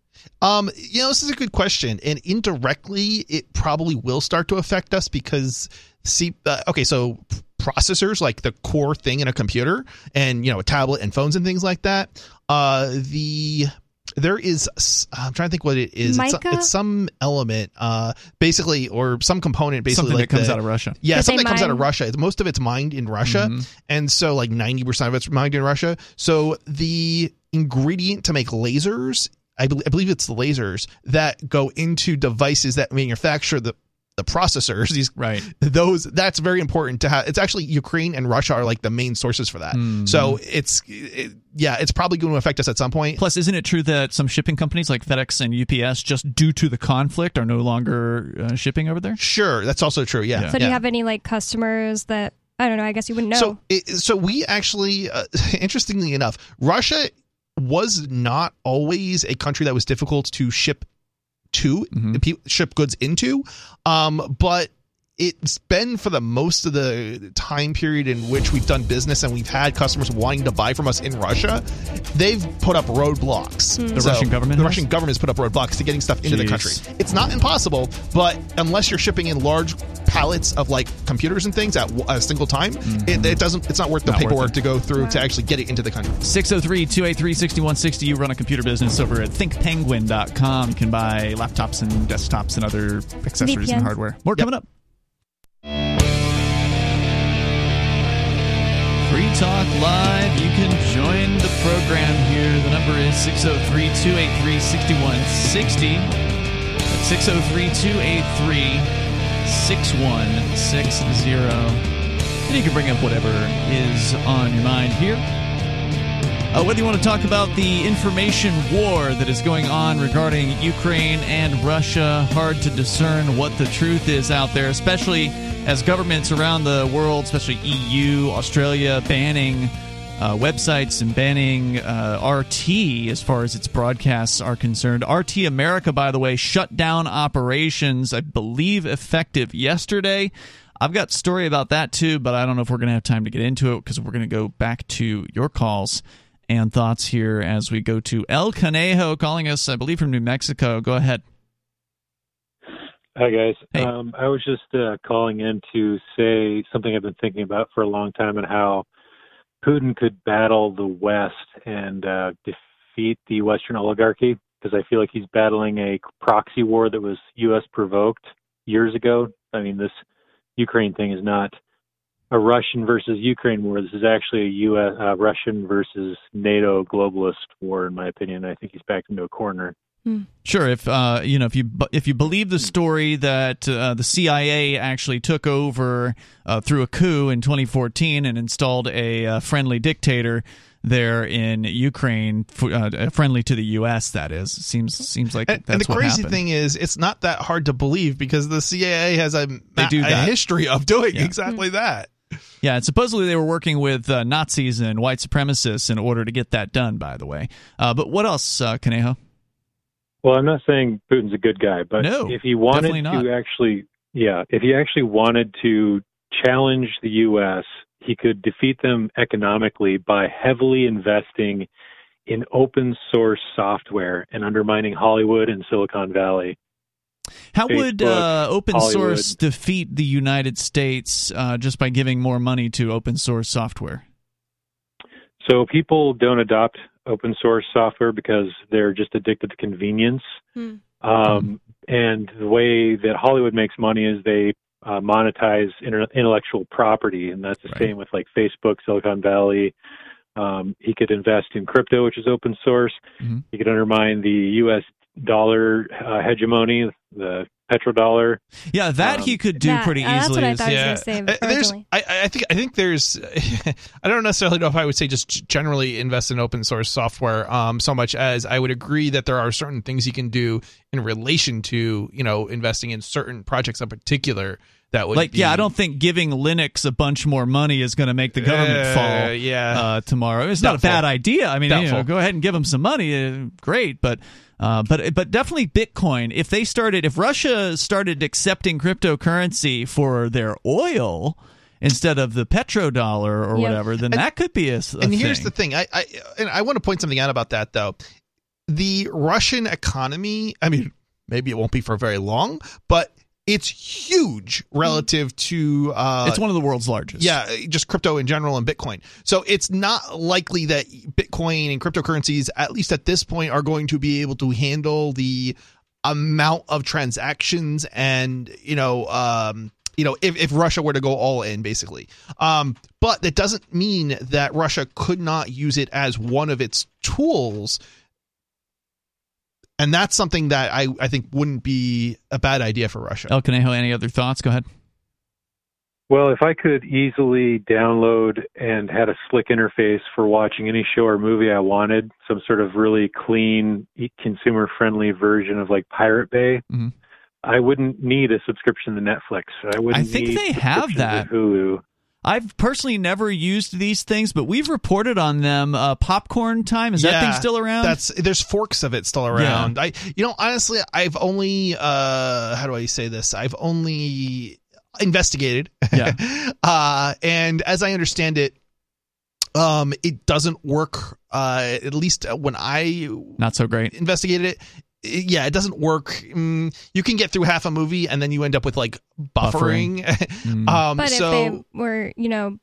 Um, you know, this is a good question, and indirectly, it probably will start to affect us because see, uh, okay, so processors like the core thing in a computer, and you know, a tablet and phones and things like that. Uh, the there is I'm trying to think what it is. It's, it's some element, uh, basically, or some component, basically Something like that comes the- out of Russia. Yeah, something that comes out of? Russia. Most of it's mined in Russia, Mhm. and so like ninety percent of it's mined in Russia. So the ingredient to make lasers, I, I believe it's the lasers that go into devices that manufacture the the processors. These Right. those that's very important to have. It's actually Ukraine and Russia are like the main sources for that. Mhm. So it's it, yeah, it's probably going to affect us at some point. Plus, isn't it true that some shipping companies like FedEx and UPS, just due to the conflict, are no longer uh, shipping over there? Sure, that's also true. Yeah. So do yeah. you have any like customers that I don't know? I guess you wouldn't know. So, it, so we actually, uh, interestingly enough, Russia was not always a country that was difficult to ship to, pe- ship goods into, um, but it's been for the most of the time period in which we've done business and we've had customers wanting to buy from us in Russia. They've put up roadblocks. Hmm. The Russian government the has? Russian government has put up roadblocks to getting stuff into the country. It's not impossible, but unless you're shipping in large pallets of like computers and things at a single time, it, it doesn't. It's not worth the Mm-hmm. Not paperwork it. to go through to actually get it into the country. 603 283 6160. You run a computer business over at thinkpenguin.com. You can buy laptops and desktops and other accessories and hardware. More coming up. Free Talk Live. You can join the program here. The number is 603 283 6160. 603 283 6160. And you can bring up whatever is on your mind here. Uh, whether you want to talk about the information war that is going on regarding Ukraine and Russia, hard to discern what the truth is out there, especially as governments around the world, especially EU, Australia, banning uh, websites and banning uh, RT as far as its broadcasts are concerned. RT America, by the way, shut down operations, I believe, effective yesterday. I've got a story about that too, but I don't know if we're going to have time to get into it because we're going to go back to your calls and thoughts here as we go to El Conejo calling us, I believe, from New Mexico. Go ahead. Hi guys. Hey. Um, I was just uh, calling in to say something I've been thinking about for a long time and how Putin could battle the West and uh, defeat the Western oligarchy because I feel like he's battling a proxy war that was U.S. provoked years ago. I mean, this Ukraine thing is not a Russian versus Ukraine war. This is actually a U.S. Uh, Russian versus NATO globalist war, in my opinion. I think he's backed into a corner. Sure, if uh, you know, if you if you believe the story that uh, the CIA actually took over uh, through a coup in 2014 and installed a uh, friendly dictator there in Ukraine, uh, friendly to the U.S. That is seems seems like And, that's and the crazy happened. thing is, it's not that hard to believe because the CIA has a, They do a that. history of doing Yeah. exactly that. Yeah, and supposedly they were working with uh, Nazis and white supremacists in order to get that done. By the way, uh, but what else, uh, Conejo? Well, I'm not saying Putin's a good guy, but No, if he wanted to actually, yeah, if he actually wanted to challenge the U.S., he could defeat them economically by heavily investing in open source software and undermining Hollywood and Silicon Valley. How would uh, open Hollywood. source defeat the United States uh, just by giving more money to open source software? So people don't adopt open source software because they're just addicted to convenience. Hmm. Um, and the way that Hollywood makes money is they uh, monetize inter- intellectual property, and that's the same with like Facebook, Silicon Valley. Um, he could invest in crypto, which is open source. Mhm. He could undermine the U.S. dollar uh, hegemony, the petrodollar. Yeah, that Um, he could do That- pretty uh, that's easily. what I as- thought he was Yeah. going to say Uh, there's. I, I think, I think there's, I don't necessarily know if I would say just generally invest in open source software, um, so much as I would agree that there are certain things you can do in relation to, you know, investing in certain projects in particular that would like, be, yeah, I don't think giving Linux a bunch more money is going to make the government Uh, fall. yeah. uh, tomorrow. It's not a bad idea. I mean, you know, go ahead and give them some money. uh, Great, but uh, but but definitely Bitcoin. If they started, if Russia started accepting cryptocurrency for their oil. instead of the petrodollar or Yep. whatever, then And- that could be a. and here's thing. the thing I, I and i want to point something out about that though the russian economy i mean maybe it won't be for very long but it's huge relative to uh it's one of the world's largest. yeah just crypto in general and bitcoin so it's not likely that bitcoin and cryptocurrencies at least at this point are going to be able to handle the amount of transactions and you know um you know if, if russia were to go all in basically um but that doesn't mean that russia could not use it as one of its tools and that's something that i i think wouldn't be a bad idea for russia El Conejo, any other thoughts? Go ahead. Well, if I could easily download and had a slick interface for watching any show or movie I wanted, some sort of really clean, consumer friendly version of like Pirate Bay, Mm-hmm. I wouldn't need a subscription to Netflix. I wouldn't I think need they have that. Hulu. I've personally never used these things, but we've reported on them. Uh, popcorn time is that thing still around? That's there's forks of it still around. I you know honestly I've only uh how do I say this? I've only investigated. Yeah. uh and as I understand it um it doesn't work uh at least when I not so great. investigated it- yeah, it doesn't work. Mm, you can get through half a movie and then you end up with like buffering. um, but so if they were, you know,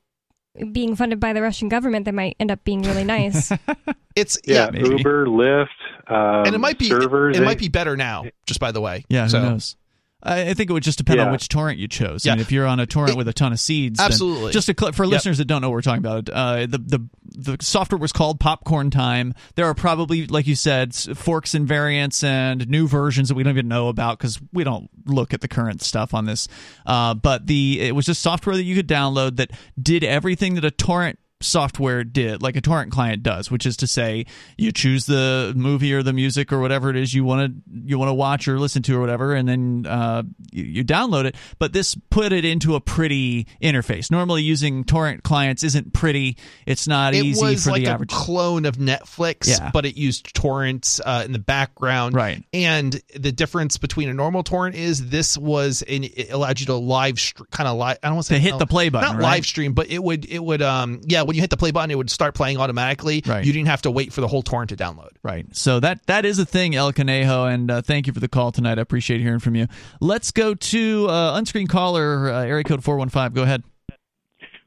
being funded by the Russian government, they might end up being really nice. it's Yeah, Uber, Lyft, um, and it might be servers. it, they- might be better now. Just by the way, Yeah, who So- knows? I think it would just depend on which torrent you chose. I mean, if you're on a torrent with a ton of seeds, Absolutely. just cl- for Yep. listeners that don't know what we're talking about, uh, the the the software was called Popcorn Time. There are probably, like you said, forks and variants and new versions that we don't even know about because we don't look at the current stuff on this. Uh, but the it was just software that you could download that did everything that a torrent software did like a torrent client does which is to say you choose the movie or the music or whatever it is you want to you want to watch or listen to or whatever and then uh, you, you download it but this put it into a pretty interface normally using torrent clients isn't pretty it's not easy. it easy was for like the a average clone of Netflix, Yeah. but it used torrents uh, in the background. Right. And the difference between a normal torrent is this was an, it allowed you to live stream, kind of live. I don't want to say To hit the play button, not right? live stream, but it would it would um yeah when you hit the play button it would start playing automatically. Right. You didn't have to wait for the whole torrent to download. Right. So that that is a thing, El Conejo, and uh, thank you for the call tonight. I appreciate hearing from you. Let's go to uh, unscreened caller, uh, area code four one five. Go ahead.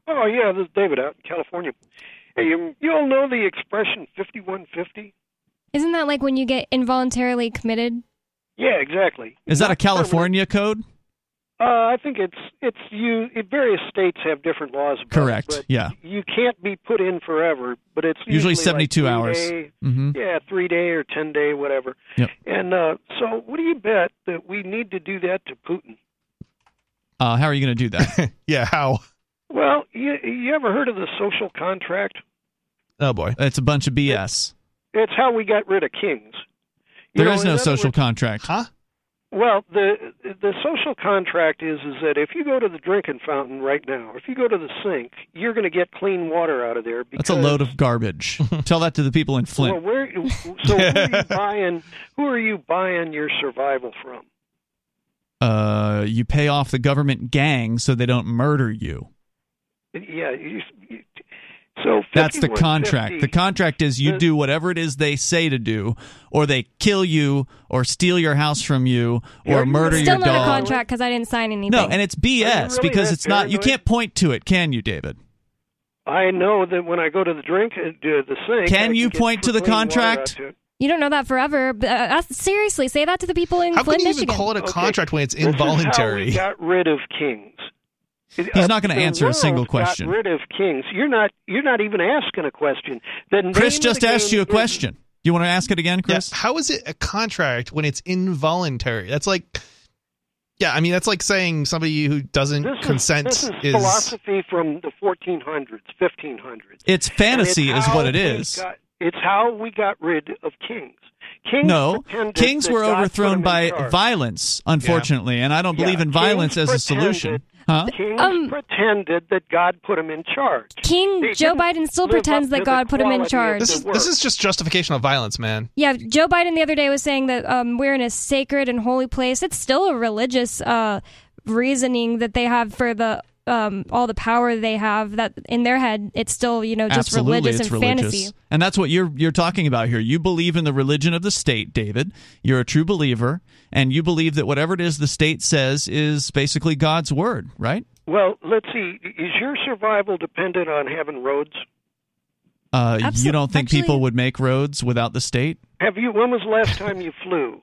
Oh yeah, this is David out in California. Hey, you, you all know the expression fifty-one fifty? Isn't that like when you get involuntarily committed? Yeah, exactly. Is that a California code? Uh, I think it's it's you. It, various states have different laws. About Correct. It, but Yeah. You can't be put in forever, but it's Usually usually, 72 like hours. three Day, Mhm. Yeah, three day or ten day, whatever. Yep. And uh, so, what do you bet that we need to do that to Putin? Uh, how are you going to do that? yeah. How? Well, you you ever heard of the social contract? Oh boy, it's a bunch of BS. It's how we got rid of kings. You There know, is no social words- contract. Huh? Well, the the social contract is is that if you go to the drinking fountain right now, or if you go to the sink, you're going to get clean water out of there. Because, That's a load of garbage. Tell that to the people in Flint. Well, where so who are you buying? Who are you buying your survival from? Uh, you pay off the government gang so they don't murder you. Yeah, you, you, so That's the 5150 contract. The contract is you the- do whatever it is they say to do, or they kill you, or steal your house from you, or murder you. It's Still your not dog. a contract because I didn't sign anything. No, and it's BS really because that it's not. You can't point to it, can you, David? I know that when I go to the drink, uh, to the sink. Can I you get point to the clean water out contract? You don't know that forever. But, uh, uh, seriously, say that to the people in How Flint, can you even Michigan. call it a Okay. contract when it's This is how involuntary? we got rid of kings. He's not gonna answer a single question. Got rid of kings. You're not. You're not even asking a question. The name Chris just asked you a is- question. You want to ask it again, Chris? Yeah, how is it a contract when it's involuntary? That's like, yeah, I mean that's like saying somebody who doesn't This is, consent this is, is philosophy from the 1400s, 1500s. It's fantasy, it's is what how it we is. got- it's how we got rid of kings. Kings No, kings were God overthrown by charge. violence, unfortunately, and I don't Yeah, believe in violence as a solution. Huh? Kings Um, pretended that God put him in charge. King They Joe Biden still pretends that God put him in charge. This is this is just justification of violence, man. Yeah, Joe Biden the other day was saying that um, we're in a sacred and holy place. It's still a religious uh, reasoning that they have for the um, all the power they have that in their head it's still you know just Absolutely, religious it's and religious. fantasy. And that's what you're you're talking about here. You believe in the religion of the state, David. You're a true believer, and you believe that whatever it is the state says is basically God's word, right? Well, let's see. Is your survival dependent on having roads? Uh, you don't think actually- people would make roads without the state? Have you? When was the last time you flew?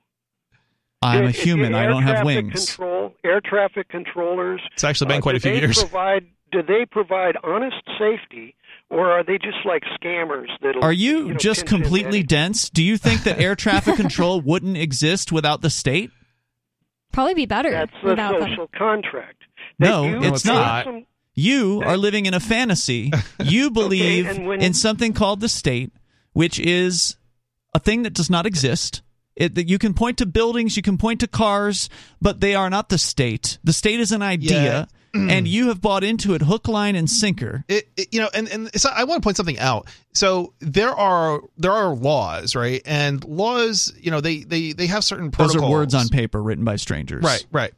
I'm a Did- human. I don't have traffic wings. Control, air traffic controllers. It's actually been uh, quite a few years. Provide, do they provide honest safety, or are they just like scammers that Are you, know, just completely dense? Do you think that air traffic control wouldn't exist without the state? Probably be better That's the without them. social contract. That No, it's not. some- You are living in a fantasy. You believe and when- in something called the state, which is a thing that does not exist. It, that you can point to buildings, you can point to cars, but they are not the state. The state is an idea, and you have bought into it hook, line, and sinker. it, it- you know and and so i want to point something out. So there are there are laws right? And laws you know they they they have certain Those are words on paper written by strangers. right right.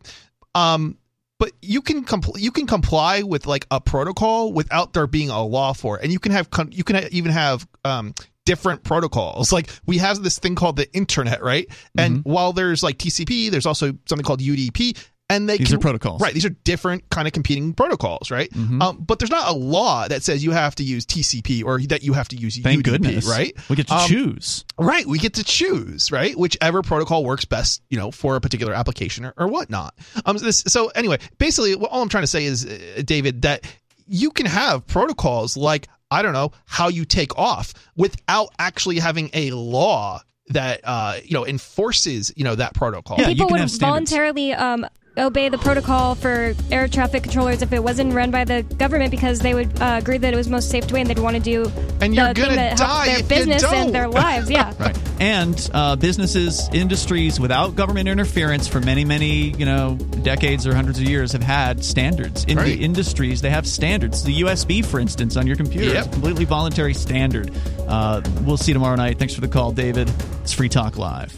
Um but you can compl- you can comply with like a protocol without there being a law for it. And you can have con- you can ha- even have um different protocols like we have this thing called the internet right and Mm-hmm. while there's like tcp there's also something called udp and they These can, are protocols. Mm-hmm. right these are different kind of competing protocols right um, but there's not a law that says you have to use tcp or that you have to use Thank UDP, goodness. right We get to Um, choose. Right, we get to choose, right? Whichever protocol works best, you know, for a particular application or, or whatnot. Um, this, so anyway, basically, what, all I'm trying to say is, uh, David, that you can have protocols like I don't know how you take off without actually having a law that uh, you know enforces you know that protocol. Yeah, you People can would have voluntarily um, obey the protocol for air traffic controllers if it wasn't run by the government because they would uh, agree that it was most safe way and they'd want to do And the you're thing gonna that helps die their business and their lives. Yeah. Right. And uh, businesses, industries without government interference for many, many, you know, decades or hundreds of years have had standards. In Right. the industries, they have standards. The USB, for instance, on your computer is a completely voluntary standard. Uh, we'll see you tomorrow night. Thanks for the call, David. It's Free Talk Live.